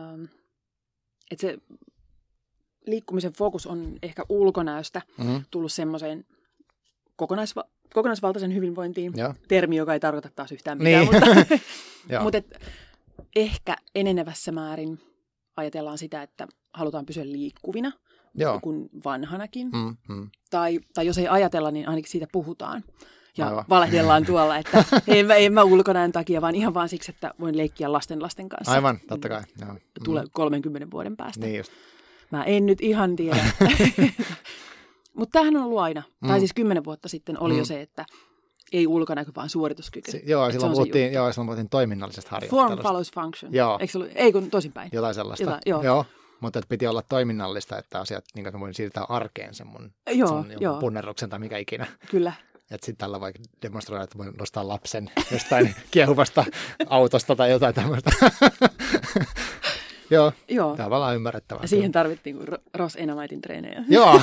[SPEAKER 2] ähm, että se liikkumisen fokus on ehkä ulkonäöstä
[SPEAKER 1] Mm-hmm.
[SPEAKER 2] tullut semmoiseen kokonaisva- kokonaisvaltaisen hyvinvointiin.
[SPEAKER 1] Joo.
[SPEAKER 2] Termi, joka ei tarkoita taas yhtään mitään,
[SPEAKER 1] Niin.
[SPEAKER 2] mutta, mutta et, ehkä enenevässä määrin ajatellaan sitä, että halutaan pysyä liikkuvina,
[SPEAKER 1] Joo.
[SPEAKER 2] kuin vanhanakin.
[SPEAKER 1] Mm, mm.
[SPEAKER 2] Tai, tai jos ei ajatella, niin ainakin siitä puhutaan. Ja
[SPEAKER 1] Aivan.
[SPEAKER 2] Valehdellaan tuolla, että en mä, en mä ulkonäön takia, vaan ihan vaan siksi, että voin leikkiä lasten lasten kanssa.
[SPEAKER 1] Aivan, totta kai. Joo. Mm.
[SPEAKER 2] Tule 30 vuoden päästä.
[SPEAKER 1] Niin just.
[SPEAKER 2] Mä en nyt ihan tiedä. Mutta tämähän on ollut aina.
[SPEAKER 1] Mm.
[SPEAKER 2] Tai siis kymmenen vuotta sitten oli
[SPEAKER 1] Mm.
[SPEAKER 2] jo se, että ei ulkonäkö, vaan suorituskyky.
[SPEAKER 1] Si- joo,
[SPEAKER 2] Et
[SPEAKER 1] silloin
[SPEAKER 2] se
[SPEAKER 1] puhuttiin, joo, silloin puhuttiin toiminnallisesta
[SPEAKER 2] Form
[SPEAKER 1] harjoittelusta.
[SPEAKER 2] follows function.
[SPEAKER 1] Joo.
[SPEAKER 2] Eikö se ollut? Ei kun toisinpäin.
[SPEAKER 1] Jotain sellaista.
[SPEAKER 2] Jotain, joo.
[SPEAKER 1] joo. Mutta että piti olla toiminnallista, että asiat, niin kuin mä voin siirtää arkeen sen mun
[SPEAKER 2] Joo,
[SPEAKER 1] sen
[SPEAKER 2] joo.
[SPEAKER 1] punnerruksen tai mikä ikinä.
[SPEAKER 2] Kyllä.
[SPEAKER 1] Että sitten tällä vaikka demonstroida, että voin nostaa lapsen jostain kiehuvasta autosta tai jotain tämmöistä. Joo,
[SPEAKER 2] Joo.
[SPEAKER 1] tavallaan ymmärrettävää.
[SPEAKER 2] Ja siihen tarvittiin kuin Ro- Ross Enamaitin treenejä.
[SPEAKER 1] Joo.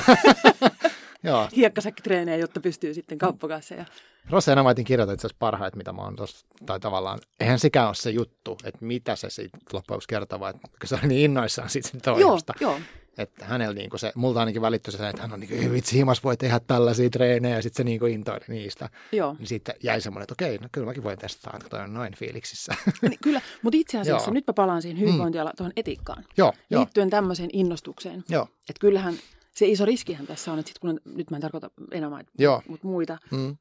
[SPEAKER 1] Joo.
[SPEAKER 2] Hiekkasäkkitreenejä, jotta pystyy sitten kauppakassa. Ja...
[SPEAKER 1] Rosse Enamaitin kirjoitat itse asiassa parhaat, mitä mä oon tossa, tai tavallaan, eihän sekään ole se juttu, että mitä se siitä loppujen kertoo, vaan että se on niin innoissaan siitä sen
[SPEAKER 2] Joo,
[SPEAKER 1] toivosta.
[SPEAKER 2] joo.
[SPEAKER 1] Että hänellä niinku se, multa ainakin välittyi se, että hän on niin vitsi, himas voi tehdä tällaisia treenejä, ja sitten se niinku intoili niistä.
[SPEAKER 2] joo.
[SPEAKER 1] Niin siitä jäi semmoinen, että okei, no kyllä mäkin voin testaa, että toi on noin fiiliksissä.
[SPEAKER 2] Niin, kyllä, mutta itse asiassa
[SPEAKER 1] Joo.
[SPEAKER 2] nyt mä palaan siihen hyvinvointiala tuohon etiikkaan.
[SPEAKER 1] joo, joo,
[SPEAKER 2] Liittyen tämmöiseen innostukseen.
[SPEAKER 1] joo,
[SPEAKER 2] Että kyllähän se iso riskihän tässä on, että sit kun on, nyt mä en tarkoita
[SPEAKER 1] joo.
[SPEAKER 2] mutta muita,
[SPEAKER 1] Mm,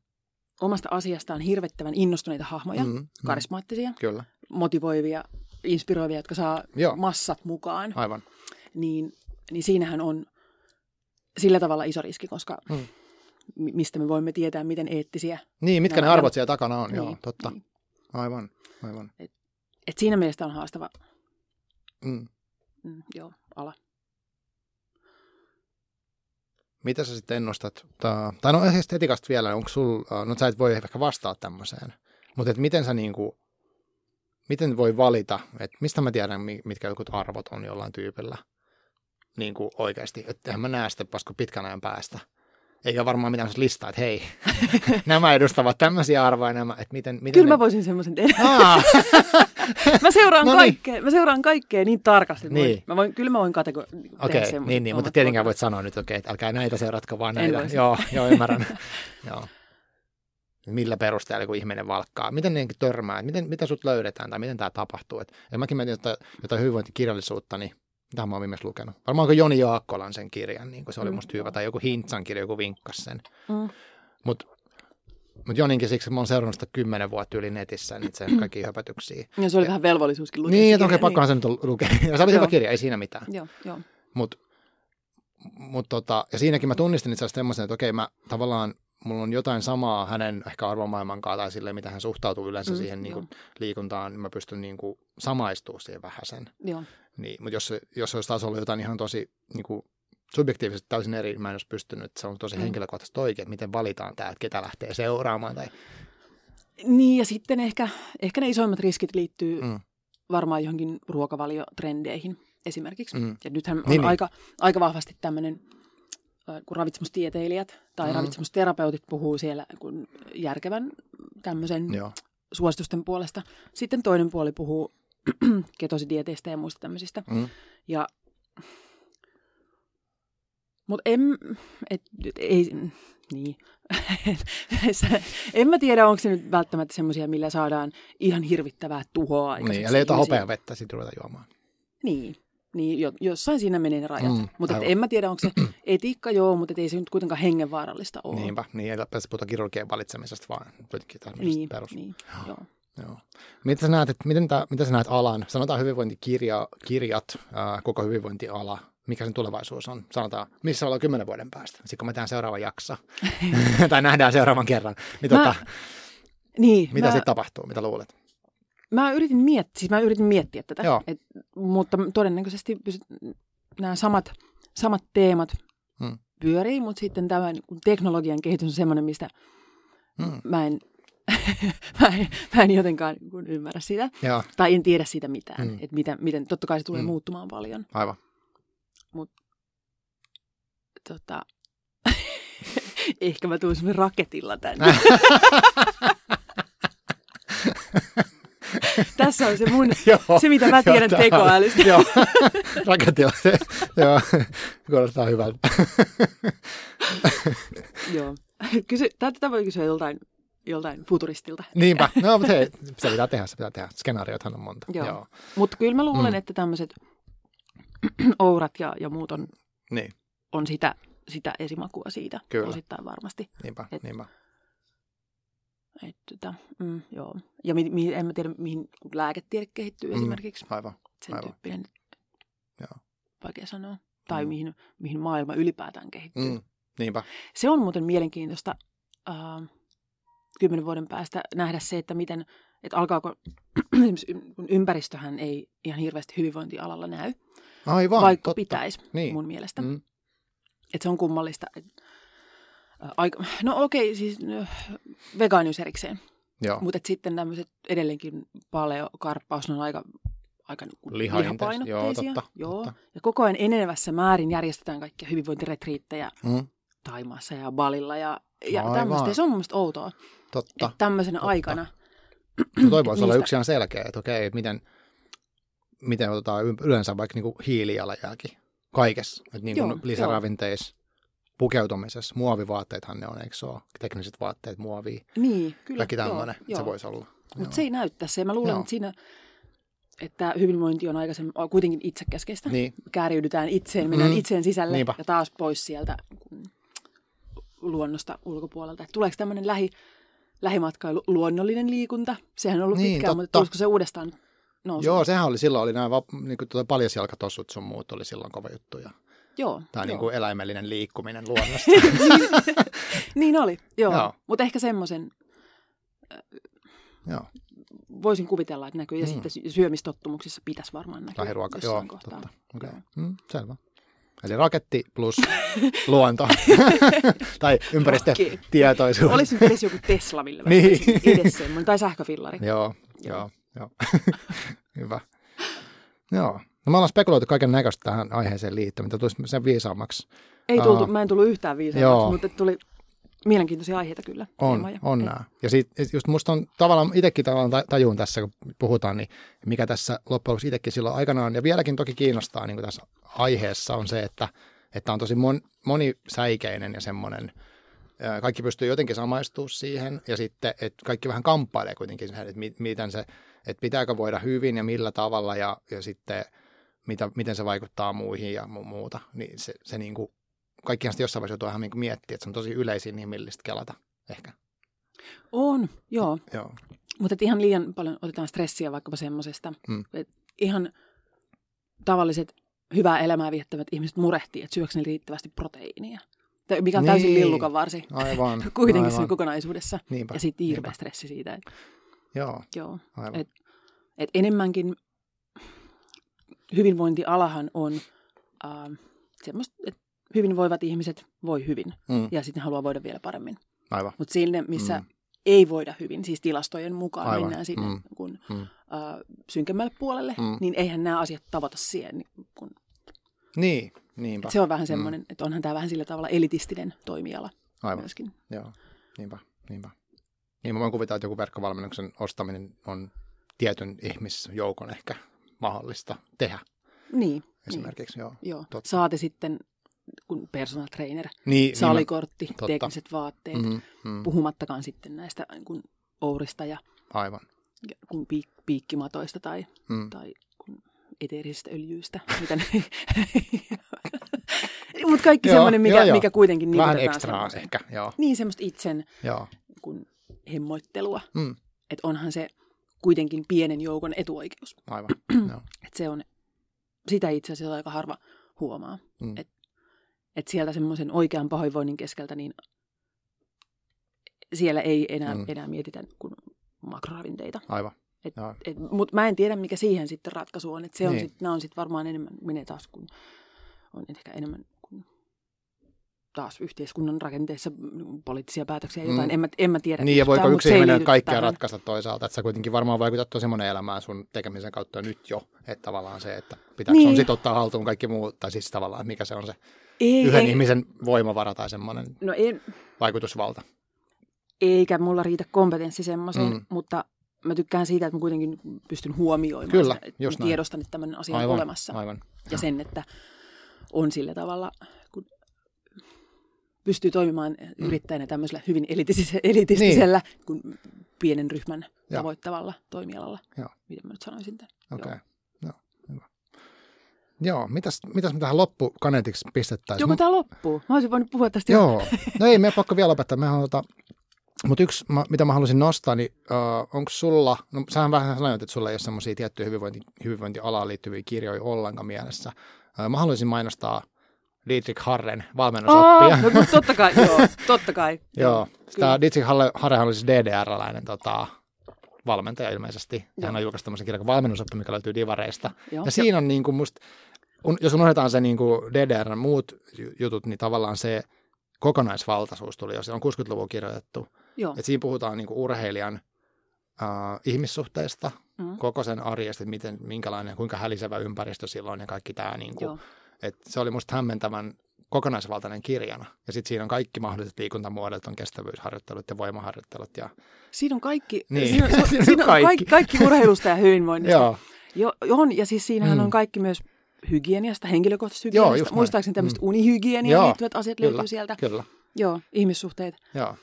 [SPEAKER 2] omasta asiastaan hirvettävän innostuneita hahmoja,
[SPEAKER 1] mm,
[SPEAKER 2] mm,
[SPEAKER 1] mm,
[SPEAKER 2] karismaattisia,
[SPEAKER 1] Kyllä,
[SPEAKER 2] motivoivia, inspiroivia, jotka saa
[SPEAKER 1] Joo.
[SPEAKER 2] Joo. massat mukaan,
[SPEAKER 1] aivan.
[SPEAKER 2] niin, niin siinähän on sillä tavalla iso riski, koska
[SPEAKER 1] Mm.
[SPEAKER 2] mm. mistä me voimme tietää, miten eettisiä.
[SPEAKER 1] Niin, mitkä ne arvot siellä takana on, joo,
[SPEAKER 2] niin,
[SPEAKER 1] totta.
[SPEAKER 2] Niin.
[SPEAKER 1] Aivan, aivan.
[SPEAKER 2] Et siinä mielessä on haastava
[SPEAKER 1] Mm.
[SPEAKER 2] mm, joo, ala.
[SPEAKER 1] Mitä sä sitten ennustat? Tai, no ehkä sitten etikasta vielä, onko sul, äh, no sä et voi ehkä vastaa tämmöiseen, mutta et miten sä niinku, miten voi valita, että mistä mä tiedän, mi- mitkä jotkut arvot on jollain tyypillä niin kuin oikeasti, että mä näe sitä pitkän ajan päästä. Eikä varmaan mitään listaa, että hei, nämä edustavat tämmöisiä arvoja, nämä, että miten, miten
[SPEAKER 2] Kyllä
[SPEAKER 1] ne...
[SPEAKER 2] mä voisin semmoisen tehdä. Mä seuraan,
[SPEAKER 1] No niin.
[SPEAKER 2] kaikkea, mä seuraan kaikkea niin tarkasti.
[SPEAKER 1] Niin.
[SPEAKER 2] Voin, mä voin, kyllä mä voin katego- tehdä
[SPEAKER 1] Okei,
[SPEAKER 2] semmoiset
[SPEAKER 1] niin, niin, mutta tietenkään voit sanoa nyt, okei, että älkää näitä seuratko, vaan näitä. Joo, joo, ymmärrän. joo. Millä perusteella kun ihminen valkkaa? Miten ne törmää? Miten, mitä sut löydetään tai miten tämä tapahtuu? Et, ja mäkin mietin jotain, jotain hyvinvointikirjallisuutta, niin mitä mä oon viimeksi lukenut? Varmaan kun Joni Jaakkolan sen kirjan, niin se oli
[SPEAKER 2] Mm,
[SPEAKER 1] musta hyvä, tai joku Hintsan kirja, joku vinkkas sen.
[SPEAKER 2] Mm.
[SPEAKER 1] Mutta mut Joninkin siksi, mä oon seurannut sitä kymmenen vuotta yli netissä, niin se kaikki höpötyksiä.
[SPEAKER 2] Ja se oli vähän velvollisuuskin lukea.
[SPEAKER 1] Niin, että okei, pakkohan se nyt lukea. Ja se oli hyvä kirja, ei siinä mitään.
[SPEAKER 2] Joo, joo.
[SPEAKER 1] Mut, mut tota, ja siinäkin mä tunnistin itse asiassa semmoisen, että okei, mä tavallaan, mulla on jotain samaa hänen ehkä arvomaailman kanssa tai silleen, mitä hän suhtautuu yleensä
[SPEAKER 2] Mm,
[SPEAKER 1] siihen niin kuin, liikuntaan, niin mä pystyn niin kuin, samaistumaan siihen vähän sen.
[SPEAKER 2] joo.
[SPEAKER 1] Niin, mutta jos, jos olisi taas ollut jotain ihan tosi niin kuin, subjektiivisesti täysin eri, mä en olisi pystynyt, että se on tosi
[SPEAKER 2] Mm.
[SPEAKER 1] henkilökohtaisesti oikein, että miten valitaan tämä, että ketä lähtee seuraamaan. Tai,
[SPEAKER 2] Niin, ja sitten ehkä, ehkä ne isoimmat riskit liittyy
[SPEAKER 1] Mm.
[SPEAKER 2] varmaan johonkin ruokavaliotrendeihin esimerkiksi.
[SPEAKER 1] Mm.
[SPEAKER 2] Ja nythän on
[SPEAKER 1] Niin,
[SPEAKER 2] niin,
[SPEAKER 1] niin.
[SPEAKER 2] aika, aika vahvasti tämmöinen, kun ravitsemustieteilijät tai
[SPEAKER 1] Mm.
[SPEAKER 2] ravitsemusterapeutit puhuu siellä kun järkevän tämmöisen
[SPEAKER 1] joo,
[SPEAKER 2] suositusten puolesta. Sitten toinen puoli puhuu ketosidieteistä ja muista tämmöisistä.
[SPEAKER 1] mm.
[SPEAKER 2] Ja, mutta en, et, ei, niin. en mä tiedä, onko se nyt välttämättä semmoisia, millä saadaan ihan hirvittävää tuhoa
[SPEAKER 1] niin, eli jotain hopeavettä sitten ruveta juomaan.
[SPEAKER 2] Niin, niin jo, jossain siinä menee ne rajat.
[SPEAKER 1] Mm,
[SPEAKER 2] mutta en mä tiedä, onko se etiikka, joo, mutta et ei se nyt kuitenkaan hengenvaarallista ole.
[SPEAKER 1] Niinpä, niin ei tässä puhuta kirurgien valitsemisesta, vaan kuitenkin tämmöisestä
[SPEAKER 2] niin,
[SPEAKER 1] perus.
[SPEAKER 2] niin joo.
[SPEAKER 1] Joo. Mitä sä näet, että miten tää, mitä sä näet alan, sanotaan hyvinvointikirjat, kirjat, ää, koko hyvinvointiala, mikä sen tulevaisuus on. Sanotaan, missä ollaan kymmenen vuoden päästä. Sitten kun me tehdään seuraava jakso, tai nähdään seuraavan kerran, niin,
[SPEAKER 2] Mä-
[SPEAKER 1] tota,
[SPEAKER 2] Niin,
[SPEAKER 1] mitä
[SPEAKER 2] mä,
[SPEAKER 1] sitten tapahtuu, mitä luulet?
[SPEAKER 2] Mä, yritin miettiä, siis mä yritin miettiä tätä,
[SPEAKER 1] Joo.
[SPEAKER 2] et, mutta todennäköisesti nämä samat, samat teemat
[SPEAKER 1] Hmm.
[SPEAKER 2] pyörii, mutta sitten tämä teknologian kehitys on semmoinen, mistä
[SPEAKER 1] Mm.
[SPEAKER 2] mä en, mä en, mä en jotenkaan niin kuin ymmärrä sitä,
[SPEAKER 1] Joo,
[SPEAKER 2] tai en tiedä siitä mitään,
[SPEAKER 1] Mm.
[SPEAKER 2] mm. että miten, miten, totta kai se tulee
[SPEAKER 1] Mm.
[SPEAKER 2] mm. muuttumaan paljon.
[SPEAKER 1] aivan.
[SPEAKER 2] Tota, ehkä mä tuun raketilla tänne. Tässä on se mun,
[SPEAKER 1] Joo,
[SPEAKER 2] se mitä mä tiedän
[SPEAKER 1] joo,
[SPEAKER 2] tekoälystä.
[SPEAKER 1] Joo, raketilla se, joo, kuulostaa hyvältä.
[SPEAKER 2] Joo. Kysy, tätä voi kysyä joltain, joltain futuristilta.
[SPEAKER 1] Niinpä, no mutta hei, se pitää tehdä, se pitää tehdä. Skenaariothan on monta.
[SPEAKER 2] Joo.
[SPEAKER 1] Joo.
[SPEAKER 2] Mutta kyllä mä luulen,
[SPEAKER 1] mm.
[SPEAKER 2] että tämmöiset ourat ja, ja muut on,
[SPEAKER 1] Niin,
[SPEAKER 2] on sitä, sitä esimakua siitä
[SPEAKER 1] Kyllä.
[SPEAKER 2] osittain varmasti.
[SPEAKER 1] niinpä,
[SPEAKER 2] Et-
[SPEAKER 1] niinpä.
[SPEAKER 2] Et, tota, mm, joo. Ja mi, mi, en mä tiedä, mihin lääketiede kehittyy
[SPEAKER 1] Mm.
[SPEAKER 2] esimerkiksi.
[SPEAKER 1] Aivan,
[SPEAKER 2] Sen
[SPEAKER 1] aivan.
[SPEAKER 2] tyyppinen,
[SPEAKER 1] Joo.
[SPEAKER 2] vaikea sanoa. Tai
[SPEAKER 1] Mm.
[SPEAKER 2] mihin, mihin maailma ylipäätään kehittyy.
[SPEAKER 1] Mm, niinpä.
[SPEAKER 2] Se on muuten mielenkiintoista äh, kymmenen vuoden päästä nähdä se, että miten, että alkaako, kun ympäristöhän ei ihan hirveästi hyvinvointialalla näy,
[SPEAKER 1] Aivan,
[SPEAKER 2] vaikka
[SPEAKER 1] totta.
[SPEAKER 2] pitäisi
[SPEAKER 1] Niin.
[SPEAKER 2] mun mielestä.
[SPEAKER 1] Mm,
[SPEAKER 2] Että se on kummallista. Et, äh, aika, no okei, siis äh, vegaanius erikseen, mutta sitten tämmöiset edelleenkin paleo, karppaus, ne on aika, aika niin kuin
[SPEAKER 1] Lihaintes-
[SPEAKER 2] lihapainotteisia.
[SPEAKER 1] joo, totta,
[SPEAKER 2] joo.
[SPEAKER 1] totta.
[SPEAKER 2] Ja koko ajan enenevässä määrin järjestetään kaikkia hyvinvointiretriittejä
[SPEAKER 1] mm,
[SPEAKER 2] Taimaassa ja Balilla ja, ja
[SPEAKER 1] Aivan.
[SPEAKER 2] tämmöistä. Ja se on mun mielestä outoa.
[SPEAKER 1] totta.
[SPEAKER 2] Että tämmöisenä
[SPEAKER 1] totta.
[SPEAKER 2] aikana.
[SPEAKER 1] No toi voisi olla yksi ihan selkeä, että okei, että miten, miten otetaan yleensä vaikka niinku hiilijalanjälki kaikessa. Että niin
[SPEAKER 2] Joo,
[SPEAKER 1] kuin lisäravinteissa, pukeutumisessa, muovivaatteethan ne on, eikö se ole? Tekniset vaatteet, muovia,
[SPEAKER 2] Niin, kyllä.
[SPEAKER 1] kaikki tämmöinen,
[SPEAKER 2] joo,
[SPEAKER 1] se voisi olla.
[SPEAKER 2] Mutta se ei näy tässä. Ja mä luulen,
[SPEAKER 1] Joo.
[SPEAKER 2] että siinä, että hyvinvointi on aikaisemmin kuitenkin itsekeskeistä.
[SPEAKER 1] Niin,
[SPEAKER 2] Kääriydytään itseen, mennään
[SPEAKER 1] Mm.
[SPEAKER 2] itseen sisälle
[SPEAKER 1] Niinpä.
[SPEAKER 2] ja taas pois sieltä luonnosta ulkopuolelta. Et tuleeko tämmöinen lähi, lähimatkailu, luonnollinen liikunta? Sehän on ollut
[SPEAKER 1] Niin,
[SPEAKER 2] pitkään,
[SPEAKER 1] totta.
[SPEAKER 2] mutta tulisiko se uudestaan nousu?
[SPEAKER 1] joo, sehän oli silloin, oli nämä niin kuin tuo paljasjalkatossut sun muut oli silloin kova juttu. Ja,
[SPEAKER 2] joo,
[SPEAKER 1] tai
[SPEAKER 2] joo.
[SPEAKER 1] niin kuin eläimellinen liikkuminen luonnossa.
[SPEAKER 2] niin oli, joo.
[SPEAKER 1] Joo.
[SPEAKER 2] Mutta ehkä semmoisen
[SPEAKER 1] joo,
[SPEAKER 2] voisin kuvitella, että näkyy. Ja
[SPEAKER 1] Mm.
[SPEAKER 2] sitten sy- syömistottumuksissa pitäisi varmaan näkyä
[SPEAKER 1] lähiruoka, joo,
[SPEAKER 2] kohtaa.
[SPEAKER 1] totta. Okay.
[SPEAKER 2] Joo.
[SPEAKER 1] Mm, selvä. Eli raketti plus luonto. tai ympäristötietoisuus.
[SPEAKER 2] Olisi edes joku Tesla, millä
[SPEAKER 1] Niin.
[SPEAKER 2] niin. edes semmoinen, tai sähköfillari.
[SPEAKER 1] Joo,
[SPEAKER 2] Joo.
[SPEAKER 1] joo, joo. Hyvä. Joo. No me ollaan spekuloitu kaiken näköistä tähän aiheeseen liittyen, mitä tulisi sen viisaammaksi.
[SPEAKER 2] Ei tultu,
[SPEAKER 1] Aa.
[SPEAKER 2] mä en tullut yhtään
[SPEAKER 1] Joo.
[SPEAKER 2] viisaammaksi, mutta tuli mielenkiintoisia aiheita kyllä.
[SPEAKER 1] On,
[SPEAKER 2] teemoja.
[SPEAKER 1] on nämä. Ja sit, just musta on tavallaan, itsekin tavallaan ta- tajun tässä, kun puhutaan, niin mikä tässä loppujen lopuksi itsekin silloin aikanaan, ja vieläkin toki kiinnostaa niin kuin tässä aiheessa, on se, että, että on tosi mon, monisäikeinen ja semmoinen, kaikki pystyy jotenkin samaistumaan siihen, ja sitten, että kaikki vähän kamppailee kuitenkin siihen, että mi, miten se, että pitääkö voida hyvin ja millä tavalla, ja, ja sitten mitä, miten se vaikuttaa muihin ja mu- muuta, niin se, se niin kuin, kaikkihan sitten jossain vaiheessa joutuu ihan niin kuin miettiä, että se on tosi yleisinhimillistä kelata ehkä.
[SPEAKER 2] On, joo.
[SPEAKER 1] Joo.
[SPEAKER 2] Mutta ihan liian paljon otetaan stressiä vaikkapa semmoisesta.
[SPEAKER 1] Mm.
[SPEAKER 2] Et ihan tavalliset hyvää elämää viettävät ihmiset murehtii, että syöksä ne riittävästi proteiinia. Tai- Mikä on täysin
[SPEAKER 1] Niin.
[SPEAKER 2] lillukan varsi
[SPEAKER 1] Aivan.
[SPEAKER 2] kuitenkin
[SPEAKER 1] aivan.
[SPEAKER 2] siinä kokonaisuudessa.
[SPEAKER 1] Niinpä.
[SPEAKER 2] Ja sitten hirveä stressi siitä. Että,
[SPEAKER 1] Joo,
[SPEAKER 2] joo.
[SPEAKER 1] aivan.
[SPEAKER 2] Et- Et enemmänkin hyvinvointialahan on äh, semmoista, että hyvinvoivat ihmiset voi hyvin
[SPEAKER 1] Mm,
[SPEAKER 2] ja sitten haluaa voida vielä paremmin.
[SPEAKER 1] aivan.
[SPEAKER 2] Mutta sinne, missä
[SPEAKER 1] Mm.
[SPEAKER 2] ei voida hyvin, siis tilastojen mukaan
[SPEAKER 1] Aivan.
[SPEAKER 2] mennään sinne
[SPEAKER 1] Mm.
[SPEAKER 2] kun,
[SPEAKER 1] Mm.
[SPEAKER 2] äh, synkemmälle puolelle,
[SPEAKER 1] Mm.
[SPEAKER 2] mm. niin eihän nämä asiat tavoita siihen. niin Kun,
[SPEAKER 1] Niin, niinpä.
[SPEAKER 2] et se on vähän semmoinen, mm. että onhan tämä vähän sillä tavalla elitistinen toimiala
[SPEAKER 1] Aivan,
[SPEAKER 2] myöskin.
[SPEAKER 1] joo. Niinpä, niinpä. Niin mä voin kuvitella, että joku verkkovalmennuksen ostaminen on tietyn ihmisjoukon ehkä mahdollista tehdä
[SPEAKER 2] Niin,
[SPEAKER 1] esimerkiksi. Joo.
[SPEAKER 2] niin joo.
[SPEAKER 1] Totta.
[SPEAKER 2] Saati sitten kun personal trainer,
[SPEAKER 1] Niin,
[SPEAKER 2] salikortti,
[SPEAKER 1] Totta.
[SPEAKER 2] tekniset vaatteet,
[SPEAKER 1] Niin mä, mm, mm,
[SPEAKER 2] puhumattakaan sitten näistä niin kun ourista ja
[SPEAKER 1] aivan.
[SPEAKER 2] kun piik- piikkimatoista tai,
[SPEAKER 1] Mm.
[SPEAKER 2] tai kun eteerisistä öljyistä. Mitä. Mutta kaikki
[SPEAKER 1] Joo,
[SPEAKER 2] semmoinen, mikä,
[SPEAKER 1] joo, joo.
[SPEAKER 2] mikä kuitenkin
[SPEAKER 1] Vähän ekstraa ehkä, joo.
[SPEAKER 2] Niin, semmoista itsen
[SPEAKER 1] joo.
[SPEAKER 2] kun hemmoittelua.
[SPEAKER 1] Mm,
[SPEAKER 2] Että onhan se kuitenkin pienen joukon etuoikeus.
[SPEAKER 1] aivan, joo.
[SPEAKER 2] Että se on, sitä itse asiassa aika harva huomaa.
[SPEAKER 1] Mm.
[SPEAKER 2] Et, et sieltä semmoisen oikean pahoinvoinnin keskeltä, niin siellä ei enää,
[SPEAKER 1] Mm.
[SPEAKER 2] enää mietitä kuin makroravinteita.
[SPEAKER 1] Aivan.
[SPEAKER 2] Et, et, Mutta mä en tiedä, mikä siihen sitten ratkaisu on. Et se on
[SPEAKER 1] Niin.
[SPEAKER 2] sit, nämä on sitten varmaan enemmän, menee taas kun, on ehkä enemmän taas yhteiskunnan rakenteessa mm, poliittisia päätöksiä ja jotain.
[SPEAKER 1] Mm.
[SPEAKER 2] En, mä, en mä tiedä.
[SPEAKER 1] Niin, ja voiko
[SPEAKER 2] yhtään,
[SPEAKER 1] yksi
[SPEAKER 2] ei
[SPEAKER 1] ihminen kaikkea
[SPEAKER 2] tähän.
[SPEAKER 1] ratkaista toisaalta, että sä kuitenkin varmaan vaikutat tosi monen elämään sun tekemisen kautta nyt jo, että tavallaan se, että pitääkö niin. On sit ottaa haltuun kaikki muu, tai siis tavallaan mikä se on se
[SPEAKER 2] Ei,
[SPEAKER 1] yhden
[SPEAKER 2] ei,
[SPEAKER 1] ihmisen voimavara tai semmoinen
[SPEAKER 2] No en,
[SPEAKER 1] vaikutusvalta.
[SPEAKER 2] eikä mulla riitä kompetenssi semmoiseen,
[SPEAKER 1] Mm.
[SPEAKER 2] mm. mutta mä tykkään siitä, että mä kuitenkin pystyn huomioimaan
[SPEAKER 1] Kyllä,
[SPEAKER 2] sen, että
[SPEAKER 1] näin.
[SPEAKER 2] tiedostan, että tämmöinen asia on
[SPEAKER 1] Aivan,
[SPEAKER 2] olemassa.
[SPEAKER 1] aivan.
[SPEAKER 2] Ja sen, että on sillä tavalla, pystyy toimimaan yrittäjänä tämmöisellä hyvin elitistisellä, elitistisellä niin. kuin pienen ryhmän
[SPEAKER 1] Joo.
[SPEAKER 2] tavoittavalla toimialalla.
[SPEAKER 1] Joo.
[SPEAKER 2] Miten mä nyt sanoisin tämän?
[SPEAKER 1] Okei.
[SPEAKER 2] Joo.
[SPEAKER 1] Joo. hyvä. Joo, mitäs, mitäs me tähän loppukaneetiksi pistettäisiin?
[SPEAKER 2] Joko tämä loppuu? Mä olisin voinut puhua tästä.
[SPEAKER 1] Joo, no ei me pakko vielä lopettaa. Mehän tota, mutta yksi, mitä mä haluaisin nostaa, niin uh, onko sulla, no sähän vähän sanoit, että sulla ei ole semmoisia tiettyjä hyvinvointi, hyvinvointialaan liittyviä kirjoja ollenkaan mielessä. Uh, mä haluaisin mainostaa Dietrich Harren valmennusoppia.
[SPEAKER 2] Oh, no, totta kai, joo, totta kai.
[SPEAKER 1] Joo, sitä Dietrich Harre, Harrehan oli siis DDR-läinen tota, valmentaja ilmeisesti.
[SPEAKER 2] Joo.
[SPEAKER 1] hän on julkaissut tämmöisen kirjan kuin valmennusoppi, mikä löytyy Divareista.
[SPEAKER 2] Joo.
[SPEAKER 1] Ja siinä on niin kuin musta, un- jos unohdetaan se niin kuin DDR muut ju- jutut, niin tavallaan se kokonaisvaltaisuus tuli jo. Se on 60-luvulla kirjoitettu.
[SPEAKER 2] Joo.
[SPEAKER 1] Et siinä puhutaan niin kuin urheilijan äh, ihmissuhteista,
[SPEAKER 2] Mm.
[SPEAKER 1] koko sen arjesta, että miten, minkälainen, kuinka hälisevä ympäristö silloin ja kaikki tämä. Niin kuin,
[SPEAKER 2] Joo.
[SPEAKER 1] Et se oli musta hämmentävän kokonaisvaltainen kirjana. Ja sitten siinä on kaikki mahdolliset liikuntamuodot, on kestävyysharjoittelut ja voimaharjoittelut. Ja,
[SPEAKER 2] Siinä on kaikki,
[SPEAKER 1] Niin.
[SPEAKER 2] siinä, on,
[SPEAKER 1] Siinä on
[SPEAKER 2] siinä
[SPEAKER 1] kaikki.
[SPEAKER 2] kaikki. kaikki urheilusta ja hyvinvoinnista.
[SPEAKER 1] joo,
[SPEAKER 2] Jo, on, ja siis siinähän
[SPEAKER 1] Mm.
[SPEAKER 2] on kaikki myös hygieniasta, henkilökohtaisesta
[SPEAKER 1] Joo,
[SPEAKER 2] hygieniasta.
[SPEAKER 1] näin.
[SPEAKER 2] Muistaakseni tämmöiset
[SPEAKER 1] Mm.
[SPEAKER 2] unihygieniaan
[SPEAKER 1] Joo,
[SPEAKER 2] liittyvät asiat
[SPEAKER 1] kyllä,
[SPEAKER 2] löytyy sieltä.
[SPEAKER 1] kyllä.
[SPEAKER 2] Joo, ihmissuhteet
[SPEAKER 1] Joo.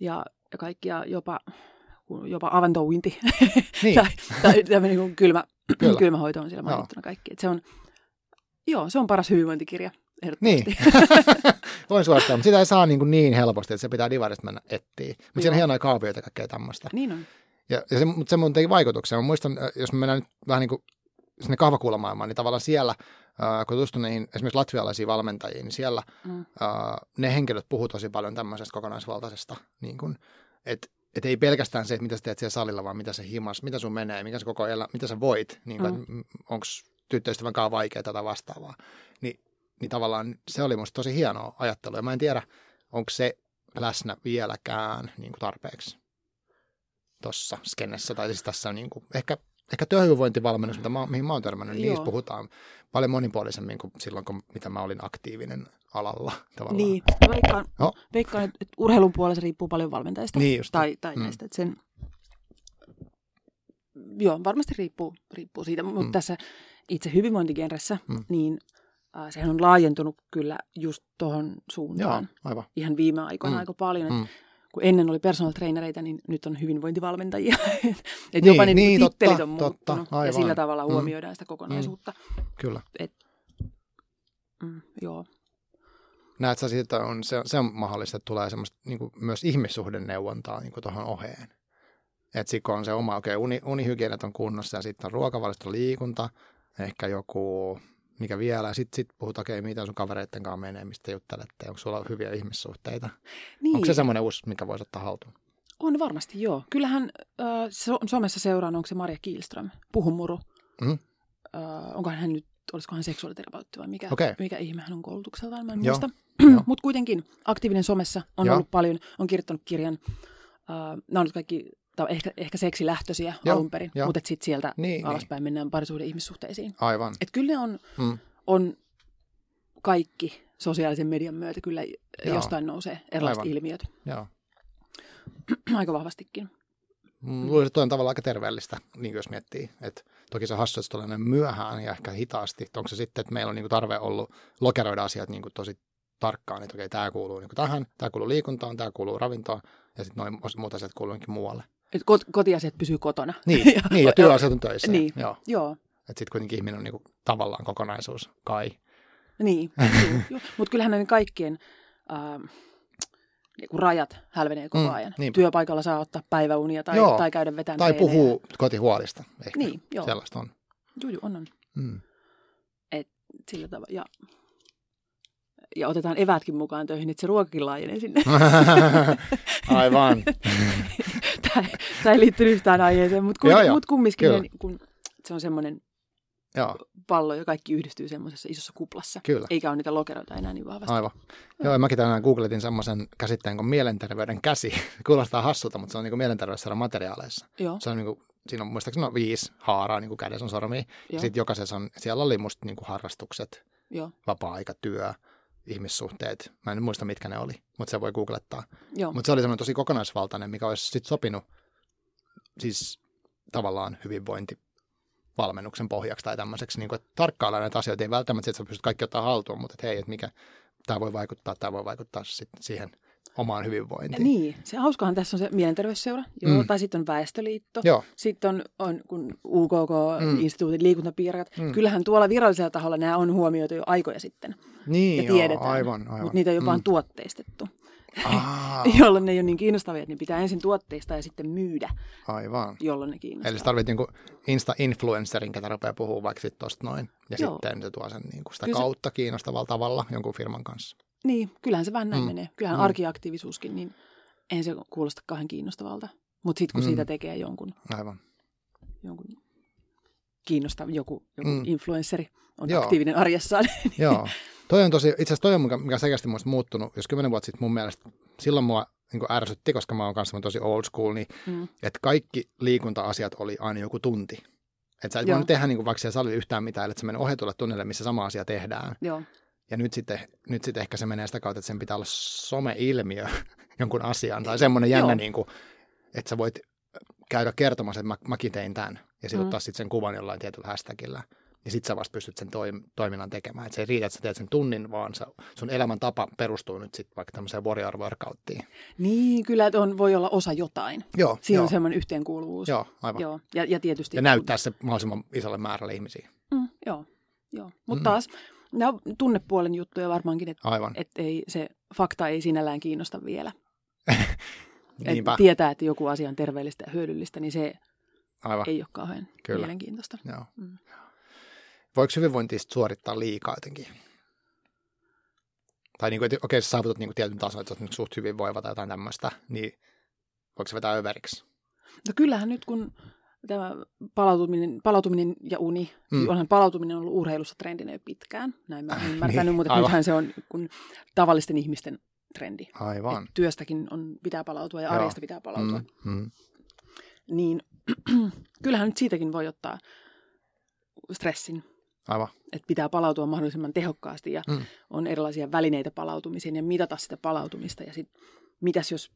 [SPEAKER 2] ja, ja kaikki, ja jopa, jopa avantouinti.
[SPEAKER 1] Niin,
[SPEAKER 2] tai, tai tämmöinen niin kylmä,
[SPEAKER 1] Kyllä.
[SPEAKER 2] kylmähoito on siellä
[SPEAKER 1] Joo.
[SPEAKER 2] mainittuna kaikki. Et se on, joo, se on paras hyvinvointikirja,
[SPEAKER 1] niin. voin suositella, mutta sitä ei saa niin, kuin niin helposti, että se pitää divarista mennä etsiä. Mutta siinä on hienoja kaavioita ja kaikkea tämmöistä.
[SPEAKER 2] niin on.
[SPEAKER 1] Ja, ja se, mutta se mun teki vaikutuksen. Mä muistan, äh, jos me mennään nyt vähän niin kuin sinne kahvakuulamaailmaan, niin tavallaan siellä, äh, kun tutustun niihin esimerkiksi latvialaisiin valmentajiin, niin siellä
[SPEAKER 2] Mm.
[SPEAKER 1] äh, ne henkilöt puhuu tosi paljon tämmöisestä kokonaisvaltaisesta, niin kuin, että et ei pelkästään se, että mitä sä teet siellä salilla, vaan mitä se himas, mitä sun menee, mikä se koko elä, mitä sä voit, niin kuin,
[SPEAKER 2] mm.
[SPEAKER 1] onko tyttöystävän kanssa vaikeaa tai vastaavaa. Ni, niin tavallaan se oli musta tosi hienoa ajattelua. Ja mä en tiedä, onko se läsnä vieläkään niin kuin tarpeeksi tuossa skennessä. Tai siis tässä on niin kuin, ehkä, ehkä työhyvinvointivalmennus, mitä mä, mihin mä oon törmännyt, niin
[SPEAKER 2] Joo.
[SPEAKER 1] niissä puhutaan paljon monipuolisemmin kuin silloin, kun, mitä mä olin aktiivinen alalla tavallaan.
[SPEAKER 2] Niin, mä veikkaan,
[SPEAKER 1] Joo.
[SPEAKER 2] veikkaan että että urheilun puolella se riippuu paljon valmentajista.
[SPEAKER 1] Niin just.
[SPEAKER 2] tai, tai
[SPEAKER 1] Mm.
[SPEAKER 2] näistä. Että sen, joo, varmasti riippuu, riippuu siitä, mutta
[SPEAKER 1] mm.
[SPEAKER 2] tässä itse hyvinvointigenressä,
[SPEAKER 1] Mm.
[SPEAKER 2] mm. niin äh, sehän on laajentunut kyllä just tuohon
[SPEAKER 1] Joo,
[SPEAKER 2] suuntaan.
[SPEAKER 1] aivan.
[SPEAKER 2] Ihan viime aikoina
[SPEAKER 1] Mm.
[SPEAKER 2] mm. aika paljon. Et
[SPEAKER 1] Mm.
[SPEAKER 2] Kun ennen oli personal trainereita, niin nyt on hyvinvointivalmentajia. Et
[SPEAKER 1] Niin,
[SPEAKER 2] jopa niin,
[SPEAKER 1] niin,
[SPEAKER 2] tittelit
[SPEAKER 1] totta,
[SPEAKER 2] on
[SPEAKER 1] totta,
[SPEAKER 2] muuttunut.
[SPEAKER 1] aivan.
[SPEAKER 2] ja sillä tavalla
[SPEAKER 1] Mm.
[SPEAKER 2] huomioidaan sitä kokonaisuutta.
[SPEAKER 1] Kyllä.
[SPEAKER 2] Mm, joo.
[SPEAKER 1] Näet sä siitä, että on, se, se on mahdollista, että tulee semmoista niin kuin myös ihmissuhdeneuvontaa niin tuohon oheen. Että kun on se oma, okei, okay, uni, unihygienat on kunnossa ja sitten on ruokavalisto, liikunta, ehkä joku, mikä vielä, sitten sit puhut, okei, okay, miten sun kavereitten kanssa menee, mistä juttelette, onko sulla hyviä ihmissuhteita.
[SPEAKER 2] Niin.
[SPEAKER 1] Onko se semmoinen uusi, mikä voisi ottaa haltuun?
[SPEAKER 2] On varmasti, joo. Kyllähän äh, so- somessa seuraan, onko se Maria Kielström, Puhumuru.
[SPEAKER 1] Mhm.
[SPEAKER 2] Äh, onkohan hän nyt, olisiko hän seksuaaliterapeutti vai mikä,
[SPEAKER 1] Okei.
[SPEAKER 2] mikä ihme hän on koulutukseltaan, mä en
[SPEAKER 1] Joo,
[SPEAKER 2] muista. Mutta kuitenkin aktiivinen somessa on
[SPEAKER 1] Joo.
[SPEAKER 2] ollut paljon, on kirjoittanut kirjan. Äh, nämä on nyt kaikki ehkä, ehkä seksilähtöisiä
[SPEAKER 1] Joo,
[SPEAKER 2] alun perin,
[SPEAKER 1] joo.
[SPEAKER 2] mutta sitten sieltä
[SPEAKER 1] Niin,
[SPEAKER 2] niin, alaspäin mennään parisuuden ihmissuhteisiin.
[SPEAKER 1] Aivan.
[SPEAKER 2] Et kyllä ne on,
[SPEAKER 1] Mm.
[SPEAKER 2] on kaikki sosiaalisen median myötä kyllä
[SPEAKER 1] Joo.
[SPEAKER 2] jostain nousee erilaiset
[SPEAKER 1] Aivan.
[SPEAKER 2] ilmiöt
[SPEAKER 1] Joo.
[SPEAKER 2] aika vahvastikin.
[SPEAKER 1] Mm, Luulisin, että on tavallaan aika terveellistä, niin jos miettii. Et toki se hassu, että se myöhään ja ehkä hitaasti. Onko se sitten, että meillä on niinku tarve ollut lokeroida asiat niinku tosi tarkkaan, että okei, tämä kuuluu niinku tähän, tämä kuuluu liikuntaan, tämä kuuluu ravintoon ja sitten noin muut asiat kuuluu muualle.
[SPEAKER 2] Et kot, kotiasiat pysyy kotona.
[SPEAKER 1] Niin, ja, niin, ja työasiat on töissä.
[SPEAKER 2] Niin.
[SPEAKER 1] Joo.
[SPEAKER 2] Joo,
[SPEAKER 1] Että sitten kuitenkin ihminen on niinku tavallaan kokonaisuus, kai.
[SPEAKER 2] niin. Mutta kyllähän ne kaikkien äh, niinku rajat hälvenee koko
[SPEAKER 1] Mm,
[SPEAKER 2] ajan.
[SPEAKER 1] niinpä.
[SPEAKER 2] Työpaikalla saa ottaa päiväunia tai,
[SPEAKER 1] Joo.
[SPEAKER 2] tai käydä vetämään
[SPEAKER 1] Tai
[SPEAKER 2] treenejä.
[SPEAKER 1] puhuu kotihuolista ehkä.
[SPEAKER 2] Niin, joo.
[SPEAKER 1] Sellaista on.
[SPEAKER 2] Juu, juu, on, on.
[SPEAKER 1] Mm.
[SPEAKER 2] sillä tavalla. Ja, ja otetaan evätkin mukaan töihin, että se ruokakin laajenee sinne.
[SPEAKER 1] Aivan.
[SPEAKER 2] tämä, tämä ei liittynyt yhtään aiheeseen, mutta
[SPEAKER 1] Joo,
[SPEAKER 2] kun,
[SPEAKER 1] joo.
[SPEAKER 2] mut kumminkin
[SPEAKER 1] Kyllä.
[SPEAKER 2] ne, kun se on semmoinen
[SPEAKER 1] Joo,
[SPEAKER 2] pallo ja kaikki yhdistyy semmoisessa isossa kuplassa.
[SPEAKER 1] kyllä.
[SPEAKER 2] Eikä ole niitä lokeroita enää niin vahvasti.
[SPEAKER 1] Aivan. Joo, ja mäkin tänään googletin semmoisen käsitteen kuin mielenterveyden käsi. Kuulostaa hassulta, mutta se on niin mielenterveyssairaan materiaaleissa.
[SPEAKER 2] Joo,
[SPEAKER 1] Se on niin kuin, siinä on muistaakseni on viisi haaraa niin kuin kädessä on sormia. Ja
[SPEAKER 2] joo,
[SPEAKER 1] sitten jokaisessa on, siellä oli musta niin kuin harrastukset,
[SPEAKER 2] joo,
[SPEAKER 1] vapaa-aika, työ, ihmissuhteet. Mä en muista, mitkä ne oli, mutta se voi googlettaa. Mutta se oli semmoinen tosi kokonaisvaltainen, mikä olisi sitten sopinut siis tavallaan hyvinvointivalmennuksen pohjaksi tai tämmöiseksi, niin kuin, että tarkkailla näitä asioita, ei välttämättä, että sä pystyt kaikki ottaa haltuun, mutta että hei, että mikä tämä voi vaikuttaa, tämä voi vaikuttaa sit siihen omaan hyvinvointiin.
[SPEAKER 2] Niin, se hauskahan tässä on se mielenterveysseura, joo,
[SPEAKER 1] Mm.
[SPEAKER 2] tai sitten on Väestöliitto,
[SPEAKER 1] Joo,
[SPEAKER 2] sitten on, on kun UKK,
[SPEAKER 1] Mm.
[SPEAKER 2] instituutin liikuntapiirakat.
[SPEAKER 1] Mm.
[SPEAKER 2] Kyllähän tuolla virallisella taholla nämä on huomioitu jo aikoja sitten,
[SPEAKER 1] niin
[SPEAKER 2] ja
[SPEAKER 1] joo,
[SPEAKER 2] tiedetään,
[SPEAKER 1] aivan, aivan.
[SPEAKER 2] mutta niitä ei ole
[SPEAKER 1] Mm.
[SPEAKER 2] tuotteistettu, jolloin ne ei ole niin kiinnostavia, että ne pitää ensin tuotteista ja sitten myydä,
[SPEAKER 1] aivan.
[SPEAKER 2] jolloin ne kiinnostaa.
[SPEAKER 1] Eli sä tarvit niinku Insta-influencerin, ketä rupeaa puhua vaikka sit tosta noin. Ja
[SPEAKER 2] Joo.
[SPEAKER 1] sitten se tuo sen niinku sitä
[SPEAKER 2] Kyllä se-
[SPEAKER 1] kautta kiinnostavalla tavalla jonkun firman kanssa.
[SPEAKER 2] Niin, kyllähän se vähän näin
[SPEAKER 1] Mm.
[SPEAKER 2] menee. Kyllähän
[SPEAKER 1] Mm.
[SPEAKER 2] arkiaktiivisuuskin, niin eihän se kuulosta kauhean kiinnostavalta. Mutta sitten kun
[SPEAKER 1] Mm.
[SPEAKER 2] siitä tekee jonkun,
[SPEAKER 1] Aivan.
[SPEAKER 2] jonkun kiinnostava, joku, joku
[SPEAKER 1] Mm.
[SPEAKER 2] influenssari on
[SPEAKER 1] Joo.
[SPEAKER 2] Aktiivinen arjessaan,
[SPEAKER 1] Joo. Toi on tosi, itse asiassa toi on, mikä, mikä selkeästi muista muuttunut. Jos kymmenen vuotta sitten mun mielestä, silloin mua niin ärsytti, koska mä oon kanssa tosi old school, niin
[SPEAKER 2] mm.
[SPEAKER 1] että kaikki liikunta-asiat oli aina joku tunti. Että sä et voinut tehdä niin kuin vaikka siellä salilla yhtään mitään, että sä menen ohjatulle tunnille, missä sama asia tehdään.
[SPEAKER 2] Joo,
[SPEAKER 1] Ja nyt sitten, nyt sitten ehkä se menee sitä kautta, että sen pitää olla some-ilmiö jonkun asian. Tai semmoinen jännä,
[SPEAKER 2] Joo.
[SPEAKER 1] niin kuin, että sä voit käydä kertomassa, että mä, mäkin tein tämän. Ja sitten
[SPEAKER 2] Mm.
[SPEAKER 1] ottaa sitten sen kuvan jollain tietyllä hashtagillä. Ja sitten sä vasta pystyt sen toim- toiminnan tekemään. Et se ei riitä, että sä teet sen tunnin, vaan sä, sun elämäntapa perustuu nyt sitten vaikka tämmöiseen warrior workouttiin.
[SPEAKER 2] niin kyllä että on, voi olla osa jotain.
[SPEAKER 1] Joo,
[SPEAKER 2] Siinä
[SPEAKER 1] joo,
[SPEAKER 2] on semmoinen yhteenkuuluvuus.
[SPEAKER 1] joo, aivan.
[SPEAKER 2] Joo. Ja, ja tietysti...
[SPEAKER 1] Ja näyttää se mahdollisimman isolle määrälle ihmisiä.
[SPEAKER 2] Mm, joo, joo. Mutta
[SPEAKER 1] Mm.
[SPEAKER 2] taas nämä on tunnepuolen juttuja varmaankin, että
[SPEAKER 1] Aivan,
[SPEAKER 2] et ei, se fakta ei sinällään kiinnosta vielä.
[SPEAKER 1] niinpä,
[SPEAKER 2] Et tietää, että joku asia on terveellistä ja hyödyllistä, niin se
[SPEAKER 1] aivan.
[SPEAKER 2] ei ole kauhean
[SPEAKER 1] Kyllä.
[SPEAKER 2] mielenkiintoista.
[SPEAKER 1] Joo.
[SPEAKER 2] Mm.
[SPEAKER 1] Voiko hyvinvointista suorittaa liikaa jotenkin? Tai niin kuin, että okei, sä saavutat niin kuin tietyn tason, että sä oot nyt suht hyvinvoiva tai jotain tämmöistä, niin voiko se vetää överiksi?
[SPEAKER 2] No kyllähän nyt kun tämä palautuminen, palautuminen ja uni,
[SPEAKER 1] Mm.
[SPEAKER 2] onhan palautuminen ollut urheilussa trendinä jo pitkään, näin mä olen ymmärtänyt,
[SPEAKER 1] Niin,
[SPEAKER 2] mutta
[SPEAKER 1] aivan.
[SPEAKER 2] nythän se on kun tavallisten ihmisten trendi.
[SPEAKER 1] Aivan.
[SPEAKER 2] Et työstäkin on, pitää palautua ja
[SPEAKER 1] Joo.
[SPEAKER 2] arjesta pitää palautua.
[SPEAKER 1] Mm, mm.
[SPEAKER 2] Niin kyllähän nyt siitäkin voi ottaa stressin,
[SPEAKER 1] Aivan.
[SPEAKER 2] että pitää palautua mahdollisimman tehokkaasti ja
[SPEAKER 1] Mm.
[SPEAKER 2] on erilaisia välineitä palautumiseen ja mitata sitä palautumista. Ja sitten mitäs jos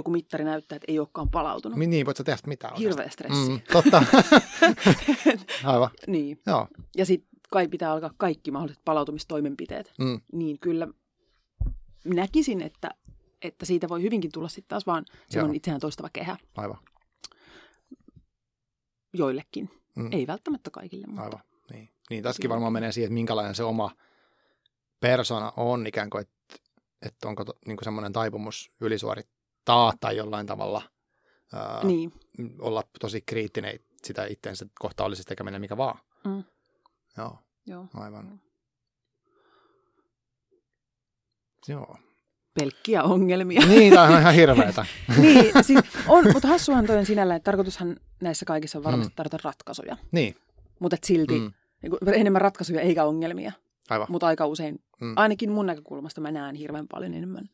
[SPEAKER 2] joku mittari näyttää, että ei olekaan palautunut?
[SPEAKER 1] Niin, voit sä tehdä mitään oikeastaan.
[SPEAKER 2] Hirveä stressi.
[SPEAKER 1] Mm, totta. Aivan.
[SPEAKER 2] Niin.
[SPEAKER 1] Joo.
[SPEAKER 2] Ja sitten kai pitää alkaa kaikki mahdolliset palautumistoimenpiteet.
[SPEAKER 1] Mm,
[SPEAKER 2] Niin kyllä näkisin, että, että siitä voi hyvinkin tulla sitten taas vaan semmoinen itseään toistava kehä
[SPEAKER 1] aivan.
[SPEAKER 2] joillekin.
[SPEAKER 1] Mm,
[SPEAKER 2] Ei välttämättä kaikille, mutta
[SPEAKER 1] Aivan. Niin. niin tässäkin varmaan menee siihen, että minkälainen se oma persona on ikään kuin, että, että onko to, niin kuin semmoinen taipumus ylisuorittaa tai jollain tavalla ää,
[SPEAKER 2] niin.
[SPEAKER 1] olla tosi kriittinen sitä itseensä kohta olisi tekeminen mikä vaan.
[SPEAKER 2] Mm.
[SPEAKER 1] Joo,
[SPEAKER 2] Joo.
[SPEAKER 1] aivan. Joo.
[SPEAKER 2] Pelkkiä ongelmia.
[SPEAKER 1] Niin, tämä on ihan hirveetä.
[SPEAKER 2] niin, siis on, mutta hassuhan toi on sinällään, että tarkoitushan näissä kaikissa on varmasti
[SPEAKER 1] Mm.
[SPEAKER 2] tarjota ratkaisuja.
[SPEAKER 1] niin,
[SPEAKER 2] Mutta silti
[SPEAKER 1] mm,
[SPEAKER 2] mm. niin enemmän ratkaisuja eikä ongelmia.
[SPEAKER 1] aivan.
[SPEAKER 2] Mutta aika usein,
[SPEAKER 1] mm.
[SPEAKER 2] ainakin mun näkökulmasta mä näen hirveän paljon enemmän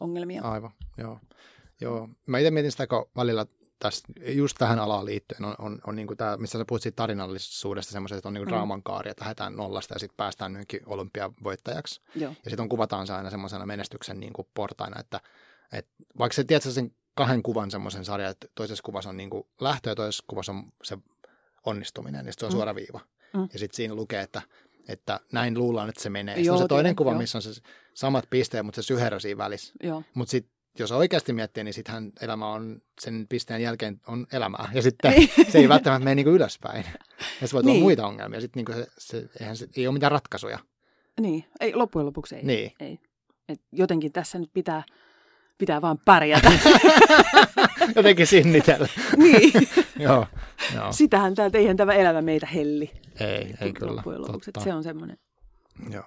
[SPEAKER 2] ongelmia.
[SPEAKER 1] Aivan, joo. joo. Mä itse mietin sitä, kun välillä tässä, just tähän alaan liittyen on, on, on niin tämä, missä sä puhut siitä tarinallisuudesta, semmoisesta, että on niin
[SPEAKER 2] Mm.
[SPEAKER 1] draaman kaari, että lähdetään nollasta ja sitten päästään johonkin olympiavoittajaksi.
[SPEAKER 2] Joo.
[SPEAKER 1] Ja sitten on kuvataan se aina semmoisena menestyksen niin kuin portaina, että, että vaikka sä tiedät sen kahden kuvan semmoisen sarjan, että toisessa kuvassa on niin kuin lähtö ja toisessa kuvassa on se onnistuminen, sitten se on
[SPEAKER 2] Mm.
[SPEAKER 1] suora viiva.
[SPEAKER 2] Mm.
[SPEAKER 1] Ja sitten siinä lukee, että, että näin luullaan, että se menee. Sitten
[SPEAKER 2] Joo,
[SPEAKER 1] on se toinen kuva,
[SPEAKER 2] joo.
[SPEAKER 1] missä on se samat pisteet, mutta se syherö siinä välissä. Mutta sitten jos oikeasti miettii, niin sittenhän elämä on sen pisteen jälkeen on elämää. Ja sitten se ei välttämättä mene niinku ylöspäin. Ja se voi tulla
[SPEAKER 2] Niin.
[SPEAKER 1] muita ongelmia. Sitten niinku se, se, eihän se, ei ole mitään ratkaisuja.
[SPEAKER 2] Niin, ei, loppujen lopuksi ei.
[SPEAKER 1] Niin.
[SPEAKER 2] ei. Et jotenkin tässä nyt pitää, pitää vaan pärjätä.
[SPEAKER 1] Jotenkin sinnitellä.
[SPEAKER 2] niin.
[SPEAKER 1] joo, joo.
[SPEAKER 2] Sitähän tämä, eihän tämä elämä meitä helli.
[SPEAKER 1] Ei, ei kyllä.
[SPEAKER 2] Lopuksi,
[SPEAKER 1] Totta.
[SPEAKER 2] se on semmoinen.
[SPEAKER 1] Joo.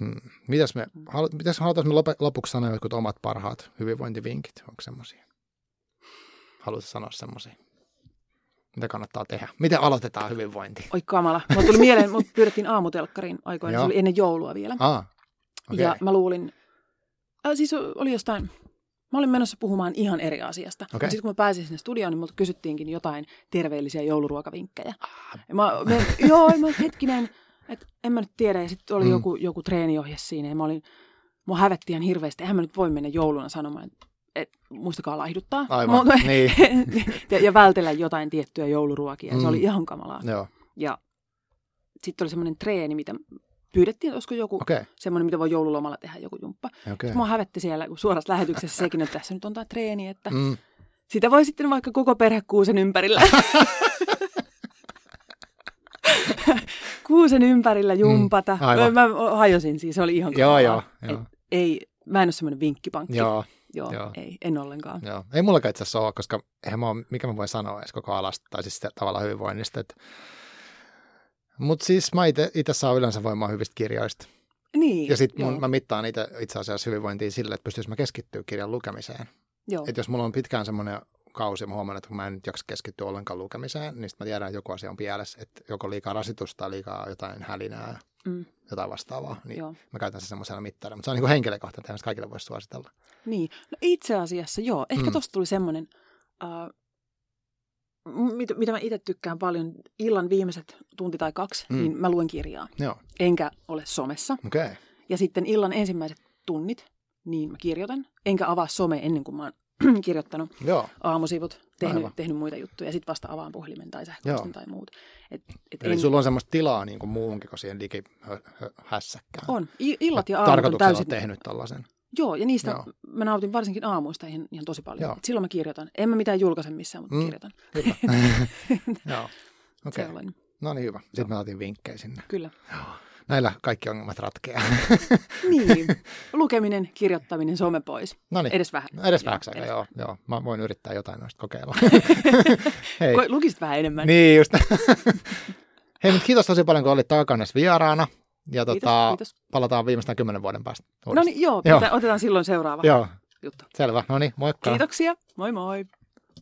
[SPEAKER 1] Hmm. Mitäs me, halu, mitäs me lop- lopuksi sanoa jotkut omat parhaat hyvinvointivinkit? Onko semmoisia? Haluatko sanoa semmoisia? Mitä kannattaa tehdä? Miten aloitetaan hyvinvointi?
[SPEAKER 2] Oi kamala. Mulla tuli mieleen, mut pyydettiin aamutelkkariin aikoina. Se oli ennen joulua vielä.
[SPEAKER 1] Ah, okei.
[SPEAKER 2] Ja mä luulin, äh, siis oli jostain, mä olin menossa puhumaan ihan eri asiasta. Okay. Sitten kun mä pääsin sinne studioon, niin multa kysyttiinkin jotain terveellisiä jouluruokavinkkejä.
[SPEAKER 1] Ah.
[SPEAKER 2] Ja mä, mä, joo, mä hetkinen, että en mä nyt tiedä. Ja sitten oli
[SPEAKER 1] Mm.
[SPEAKER 2] joku, joku treeniohje siinä ja mä olin, mua hävetti ihan hirveästi. Eihän mä nyt voi mennä jouluna sanomaan, että et, muistakaa laihduttaa.
[SPEAKER 1] Aivan,
[SPEAKER 2] Mutta-
[SPEAKER 1] niin.
[SPEAKER 2] ja, ja vältellä jotain tiettyjä jouluruokia. Mm. Se oli ihan kamalaa.
[SPEAKER 1] Joo,
[SPEAKER 2] Ja sitten oli semmoinen treeni, mitä pyydettiin, että olisiko joku.
[SPEAKER 1] Okay.
[SPEAKER 2] semmoinen, mitä voi joululomalla tehdä, joku jumppa.
[SPEAKER 1] Okay.
[SPEAKER 2] Mua hävetti siellä suorassa lähetyksessä sekin, että tässä nyt on tämä treeni, että
[SPEAKER 1] Mm.
[SPEAKER 2] sitä voi sitten vaikka koko perhe kuusen ympärillä. kuusen ympärillä jumpata.
[SPEAKER 1] Mm, aivan.
[SPEAKER 2] mä hajosin siis, se oli ihan
[SPEAKER 1] Joo,
[SPEAKER 2] kamalaa.
[SPEAKER 1] joo,
[SPEAKER 2] Et
[SPEAKER 1] joo.
[SPEAKER 2] Ei, mä en ole semmoinen vinkkipankki.
[SPEAKER 1] Joo,
[SPEAKER 2] joo,
[SPEAKER 1] joo.
[SPEAKER 2] ei, en ollenkaan.
[SPEAKER 1] joo. Ei mullakaan itse asiassa ole, koska eihän mä ole, mikä mä voin sanoa edes koko alasta, tai siis sitä tavallaan hyvinvoinnista. Että... Mutta siis mä itse saan yleensä voimaa hyvistä kirjoista.
[SPEAKER 2] Niin,
[SPEAKER 1] Ja sitten mä mittaan itse, itse asiassa hyvinvointiin sille, että pystyisin mä keskittyä kirjan lukemiseen.
[SPEAKER 2] joo.
[SPEAKER 1] Että jos mulla on pitkään semmoinen kausi, mä huomaan, että kun mä en nyt jaksa keskittyä ollenkaan lukemiseen, niin sit mä tiedän, että joku asia on pielessä, että joko liikaa rasitusta tai liikaa jotain hälinää,
[SPEAKER 2] Mm,
[SPEAKER 1] jotain vastaavaa, niin
[SPEAKER 2] joo.
[SPEAKER 1] mä käytän se semmoisella mittarilla. Mutta se on niin kuin henkilökohtainen, että kaikille voisi suositella.
[SPEAKER 2] Niin, no itse asiassa joo. Ehkä
[SPEAKER 1] Mm.
[SPEAKER 2] tosta tuli semmoinen, uh, mitä, mitä mä itse tykkään paljon, illan viimeiset tunti tai kaksi,
[SPEAKER 1] Mm.
[SPEAKER 2] niin mä luen kirjaa.
[SPEAKER 1] Joo,
[SPEAKER 2] Enkä ole somessa.
[SPEAKER 1] Okay.
[SPEAKER 2] Ja sitten illan ensimmäiset tunnit, niin mä kirjoitan. Enkä avaa some ennen kuin mä oon kirjoittanut
[SPEAKER 1] Joo,
[SPEAKER 2] aamusivut, tehnyt,
[SPEAKER 1] Aivan.
[SPEAKER 2] tehnyt muita juttuja. Ja sitten vasta avaan puhelimen tai sähköpostin tai muut. Et, et
[SPEAKER 1] eli
[SPEAKER 2] en,
[SPEAKER 1] sulla on semmoista tilaa niin kuin muuhunkin kuin siihen digihässäkkään.
[SPEAKER 2] on. I- Illat ja aamut on täysin...
[SPEAKER 1] tehnyt tällaisen.
[SPEAKER 2] Joo, ja niistä
[SPEAKER 1] Joo.
[SPEAKER 2] Joo. mä nautin varsinkin aamuista ihan, ihan tosi paljon.
[SPEAKER 1] Joo.
[SPEAKER 2] Et silloin mä kirjoitan. En mä mitään julkaise missään, mutta
[SPEAKER 1] Mm.
[SPEAKER 2] kirjoitan.
[SPEAKER 1] Joo, okei.
[SPEAKER 2] Olen.
[SPEAKER 1] No niin hyvä. Sitten mä otin vinkkejä sinne.
[SPEAKER 2] Kyllä.
[SPEAKER 1] Näillä kaikki ongelmat ratkeaa.
[SPEAKER 2] Niin. Lukeminen, kirjoittaminen, some pois.
[SPEAKER 1] no niin.
[SPEAKER 2] Edes vähän.
[SPEAKER 1] Edes
[SPEAKER 2] Joo,
[SPEAKER 1] aikaa,
[SPEAKER 2] edes
[SPEAKER 1] joo, joo. Mä voin yrittää jotain noista kokeilla. Hei.
[SPEAKER 2] Lukisit vähän enemmän.
[SPEAKER 1] Niin just. Hei, mutta kiitos tosi paljon, kun olit Takanes vieraana. Ja
[SPEAKER 2] Kiitos,
[SPEAKER 1] tota,
[SPEAKER 2] kiitos.
[SPEAKER 1] palataan viimeistään kymmenen vuoden päästä.
[SPEAKER 2] No
[SPEAKER 1] uudestaan.
[SPEAKER 2] niin, joo,
[SPEAKER 1] Joo.
[SPEAKER 2] joo. otetaan silloin seuraava
[SPEAKER 1] Joo,
[SPEAKER 2] juttu.
[SPEAKER 1] selvä. No niin, moikka.
[SPEAKER 2] Kiitoksia. Moi moi.